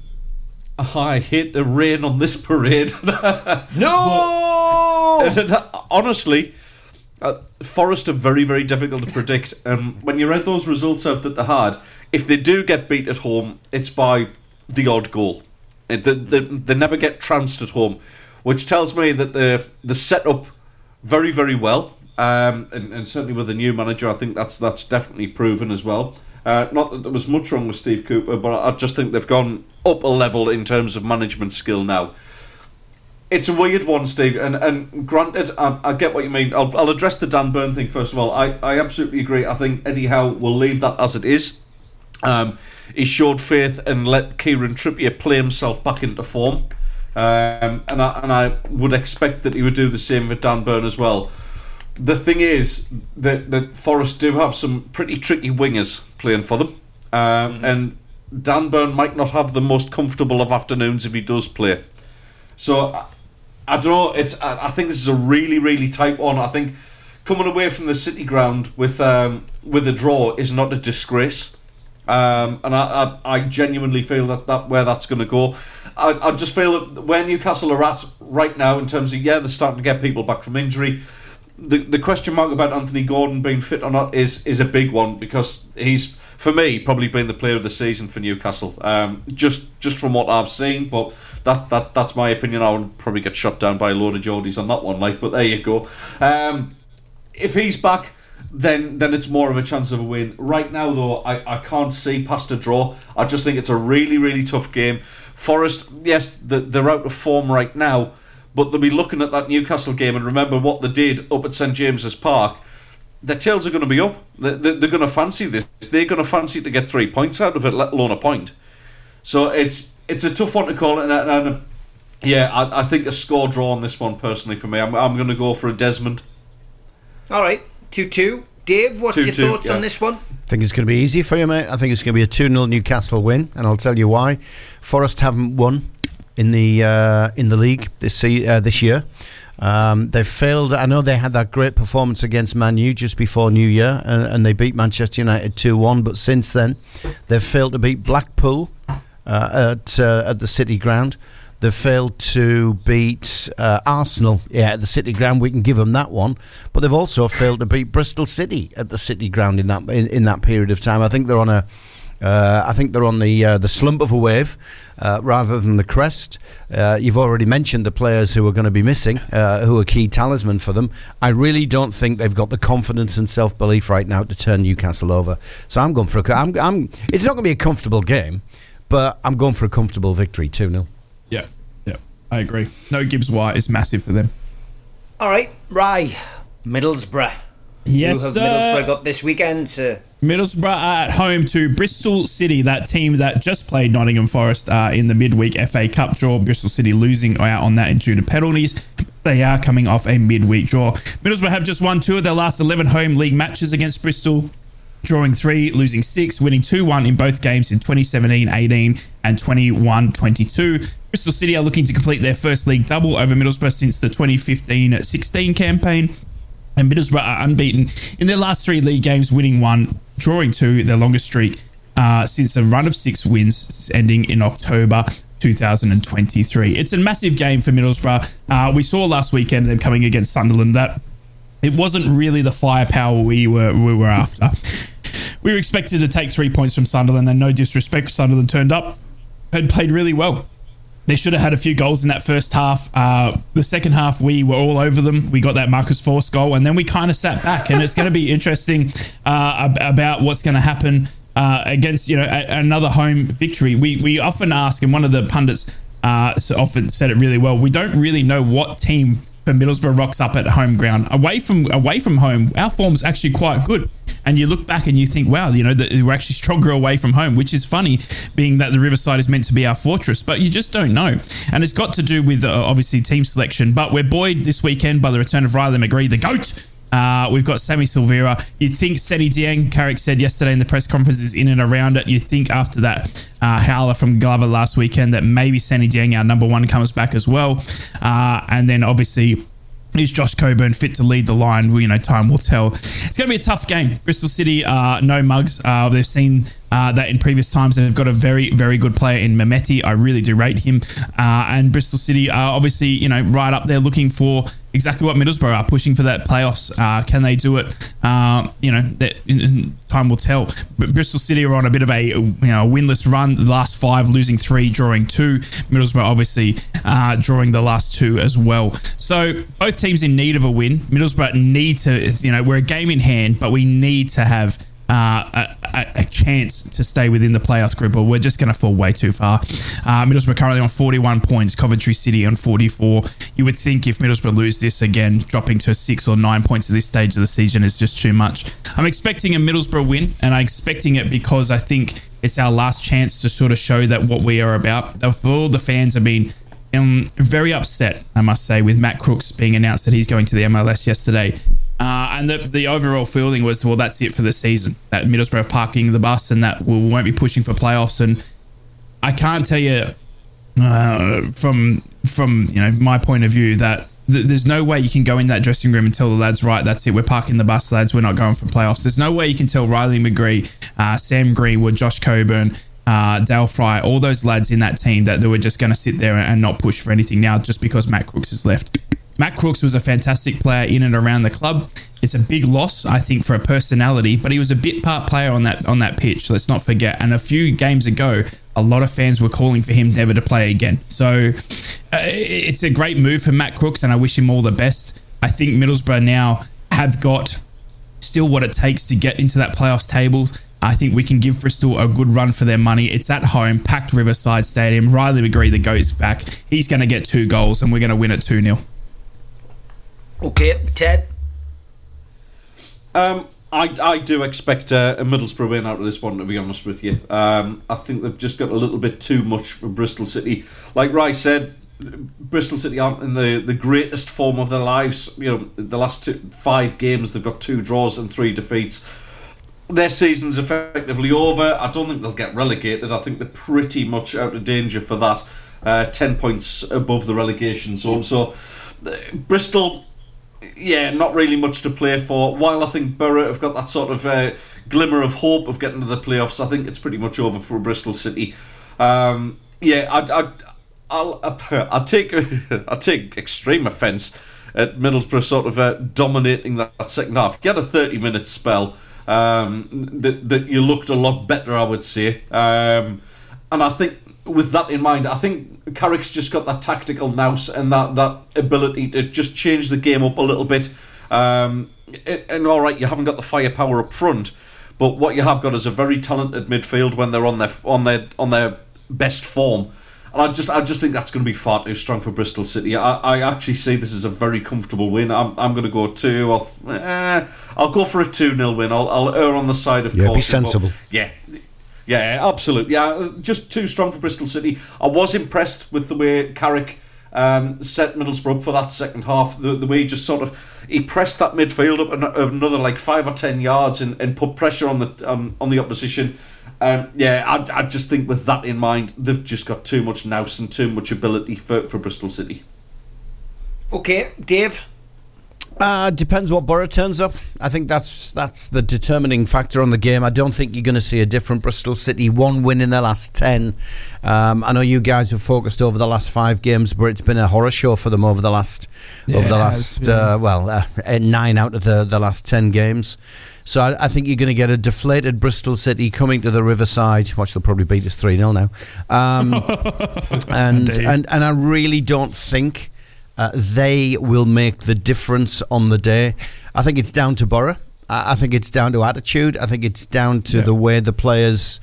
I hit the rain on this parade. No. Honestly, uh, Forest are very, very difficult to predict. Um, when you read those results out that they had, if they do get beat at home, it's by the odd goal. They, they, they never get trounced at home, which tells me that the the set up very very well. Um, and, and certainly with the new manager, I think that's that's definitely proven as well. Uh, not that there was much wrong with Steve Cooper, but I just think they've gone up a level in terms of management skill now. It's a weird one, Steve, and, and granted, I, I get what you mean. I'll, I'll address the Dan Burn thing first of all. I, I absolutely agree. I think Eddie Howe will leave that as it is. Um, he showed faith and let Kieran Trippier play himself back into form. Um, and, I, and I would expect that he would do the same with Dan Burn as well. The thing is that, that Forest do have some pretty tricky wingers playing for them. Um, mm-hmm. And Dan Burn might not have the most comfortable of afternoons if he does play. So I don't know. It's. I, I think this is a really, really tight one. I think coming away from the City ground with um, with a draw is not a disgrace. Um, and I, I, I, genuinely feel that, that where that's going to go. I, I just feel that where Newcastle are at right now, in terms of yeah, they're starting to get people back from injury. The the question mark about Anthony Gordon being fit or not is is a big one because he's for me probably been the player of the season for Newcastle. Um, just just from what I've seen, but that, that that's my opinion. I would probably get shut down by a load of Geordies on that one, like. But there you go. Um, if he's back, then then it's more of a chance of a win. Right now, though, I, I can't see past a draw. I just think it's a really really tough game. Forest, yes, they're out of form right now, but they'll be looking at that Newcastle game and remember what they did up at St James's Park. Their tails are going to be up. They're, they're going to fancy this. They're going to fancy to get three points out of it, let alone a point. So it's it's a tough one to call, and, and yeah, I, I, think a score draw on this one personally for me. I'm, I'm going to go for a Desmond. All right, two two. Dave, what's two, your two, thoughts yeah. on this one? I think it's going to be easy for you, mate. I think it's going to be a 2 0 Newcastle win, and I'll tell you why. Forest haven't won in the uh, in the league this uh, this year. Um, they've failed. I know they had that great performance against Man U just before New Year, and, and they beat Manchester United 2 1. But since then, they've failed to beat Blackpool, uh, at uh, at the City Ground. They failed to beat uh, Arsenal, yeah, at the City Ground. We can give them that one, but they've also failed to beat Bristol City at the City Ground in that in, in that period of time. I think they're on a uh, I think they're on the uh, the slump of a wave uh, rather than the crest. Uh, you've already mentioned the players who are going to be missing, who are key talisman for them. I really don't think they've got the confidence and self belief right now to turn Newcastle over. So I'm going for a. I'm, I'm, it's not going to be a comfortable game but I'm going for a comfortable victory 2 0. Yeah, yeah, I agree. No Gibbs White is massive for them. All right, Ry, Middlesbrough. Yes, Who have sir. Middlesbrough got this weekend? To- Middlesbrough are at home to Bristol City, that team that just played Nottingham Forest uh, in the midweek FA Cup draw. Bristol City losing out on that due to penalties. They are coming off a midweek draw. Middlesbrough have just won two of their last 11 home league matches against Bristol drawing three, losing six, winning 2 1 in both games in 2017 18 and 21 22. Bristol City are looking to complete their first league double over Middlesbrough since the 2015 16 campaign. And Middlesbrough are unbeaten in their last three league games, winning one, drawing two, their longest streak uh, since a run of six wins ending in October 2023. It's a massive game for Middlesbrough. Uh, we saw last weekend them coming against Sunderland that it wasn't really the firepower we were we were after we were expected to take three points from Sunderland, and no disrespect, Sunderland turned up and played really well. They should have had a few goals in that first half. Uh, the second half, we were all over them. We got that Marcus Force goal, and then we kind of sat back. And it's going to be interesting uh, about what's going to happen uh, against you know a- another home victory. We we often ask, and one of the pundits uh, often said it really well. We don't really know what team for Middlesbrough rocks up at home ground. Away from away from home, our form's actually quite good and you look back and you think, wow, you know, we're actually stronger away from home, which is funny, being that the Riverside is meant to be our fortress, but you just don't know. And it's got to do with uh, obviously team selection. But we're buoyed this weekend by the return of Riley McGree, the GOAT. Uh, we've got Sammy Silvera. You'd think Seny Dieng, Carrick said yesterday in the press conference, is in and around it. You'd think after that uh, howler from Glover last weekend that maybe Seny Dieng, our number one, comes back as well. Uh, and then obviously is Josh Coburn fit to lead the line? Well, you know, time will tell. It's going to be a tough game. Bristol City, uh, no mugs. Uh, they've seen uh, that in previous times they've got a very, very good player in Mehmeti. I really do rate him. Uh, and Bristol City are obviously, you know, right up there looking for exactly what Middlesbrough are pushing for that playoffs. Uh, can they do it? Uh, you know, that, time will tell. But Bristol City are on a bit of a you know winless run. The last five, losing three, drawing two. Middlesbrough obviously uh, drawing the last two as well. So both teams in need of a win. Middlesbrough need to, you know, we're a game in hand, but we need to have uh, a, a, chance to stay within the playoffs group, or we're just going to fall way too far. Uh, Middlesbrough currently on 41 points, Coventry City on 44. You would think if Middlesbrough lose this again, dropping to six or nine points at this stage of the season is just too much. I'm expecting a Middlesbrough win, and I'm expecting it because I think it's our last chance to sort of show that what we are about. Of all the fans have been um, very upset, I must say, with Matt Crooks being announced that he's going to the MLS yesterday. Uh, and the, the overall feeling was, well, that's it for the season. That Middlesbrough parking the bus and that we won't be pushing for playoffs. And I can't tell you uh, from from you know my point of view that th- there's no way you can go in that dressing room and tell the lads, right, that's it, we're parking the bus, lads, we're not going for playoffs. There's no way you can tell Riley McGree, uh, Sam Greenwood, Josh Coburn, uh, Dale Fry, all those lads in that team that they were just going to sit there and not push for anything now just because Matt Crooks has left. Matt Crooks was a fantastic player in and around the club. It's a big loss, I think, for a personality, but he was a bit part player on that on that pitch. Let's not forget. And a few games ago, a lot of fans were calling for him never to play again. So uh, it's a great move for Matt Crooks, and I wish him all the best. I think Middlesbrough now have got still what it takes to get into that playoffs table. I think we can give Bristol a good run for their money. It's at home, packed Riverside Stadium. Riley McGree that goes back. He's going to get two goals, and we're going to win it 2 0. Okay, Ted. Um, I, I do expect uh, a Middlesbrough win out of this one, to be honest with you. Um, I think they've just got a little bit too much for Bristol City. Like Ry said, Bristol City aren't in the, the greatest form of their lives. You know, the last two, five games, they've got two draws and three defeats. Their season's effectively over. I don't think they'll get relegated. I think they're pretty much out of danger for that. Uh, 10 points above the relegation zone. So, uh, Bristol yeah, not really much to play for. While I think Borough have got that sort of uh, glimmer of hope of getting to the playoffs, I think it's pretty much over for Bristol City. Um, yeah, I, I, I'll, I take I take extreme offence at Middlesbrough sort of uh, dominating that, that, second half. Get a thirty minute spell um, that that you looked a lot better, I would say. Um, and I think with that in mind, I think Carrick's just got that tactical nous and that, that ability to just change the game up a little bit. Um, and all right, you haven't got the firepower up front, but what you have got is a very talented midfield when they're on their on their on their best form. And I just I just think that's going to be far too strong for Bristol City. I, I actually see this as a very comfortable win. I'm, I'm going to go two. I'll eh, I'll go for a two 0 win. I'll, I'll err on the side of yeah, caution. be sensible. Yeah, yeah, absolutely. Yeah, just too strong for Bristol City. I was impressed with the way Carrick um, set Middlesbrough for that second half. The, the way he just sort of he pressed that midfield up another like five or ten yards and, and put pressure on the um, on the opposition. Um, yeah, I, I just think with that in mind, they've just got too much nous and too much ability for, for Bristol City. Okay, Dave. Uh, depends what Borough turns up. I think that's that's the determining factor on the game. I don't think you're going to see a different Bristol City. One win in their last ten. Um, I know you guys have focused over the last five games, but it's been a horror show for them over the last yeah, over the last uh, well uh, nine out of the, the last ten games. So I, I think you're going to get a deflated Bristol City coming to the Riverside. Watch, they'll probably beat us three 0 now. Um, and and and I really don't think uh, they will make the difference on the day. I think it's down to Borough. I think it's down to attitude. I think it's down to yeah. the way the players,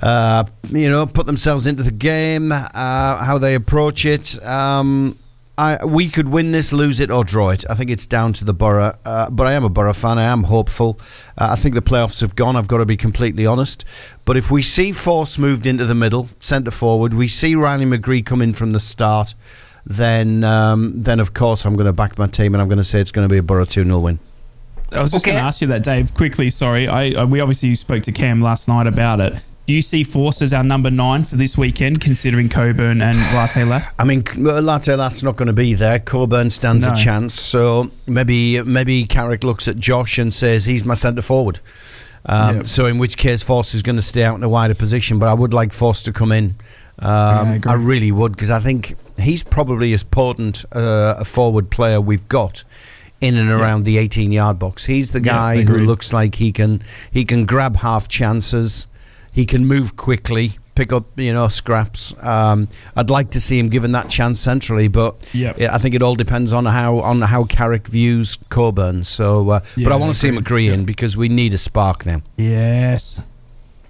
uh, you know, put themselves into the game, uh, how they approach it. Um, I, we could win this, lose it, or draw it. I think it's down to the Borough. Uh, but I am a Borough fan. I am hopeful. Uh, I think the playoffs have gone. I've got to be completely honest. But if we see Force moved into the middle, centre forward, we see Riley McGree come in from the start then um, then of course I'm going to back my team and I'm going to say it's going to be a Borough 2 0 win. I was just okay. going to ask you that, Dave, quickly. Sorry, I, I, we obviously spoke to Cam last night about it. Do you see Force as our number nine for this weekend, considering Coburn and Latte Lath? I mean, Latte Lath's not going to be there. Coburn stands no. a chance, so maybe maybe Carrick looks at Josh and says he's my centre forward. Um, Yep. So in which case Force is going to stay out in a wider position. But I would like Force to come in. Um, I. I really would because I think he's probably as potent uh, a forward player we've got in and around the 18 yard box. He's the Yeah, guy who looks like he can he can grab half chances. He can move quickly, pick up you know scraps. Um, I'd like to see him given that chance centrally, but Yep. yeah, I think it all depends on how on how Carrick views Coburn. So, uh, but I want to see him agreed. agree in because we need a spark now. Yes.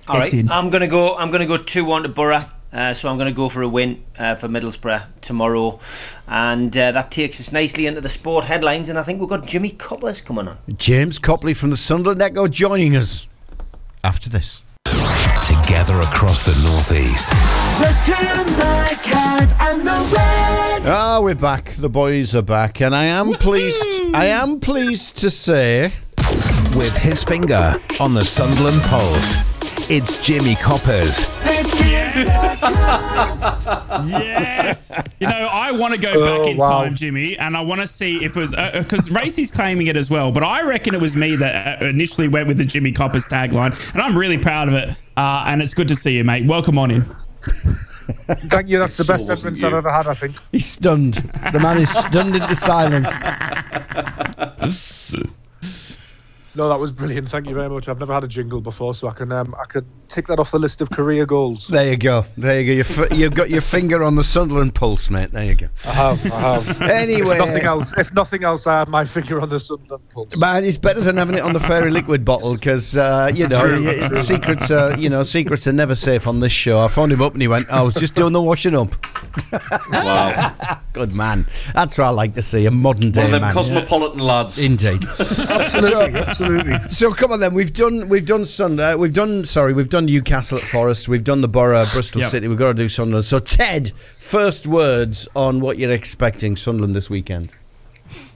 All right, I'm gonna go. I'm gonna go two one to Borough. Uh, so I'm going to go for a win uh, for Middlesbrough tomorrow, and uh, that takes us nicely into the sport headlines. And I think we've got Jimmy Coppers coming on. James Copley from the Sunderland Echo joining us after this. Together across the Northeast. The tune, cat, and the red. Ah, we're back. The boys are back, and I am pleased. I am pleased to say With his finger on the Sunderland pulse, it's Jimmy Coppers. This is the cat. Yes. you know, I want to go back Oh, in wow. time, Jimmy, and I want to see if it was because Wraithie's claiming it as well, but I reckon it was me that uh, initially went with the Jimmy Coppers tagline, and I'm really proud of it. Uh, and it's good to see you, mate. Welcome on in. Thank you. That's the best wasn't. I've ever had. I think. he's stunned. The man is stunned into silence. No, that was brilliant. Thank you very much. I've never had a jingle before, so I can um, I can tick that off the list of career goals. There you go. There you go. Your fi- You've got your finger on the Sunderland pulse, mate. There you go. I have. I have. Anyway, If nothing else, if nothing else, I have my finger on the Sunderland pulse. Man, it's better than having it on the fairy liquid bottle because uh, you know True, y- true. secrets. Are, you know secrets are never safe on this show. I phoned him up and he went, "I was just doing the washing up." Wow. Good man. That's what I like to see. A modern day One of them man. cosmopolitan lads. Indeed. Absolutely, absolutely. So come on then. We've done. We've done Sunday. We've done. Sorry, we've done Newcastle at Forest. We've done the Borough, Bristol Yep. City. We've got to do Sunderland. So Ted, first words on what you're expecting Sunderland this weekend.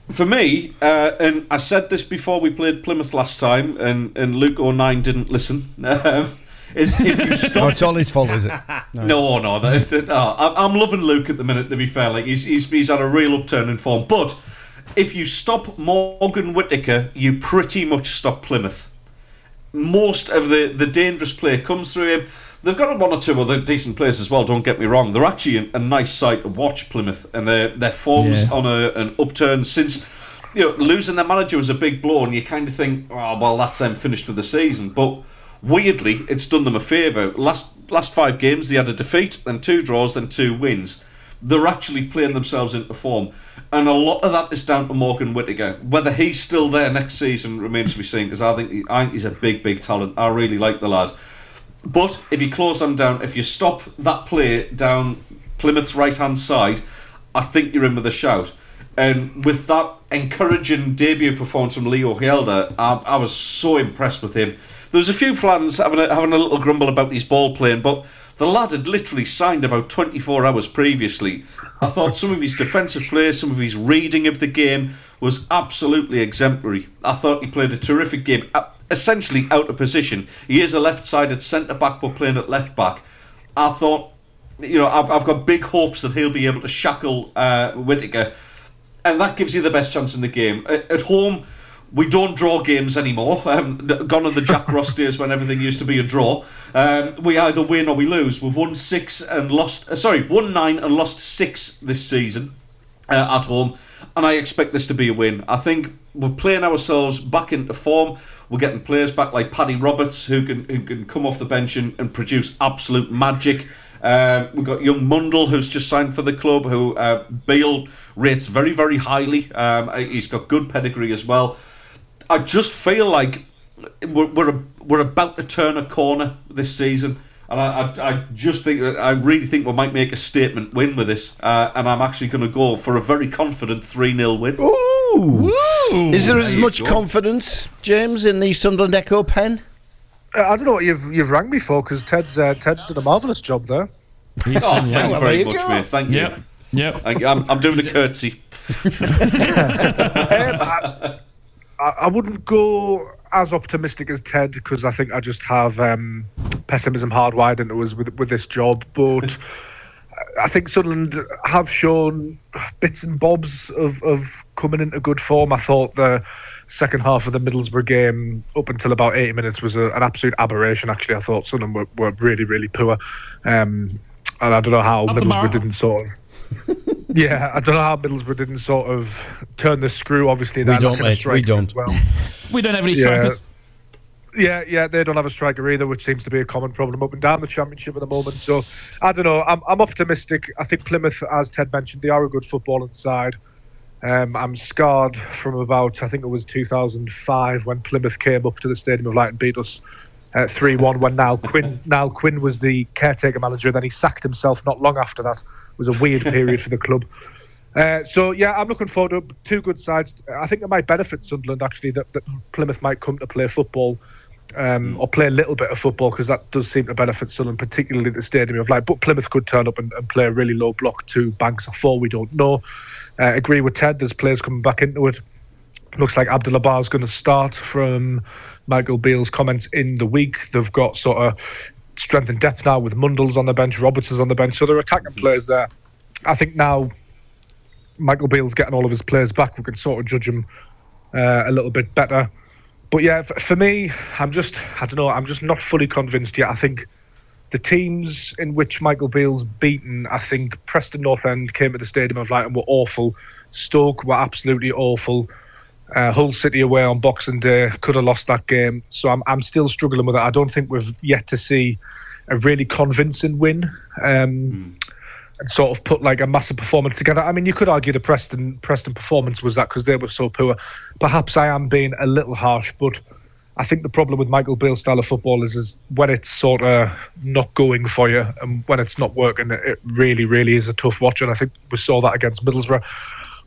For me, uh, and I said this before we played Plymouth last time, and, and Luke O'Nien didn't listen. Um, is if you stop it's all his fault, is it? No, no, that, that- no. I- I'm loving Luke at the minute. To be fair, like he's he's, he's had a real upturn in form. But if you stop Morgan Whitaker, you pretty much stop Plymouth. Most of the the dangerous play comes through him. They've got one or two other decent players as well. Don't get me wrong. They're actually a, a nice sight to watch Plymouth, and their their forms Yeah. on a, an upturn since. You know, losing their manager was a big blow, and you kind of think, oh well, that's them finished for the season. But weirdly, it's done them a favour. Last last five games, they had a defeat, then two draws, then two wins. They're actually playing themselves into form, and a lot of that is down to Morgan Whittaker. Whether he's still there next season remains to be seen. Because I think he, I think he's a big, big talent. I really like the lad. But if you close them down, if you stop that play down Plymouth's right hand side, I think you're in with a shout. And with that encouraging debut performance from Leo Hjelde, I, I was so impressed with him. There was a few fans having a, having a little grumble about his ball playing, but the lad had literally signed about 24 hours previously. I thought some of his defensive play, some of his reading of the game was absolutely exemplary. I thought he played a terrific game, uh, essentially out of position. He is a left-sided centre back, but playing at left back. I thought, you know, I've, I've got big hopes that he'll be able to shackle uh, Whittaker, and that gives you the best chance in the game. At, at home, we don't draw games anymore. Um, gone are the Jack Ross days when everything used to be a draw. Um, we either win or we lose. We've won six and lost. Uh, sorry, won nine and lost six this season uh, at home, and I expect this to be a win. I think we're playing ourselves back into form. We're getting players back like Paddy Roberts who can who can come off the bench and, and produce absolute magic. Um, we've got young Mundle who's just signed for the club, who uh, Beale rates very very highly. Um, he's got good pedigree as well. I just feel like we're we're, we're about to turn a corner this season, and I, I, I just think I really think we might make a statement win with this, uh, and I'm actually going to go for a very confident three 0 win. Ooh. Is there as There you much go. confidence, James, in the Sunderland Echo pen? Uh, I don't know what you've you've rang me for because Ted's uh, Ted's done a marvelous job there. Oh, thanks Well, very you much, go. mate. Thank you. Yep. Yep. Thank you. I'm, I'm doing a curtsy. Um, I, I I wouldn't go as optimistic as Ted because I think I just have um, pessimism hardwired into us with with this job. But I think Sunderland have shown bits and bobs of, of coming into good form. I thought the second half of the Middlesbrough game up until about 80 minutes was a, an absolute aberration. Actually, I thought Sunderland were, were really, really poor. Um, and I don't know how Middlesbrough didn't sort of. yeah, I don't know how Middlesbrough didn't sort of turn the screw. Obviously, they're don't, mate, we don't. Well. We don't have any strikers. Yeah, yeah, they don't have a striker either, which seems to be a common problem up and down the championship at the moment. So I don't know. I'm, I'm optimistic. I think Plymouth, as Ted mentioned, they are a good footballing side. Um, I'm scarred from about I think it was 2005 when Plymouth came up to the Stadium of Light and beat us uh, three one. When Niall Quinn Niall Quinn was the caretaker manager, and then he sacked himself not long after that. Was a weird period for the club. Uh, so yeah, I'm looking forward to two good sides. I think it might benefit Sunderland actually that, that Plymouth might come to play football um, or play a little bit of football because that does seem to benefit Sunderland, particularly the Stadium of Light. But Plymouth could turn up and, and play a really low block to Banks or four. We don't know. Uh, agree with Ted. There's players coming back into it. Looks like Abdoullah Ba is going to start from Michael Beale's comments in the week. They've got sort of strength and depth now with Mundle's on the bench, Roberts is on the bench, so they're attacking players there. I think now Michael Beale's getting all of his players back. We can sort of judge him uh, a little bit better. But yeah, for me, I'm just I don't know. I'm just not fully convinced yet. I think the teams in which Michael Beale's beaten, I think Preston North End came to the Stadium of Light and were awful. Stoke were absolutely awful. Uh, Hull City away on Boxing Day could have lost that game. So I'm I'm still struggling with it. I don't think we've yet to see a really convincing win. Um, and sort of put like a massive performance together. I mean, you could argue the Preston Preston performance was that because they were so poor. Perhaps I am being a little harsh, but I think the problem with Michael Beale's style of football is, is when it's sort of not going for you and when it's not working, it- it really, really is a tough watch. And I think we saw that against Middlesbrough.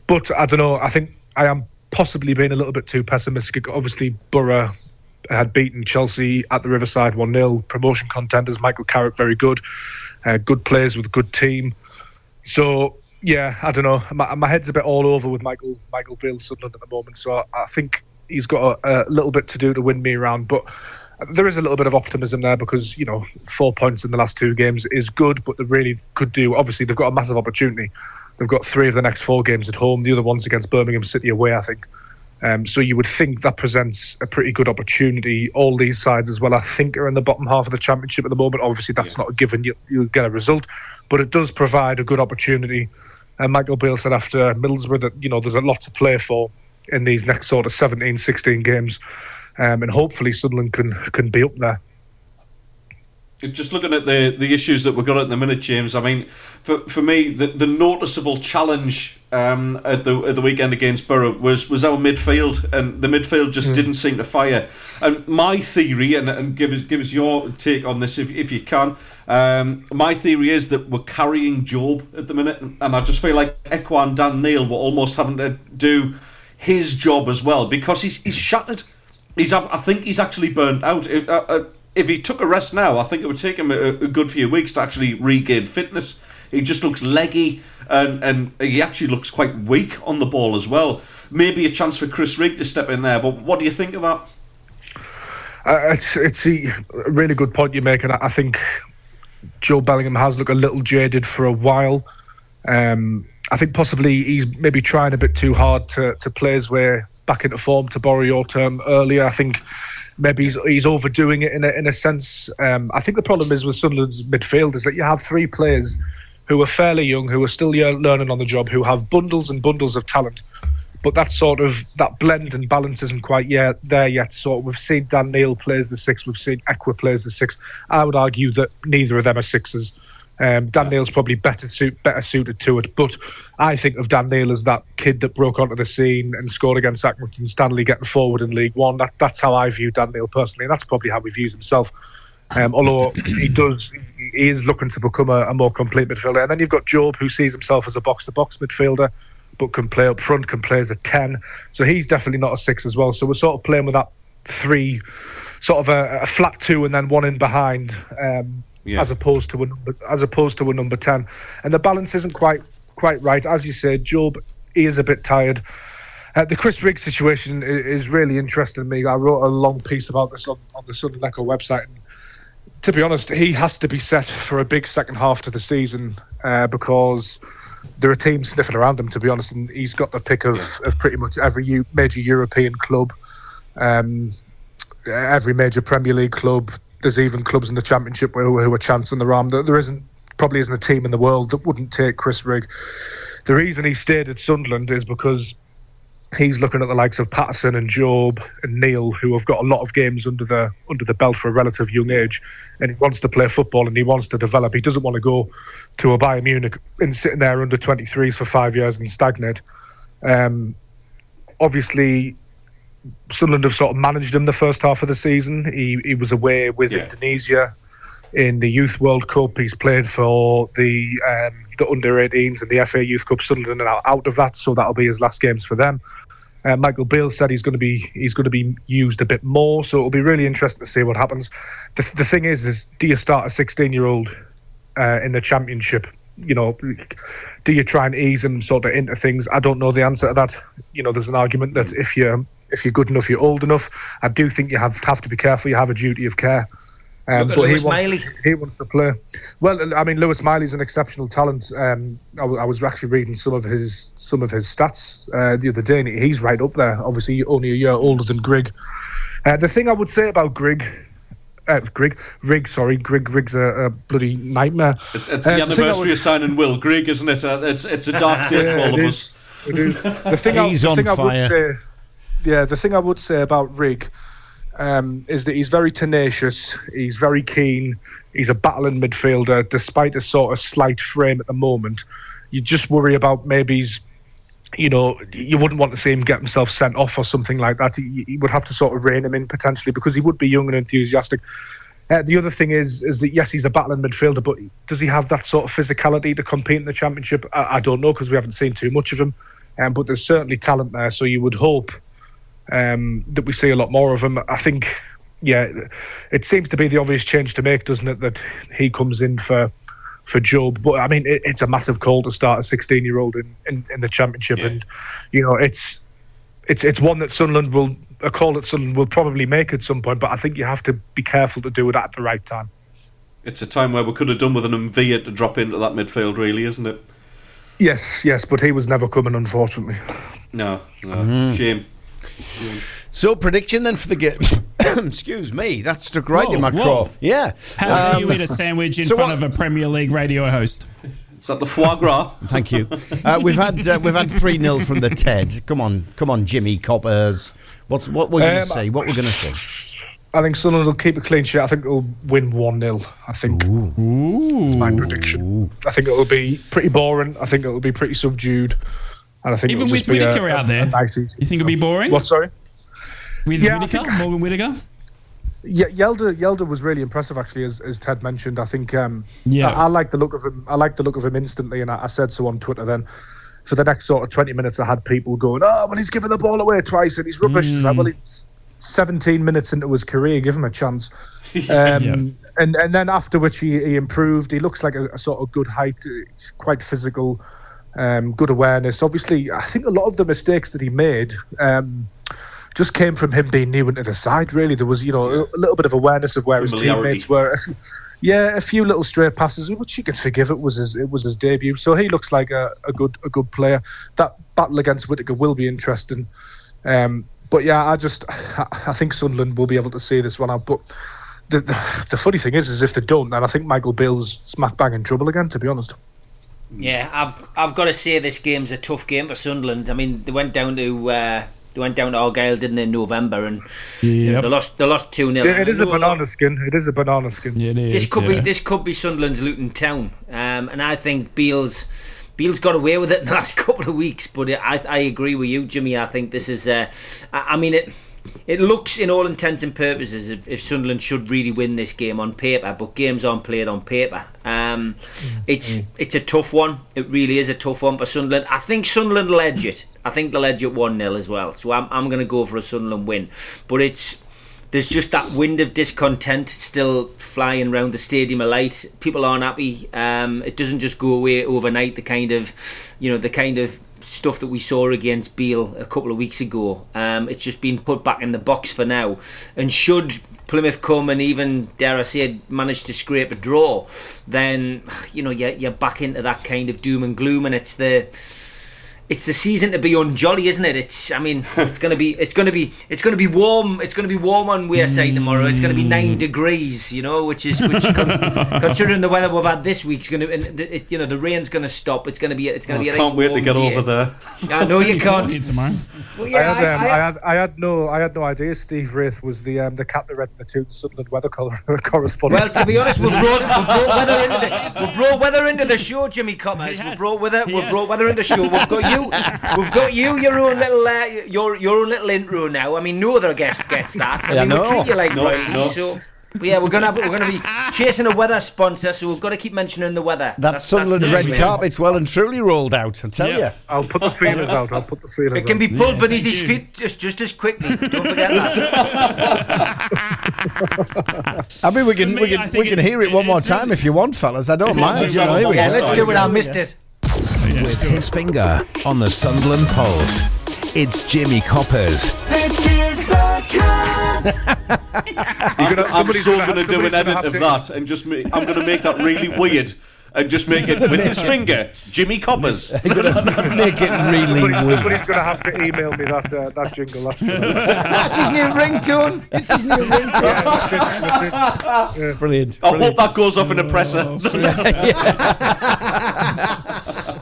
But I don't know. I think I am possibly being a little bit too pessimistic. Obviously, Borough had beaten Chelsea at the Riverside 1 0. Promotion contenders, Michael Carrick, very good. Uh, good players with a good team. So, yeah, I don't know. My, my head's a bit all over with Michael Michael Beale Sunderland at the moment. So I, I think he's got a, a little bit to do to win me around. But there is a little bit of optimism there because, you know, four points in the last two games is good, but they really could do. Obviously, they've got a massive opportunity. They've got three of the next four games at home. The other one's against Birmingham City away, I think. Um, so you would think that presents a pretty good opportunity. All these sides as well, I think, are in the bottom half of the championship at the moment. Obviously, that's not a given. You, you'll get a result, but it does provide a good opportunity. And Michael Beale said after Middlesbrough that you know there's a lot to play for in these next sort of 17, 16 games, um, and hopefully Sunderland can can be up there. Just looking at the, the issues that we've got at the minute, James. I mean, for, for me, the, the noticeable challenge um, at the at the weekend against Borough was was our midfield, and the midfield just didn't seem to fire. And my theory, and, and give us give us your take on this if, if you can. Um, my theory is that we're carrying Jobe at the minute, and I just feel like Ekwah and Dan Neil were almost having to do his job as well because he's he's shattered. He's I think he's actually burnt out. Uh, uh, if he took a rest now, I think it would take him a, a good few weeks to actually regain fitness. He just looks leggy and, and he actually looks quite weak on the ball as well. Maybe a chance for Chris Rigg to step in there, but what do you think of that? Uh, it's it's a really good point you make, and I think Jobe Bellingham has looked a little jaded for a while. Um, I think possibly he's maybe trying a bit too hard to to play his way back into form. To borrow your term earlier, I think maybe he's he's overdoing it in a in a sense. Um, I think the problem is with Sunderland's midfield is that you have three players who are fairly young, who are still learning on the job, who have bundles and bundles of talent. But that sort of that blend and balance isn't quite yet there yet. So we've seen Dan Neil plays the six, we've seen Ekwah plays the six. I would argue that neither of them are sixes. Um, Dan Neil's probably better suit, better suited to it, but I think of Dan Neil as that kid that broke onto the scene and scored against Accrington Stanley, getting forward in League One. That, that's how I view Dan Neil personally, and that's probably how he views himself. Um, although he does, he is looking to become a, a more complete midfielder. And then you've got Jobe, who sees himself as a box-to-box midfielder, but can play up front, can play as a ten. So he's definitely not a six as well. So we're sort of playing with that three, sort of a, a flat two, and then one in behind, um, Yeah. as opposed to a number, as opposed to a number ten. And the balance isn't quite quite right, as you said. Jobe he is a bit tired. Uh, the Chris Rigg's situation is really interesting to me. I wrote a long piece about this on, on the Sunderland Echo website. And to be honest, he has to be set for a big second half to the season uh, because there are teams sniffing around him, to be honest, and he's got the pick of, of pretty much every major European club, um, every major Premier League club. There's even clubs in the Championship who, who are chancing the. There, there isn't probably isn't a team in the world that wouldn't take Chris Rigg. The reason he stayed at Sunderland is because he's looking at the likes of Patterson and Jobe and Neil, who have got a lot of games under the under the belt for a relative young age, and he wants to play football and he wants to develop. He doesn't want to go to a Bayern Munich and sitting there under 23s for five years and stagnate. Um, obviously, Sunderland have sort of managed him the first half of the season. He he was away with Yeah. Indonesia in the Youth World Cup. He's played for the um, the under 18s and the FA Youth Cup. Sunderland are now out of that, so that'll be his last games for them. Uh, Michael Beale said he's going to be he's going to be used a bit more, so it'll be really interesting to see what happens. The, the thing is, is do you start a 16 year old uh, in the championship? You know, do you try and ease him sort of into things? I don't know the answer to that. You know, there's an argument that if you're if you're good enough, you're old enough. I do think you have have to be careful. You have a duty of care. Um, but Lewis he wants, Miley. he wants to play. Well, I mean, Lewis Miley's an exceptional talent. Um, I, w- I was actually reading some of his some of his stats uh, the other day, and he's right up there. Obviously, only a year older than Grigg. Uh, the thing I would say about Grigg, uh, Grigg, Rigg, sorry, Grigg, Rigg's a, a bloody nightmare. It's, it's Uh, the thing I anniversary would- of signing Will Grigg, isn't it? Uh, it's it's a dark day Yeah, for all of is. us. The thing, I, the on thing I would say, yeah, the thing I would say about Rigg um, is that he's very tenacious. He's very keen. He's a battling midfielder, despite a sort of slight frame at the moment. You just worry about maybe he's, you know, you wouldn't want to see him get himself sent off or something like that. He, he would have to sort of rein him in potentially because he would be young and enthusiastic. Uh, the other thing is, is that yes, he's a battling midfielder, but does he have that sort of physicality to compete in the championship? I, I don't know because we haven't seen too much of him. Um, but there's certainly talent there, so you would hope um, that we see a lot more of him. I think, yeah, it seems to be the obvious change to make, doesn't it? That he comes in for for Jobe, but I mean, it, it's a massive call to start a 16 year old in, in, in the championship, Yeah. and you know, it's it's it's one that Sunderland will a call that Sunderland will probably make at some point, but I think you have to be careful to do it at the right time. It's a time where we could have done with an Mvia to drop into that midfield, really, isn't it? Yes, yes, but he was never coming, unfortunately. No, no. Mm-hmm. shame. So prediction then for the game. Excuse me, that's stuck right Whoa, in my whoa. craw. Yeah. How dare Um, you eat a sandwich in so front what- of a Premier League radio host? Is that the foie gras? Thank you. Uh, we've had uh, we've had three 0 from the Ted. Come on, come on, Jimmy Coppers. What's what we're going to Um, say? What we're going to say? I think Sunderland will keep a clean sheet. I think it'll win 1 0. I think. Ooh. my prediction. I think it'll be pretty boring. I think it'll be pretty subdued. And I think Even with a- out there, nice you think it'll be boring? What? Sorry. With Yeah, I Whittaker, think- Morgan Whittaker? Yeah, Hjelde Hjelde was really impressive actually, as, as Ted mentioned. I think um, Yeah. I, I like the look of him. I like the look of him instantly, and I, I said so on Twitter. Then for the next sort of twenty minutes, I had people going, "Oh, well, he's given the ball away twice, and he's rubbish." It's like, well, it's seventeen minutes into his career. Give him a chance. Um, Yeah. And and then after which he, he improved. He looks like a, a sort of good height, quite physical, um, good awareness. Obviously, I think a lot of the mistakes that he made. Um, just came from him being new into the side. Really, there was you know a, little bit of awareness of where his teammates were. Yeah, a few little stray passes, which you can forgive. It was his it was his debut, so he looks like a, a good a good player. That battle against Whittaker will be interesting. Um, but yeah, I just I, think Sunderland will be able to see this one out. But the, the the funny thing is, is if they don't, then I think Michael Beale's smack bang in trouble again. To be honest. Yeah, I've I've got to say this game's a tough game for Sunderland. I mean, they went down to uh, they went down to Argyle, didn't they, in November, and you know, they lost they lost two 0 Yeah, it is a banana skin. It is a banana skin. Yeah, it is. This could yeah. be this could be Sunderland's Luton Town, um, and I think Beale's Beale's got away with it in the last couple of weeks. But I I agree with you, Jimmy. I think this is uh, I, I mean it. It looks, in all intents and purposes, if, if Sunderland should really win this game on paper, but games aren't played on paper. Um, it's it's a tough one. It really is a tough one for Sunderland. I think Sunderland will edge it. I think they'll edge it one 0 as well. So I'm I'm going to go for a Sunderland win. But it's there's just that wind of discontent still flying around the stadium of light. People aren't happy. Um, it doesn't just go away overnight. The kind of, you know, the kind of stuff that we saw against Beale a couple of weeks ago. Um, it's just been put back in the box for now, and should Plymouth come and even dare I say manage to scrape a draw, then you know you're, you're back into that kind of doom and gloom, and it's the it's the season to be unjolly, isn't it? It's I mean it's gonna be it's gonna be it's gonna be warm. It's gonna be warm on Wearside tomorrow. It's gonna be nine degrees, you know, which is which con- considering the weather we've had this week, it's gonna and the, it, you know the rain's gonna stop. It's gonna be it's gonna I be. A can't nice wait to get day. over there. I know you can't. tomorrow. Well, I, yeah, had, um, I- I, I- had, I had no, I had no idea. Steve Wraith was the um, the cat that read the two Sunderland weather col- correspondent. Well, to be honest, we brought, we brought weather into the we brought weather into the show, Jimmy Coppers. We brought weather we brought weather into the show. We've got you, we've got you, your own little uh, your your own little intro now. I mean, no other guest gets that. I Yeah, mean, we treat you like no, royalty, no. so. But yeah, we're gonna have, we're gonna be chasing a weather sponsor, so we've got to keep mentioning the weather. That Sunderland the red situation. carpet's well and truly rolled out, I tell Yeah. you. I'll put the feelers out. I'll put the feelers It can out. be pulled beneath his feet just just as quickly. Don't forget that. I mean, we can me, we can we can it- hear it one more time really- if you want, fellas. I don't mind. You know, Yeah, let's do it. I missed it. With his finger on the Sunderland pulse, it's Jimmy Coppers. This is the cut. I'm, gonna- I'm so gonna going to have- do an edit of that and just make, I'm going to make that really weird and just make it with his finger, Jimmy Coppers. You're gonna make it really Somebody, weird. somebody's going to have to email me that uh, that jingle. That's That's his new ringtone. It's his new ringtone. Brilliant. I hope that goes off in a presser.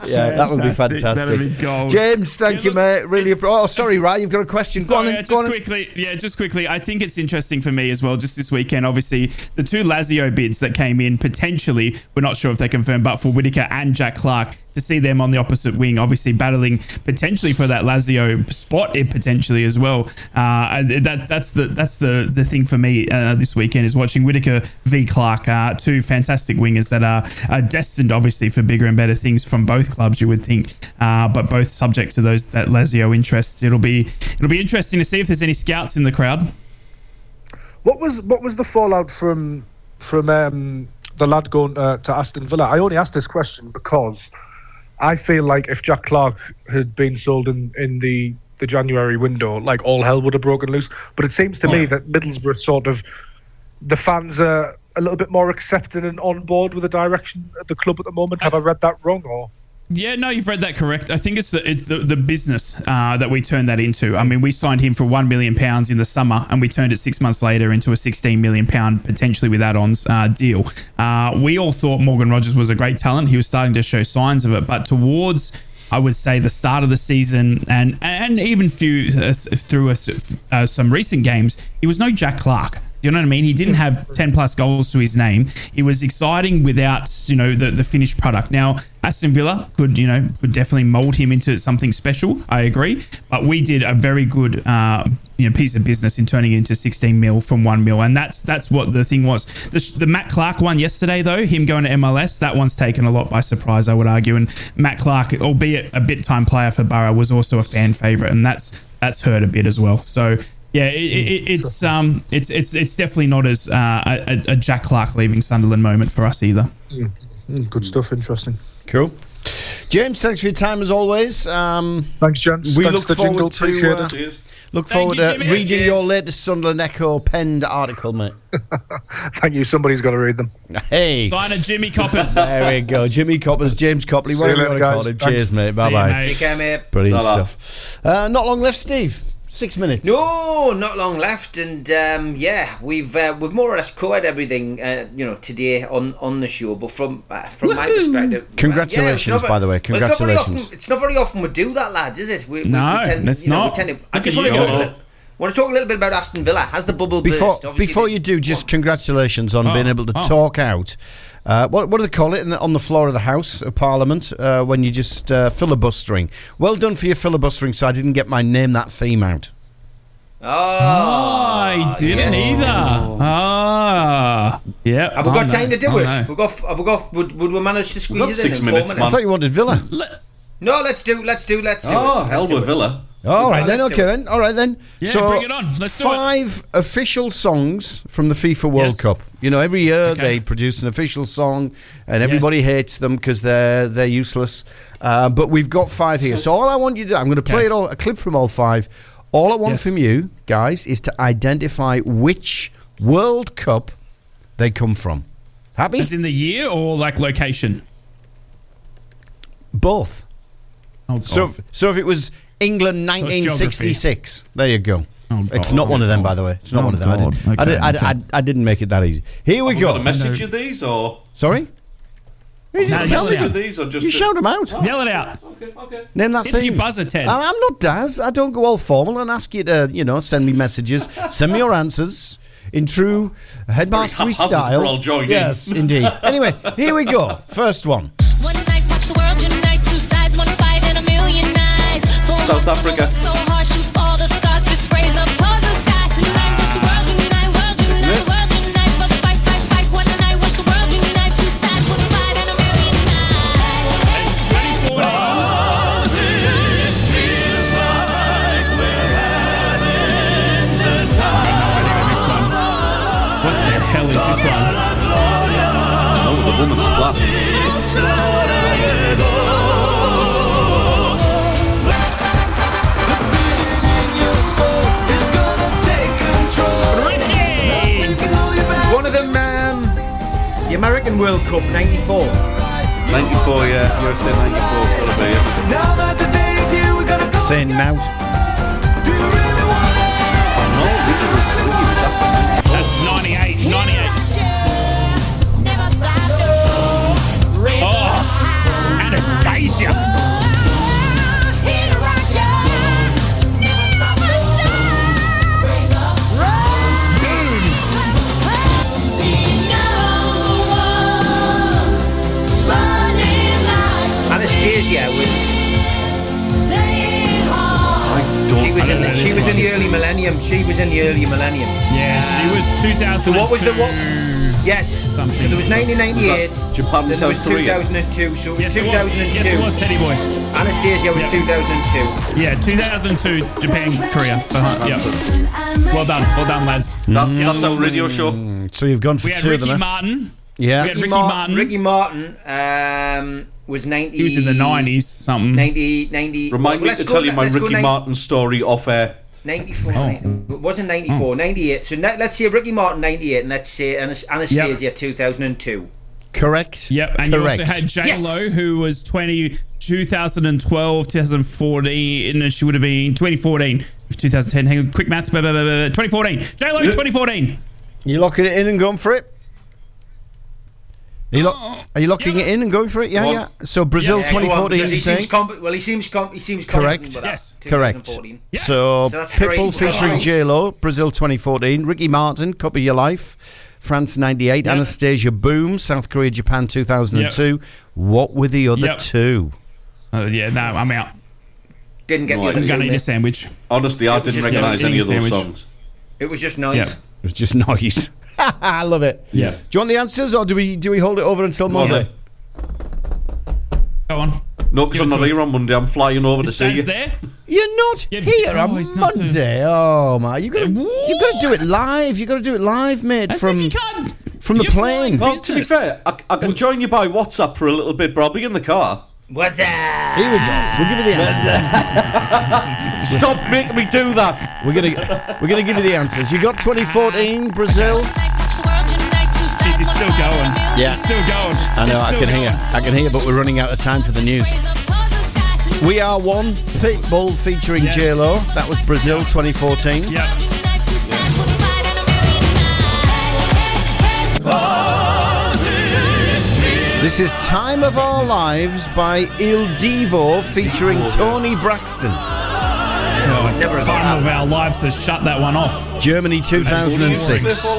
Yeah, that would be Fantastic. fantastic. That'd be gold. James, thank Yeah, you, look- mate. Really. Oh, sorry, Ryan, you've got a question. Go on, Sorry, then. Go on. just then. quickly, yeah, just quickly. I think it's interesting for me as well. Just this weekend, obviously, the two Lazio bids that came in potentially, we're not sure if they're confirmed, but for Whittaker and Jack Clarke to see them on the opposite wing, obviously battling potentially for that Lazio spot, eh, potentially as well. Uh, that that's the that's the the thing for me uh, this weekend is watching Whittaker v Clarke, uh, two fantastic wingers that are, are destined, obviously, for bigger and better things from both clubs. You would think, uh, but both subject to those that Lazio interest. It'll be it'll be interesting to see if there's any scouts in the crowd. What was what was the fallout from from um, the lad going uh, to Aston Villa? I only asked this question because I feel like if Jack Clarke had been sold in, in the the January window, like all hell would have broken loose. But it seems to me that Middlesbrough sort of the fans are a little bit more accepting and on board with the direction of the club at the moment. Have I read that wrong or? Yeah, no, you've read that correct. I think it's the it's the, the business uh, that we turned that into. I mean, we signed him for one million pounds in the summer, and we turned it six months later into a sixteen million pound potentially with add-ons uh, deal. Uh, we all thought Morgan Rogers was a great talent. He was starting to show signs of it, but towards I would say the start of the season and and even few uh, through us uh, some recent games, he was no Jack Clarke. Do you know what I mean? He didn't have 10 plus goals to his name. He was exciting without, you know, the, the finished product. Now, Aston Villa could, you know, could definitely mold him into something special. I agree. But we did a very good, uh, you know, piece of business in turning it into 16 mil from 1 mil. And that's that's what the thing was. The, the Matt Clark one yesterday, though, him going to MLS, that one's taken a lot by surprise, I would argue. And Matt Clark, albeit a bit time player for Borough, was also a fan favourite. And that's that's hurt a bit as well. So yeah, it, it, it's um, it's it's it's definitely not as uh, a, a Jack Clarke leaving Sunderland moment for us either. Mm, good stuff. Interesting. Cool. James, thanks for your time as always. Um, Thanks, gents. we Thanks look for forward jingle. to uh, it. Look forward you, to Jimmy. reading James. your latest Sunderland Echo penned article, mate. Thank you. Somebody's got to read them. Hey. Sign a Jimmy Coppers. There we go. Jimmy Coppers, James Copley, See you whatever you want to call him. Thanks. Cheers, mate. Bye bye. Take care, mate. Brilliant Ta-ra. stuff. Uh, not long left, Steve. Six minutes. No, not long left, and um, yeah, we've uh, we've more or less covered everything, uh, you know, today on, on the show. But from uh, from my perspective, Congratulations, yeah, not by the way. well, it's not Congratulations. often- It's not very often we do that, lads, is it? We, we- No, we tend, it's you know, we not. tend to- I Look just want to you. talk. A little, want to talk a little bit about Aston Villa. Has the bubble Before burst? Obviously before they- you do, just congratulations on Oh, being able to oh. talk out. Uh, what, what do they call it in the, on the floor of the House of Parliament uh, when you just uh, filibustering? Well done for your filibustering, so I didn't get my name that theme out. Oh, I didn't yes. either. Ah, yeah. Have we Oh, got no. time to do Oh, it? no. We've got. Have we got? Would, would we manage to squeeze got it six in? in minutes, four I thought you wanted Villa. No, let's do. Let's do. Let's do. Oh, it. hell Let's do with it. Villa. All right then, okay then. All right then. Yeah, bring it on. Let's do it. five official songs from the FIFA World Yes. Cup. You know, every year Okay. they produce an official song, and everybody hates them because they're they're useless. Uh, but we've got five here. So all I want you to do, I'm going to play Okay. it all, a clip from all five. All I want Yes. from you guys is to identify which World Cup they come from? Happy? As in the year or like location? Both. Oh, God. So, so if it was England it's 1966, there you go. Oh, it's God. not one of them, Oh, by the way. It's not oh, one of them. I, didn't, I, did, okay. I, I didn't make it that easy. Here we Have go. got a message of these or Sorry? You just yell tell me. of these or just You a- shout them out. Oh, yell it out. Okay, okay. Name that Hit your buzzer, Ted. I- I'm not Daz. I don't go all formal and ask you to, you know, send me messages. send me your answers in true headmastery haphazard, style. we're all joining in. Yes, indeed. Anyway, here we go. First one. South months, Africa. work So the American World Cup '94. 94, yeah. USA 94. Gotta be it. Saying Mount. No, Ricky was, Ricky was up. That's 98. 98. Oh, Anastacia. Anastacia was in the, she this was in the early millennium. She was in the early millennium. Yeah, she was 2002. So what was the what? Yes. Something. So there was 1998. Was that Japan, then there South was Korea? 2002. So it was Yes, it was. 2002. Yes, it was, Teddy Boy. Anastacia was Yep. 2002. Yeah, 2002, Japan, Korea. Uh-huh. Yeah. Well done. Well done, lads. That's, that's our radio show. So you've gone for We had two of Ricky them. eh? Martin. Yeah. We had Ricky Mar- Martin. Ricky Martin um, was 90. He was in the 90s, something. 90, 90. Remind well, me to tell you my Ricky nine- Martin story off air. 94. Oh. nine- it wasn't 94, 98. So na- let's say Ricky Martin 98 and let's say Anas- Anastacia 2002. Correct. Yep, and Correct. you also had J Lo, Yes. who was 20, 2012, 2014. No, she would have been 2014, 2010. Hang on, quick maths. blah, blah, blah, blah, 2014. J Lo, 2014. You locking it in and going for it? Are you, lo- are you locking it in and going for it? Yeah, yeah. So Brazil Yeah, 2014, he you saying? seems comp- well, he seems com- he seems Correct. confident with that. Yes. Correct. 2014. Yes. So, So that's. Pitbull featuring Right. J Lo, Brazil 2014, Ricky Martin, Cup of Your Life, France 98, Yep. Anastacia Boom, South Korea, Japan 2002. What were the other Yep. two? Uh, yeah, no, I'm out. Didn't get No, the I other I'm two, going to eat a sandwich. Honestly, I didn't recognise any of a those songs. It was just noise. Yeah. It was just noise. I love it. Yeah. Do you want the answers or do we do we hold it over until Come on Monday? Go on. No, because Give I'm not here on Monday. I'm flying over to It see you. there. You're not Yeah, here oh, on it's not too- Monday. Oh my! You got to you got to do it live. You got to do it live, mate. As from if you can't. from the You're plane. Well, to be business. fair, I, I can join you by WhatsApp for a little bit, but I'll be in the car. What's that? Here we go. We'll give you the answers. Stop making me do that. We're gonna we're gonna give you the answers. You got 2014 Brazil. Jeez, he's still going. Yeah. He's still going. I know. I still can hear. I can hear. But we're running out of time for the news. We are one Pitbull featuring Yes. J Lo. That was Brazil 2014. Yep. This is Time of Our Lives by Il Divo featuring Toni Braxton. Oh, Never time of our lives to shut that one off. Germany 2006.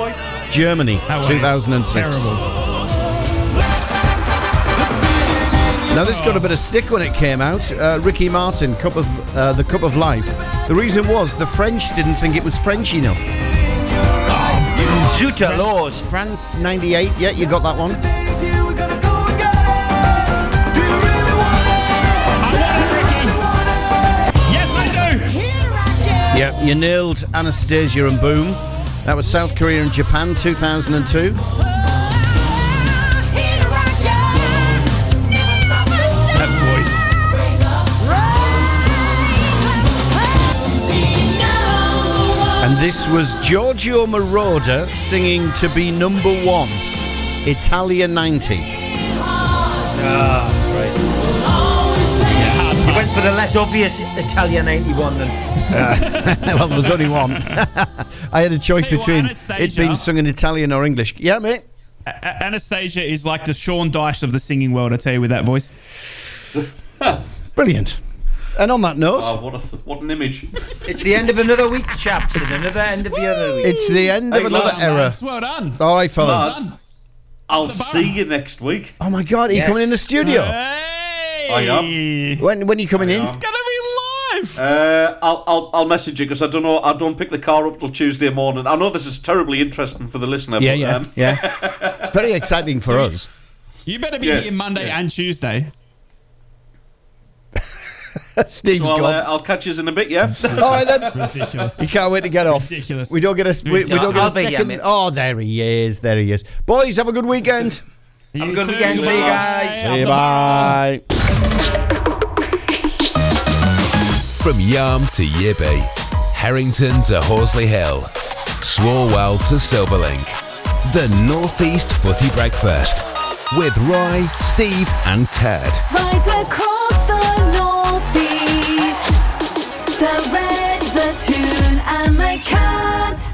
Germany That one is 2006. Terrible. Now this got a bit of stick when it came out. Uh, Ricky Martin, Cup of uh, the Cup of Life. The reason was the French didn't think it was French enough. Zuta Laws. France 98. Yeah, you got that one. Yeah, you nailed Anastacia and Boom. That was South Korea and Japan 2002. That voice. And this was Giorgio Moroder singing to be number one, Italia 90. Ah, right. You went for the less obvious Italian 91 then. Uh, well, there was only one. I had a choice Tell you what, between it being sung in Italian or English. Yeah, mate. A- Anastacia is like the Sean Dyche of the singing world, I tell you, with that voice. Brilliant. And on that note, Oh, what, a th- what an image. It's the end of another week, chaps, and another end of the other week. it's the end of another lads, era. Lads, well done. All right, fellas. Lads, I'll see you next week. Oh my God, are you Yes. coming in the studio? Hey! I am. When when are you coming in? It's gonna be live. Uh, I'll, I'll I'll message you because I don't know. I don't pick the car up till Tuesday morning. I know this is terribly interesting for the listener. Yeah, but, yeah, Um, yeah. Very exciting for us. You better be Yes, here Monday yes. and Tuesday. Steve's so I'll, gone. uh, I'll catch you in a bit. Yeah. All right then. Ridiculous. You can't wait to get off. Ridiculous. We don't get a we, we don't get a I'll be here, second. Oh, there he is. There he is. Boys, have a good weekend. Have a good weekend. See you guys. See you. Bye. From Yarm to Yibby, Harrington to Horsley Hill, Swalwell to Silverlink. The Northeast Footy Breakfast with Roy, Steve, and Ted. Right across the northeast. The red, the Toon, and the cat.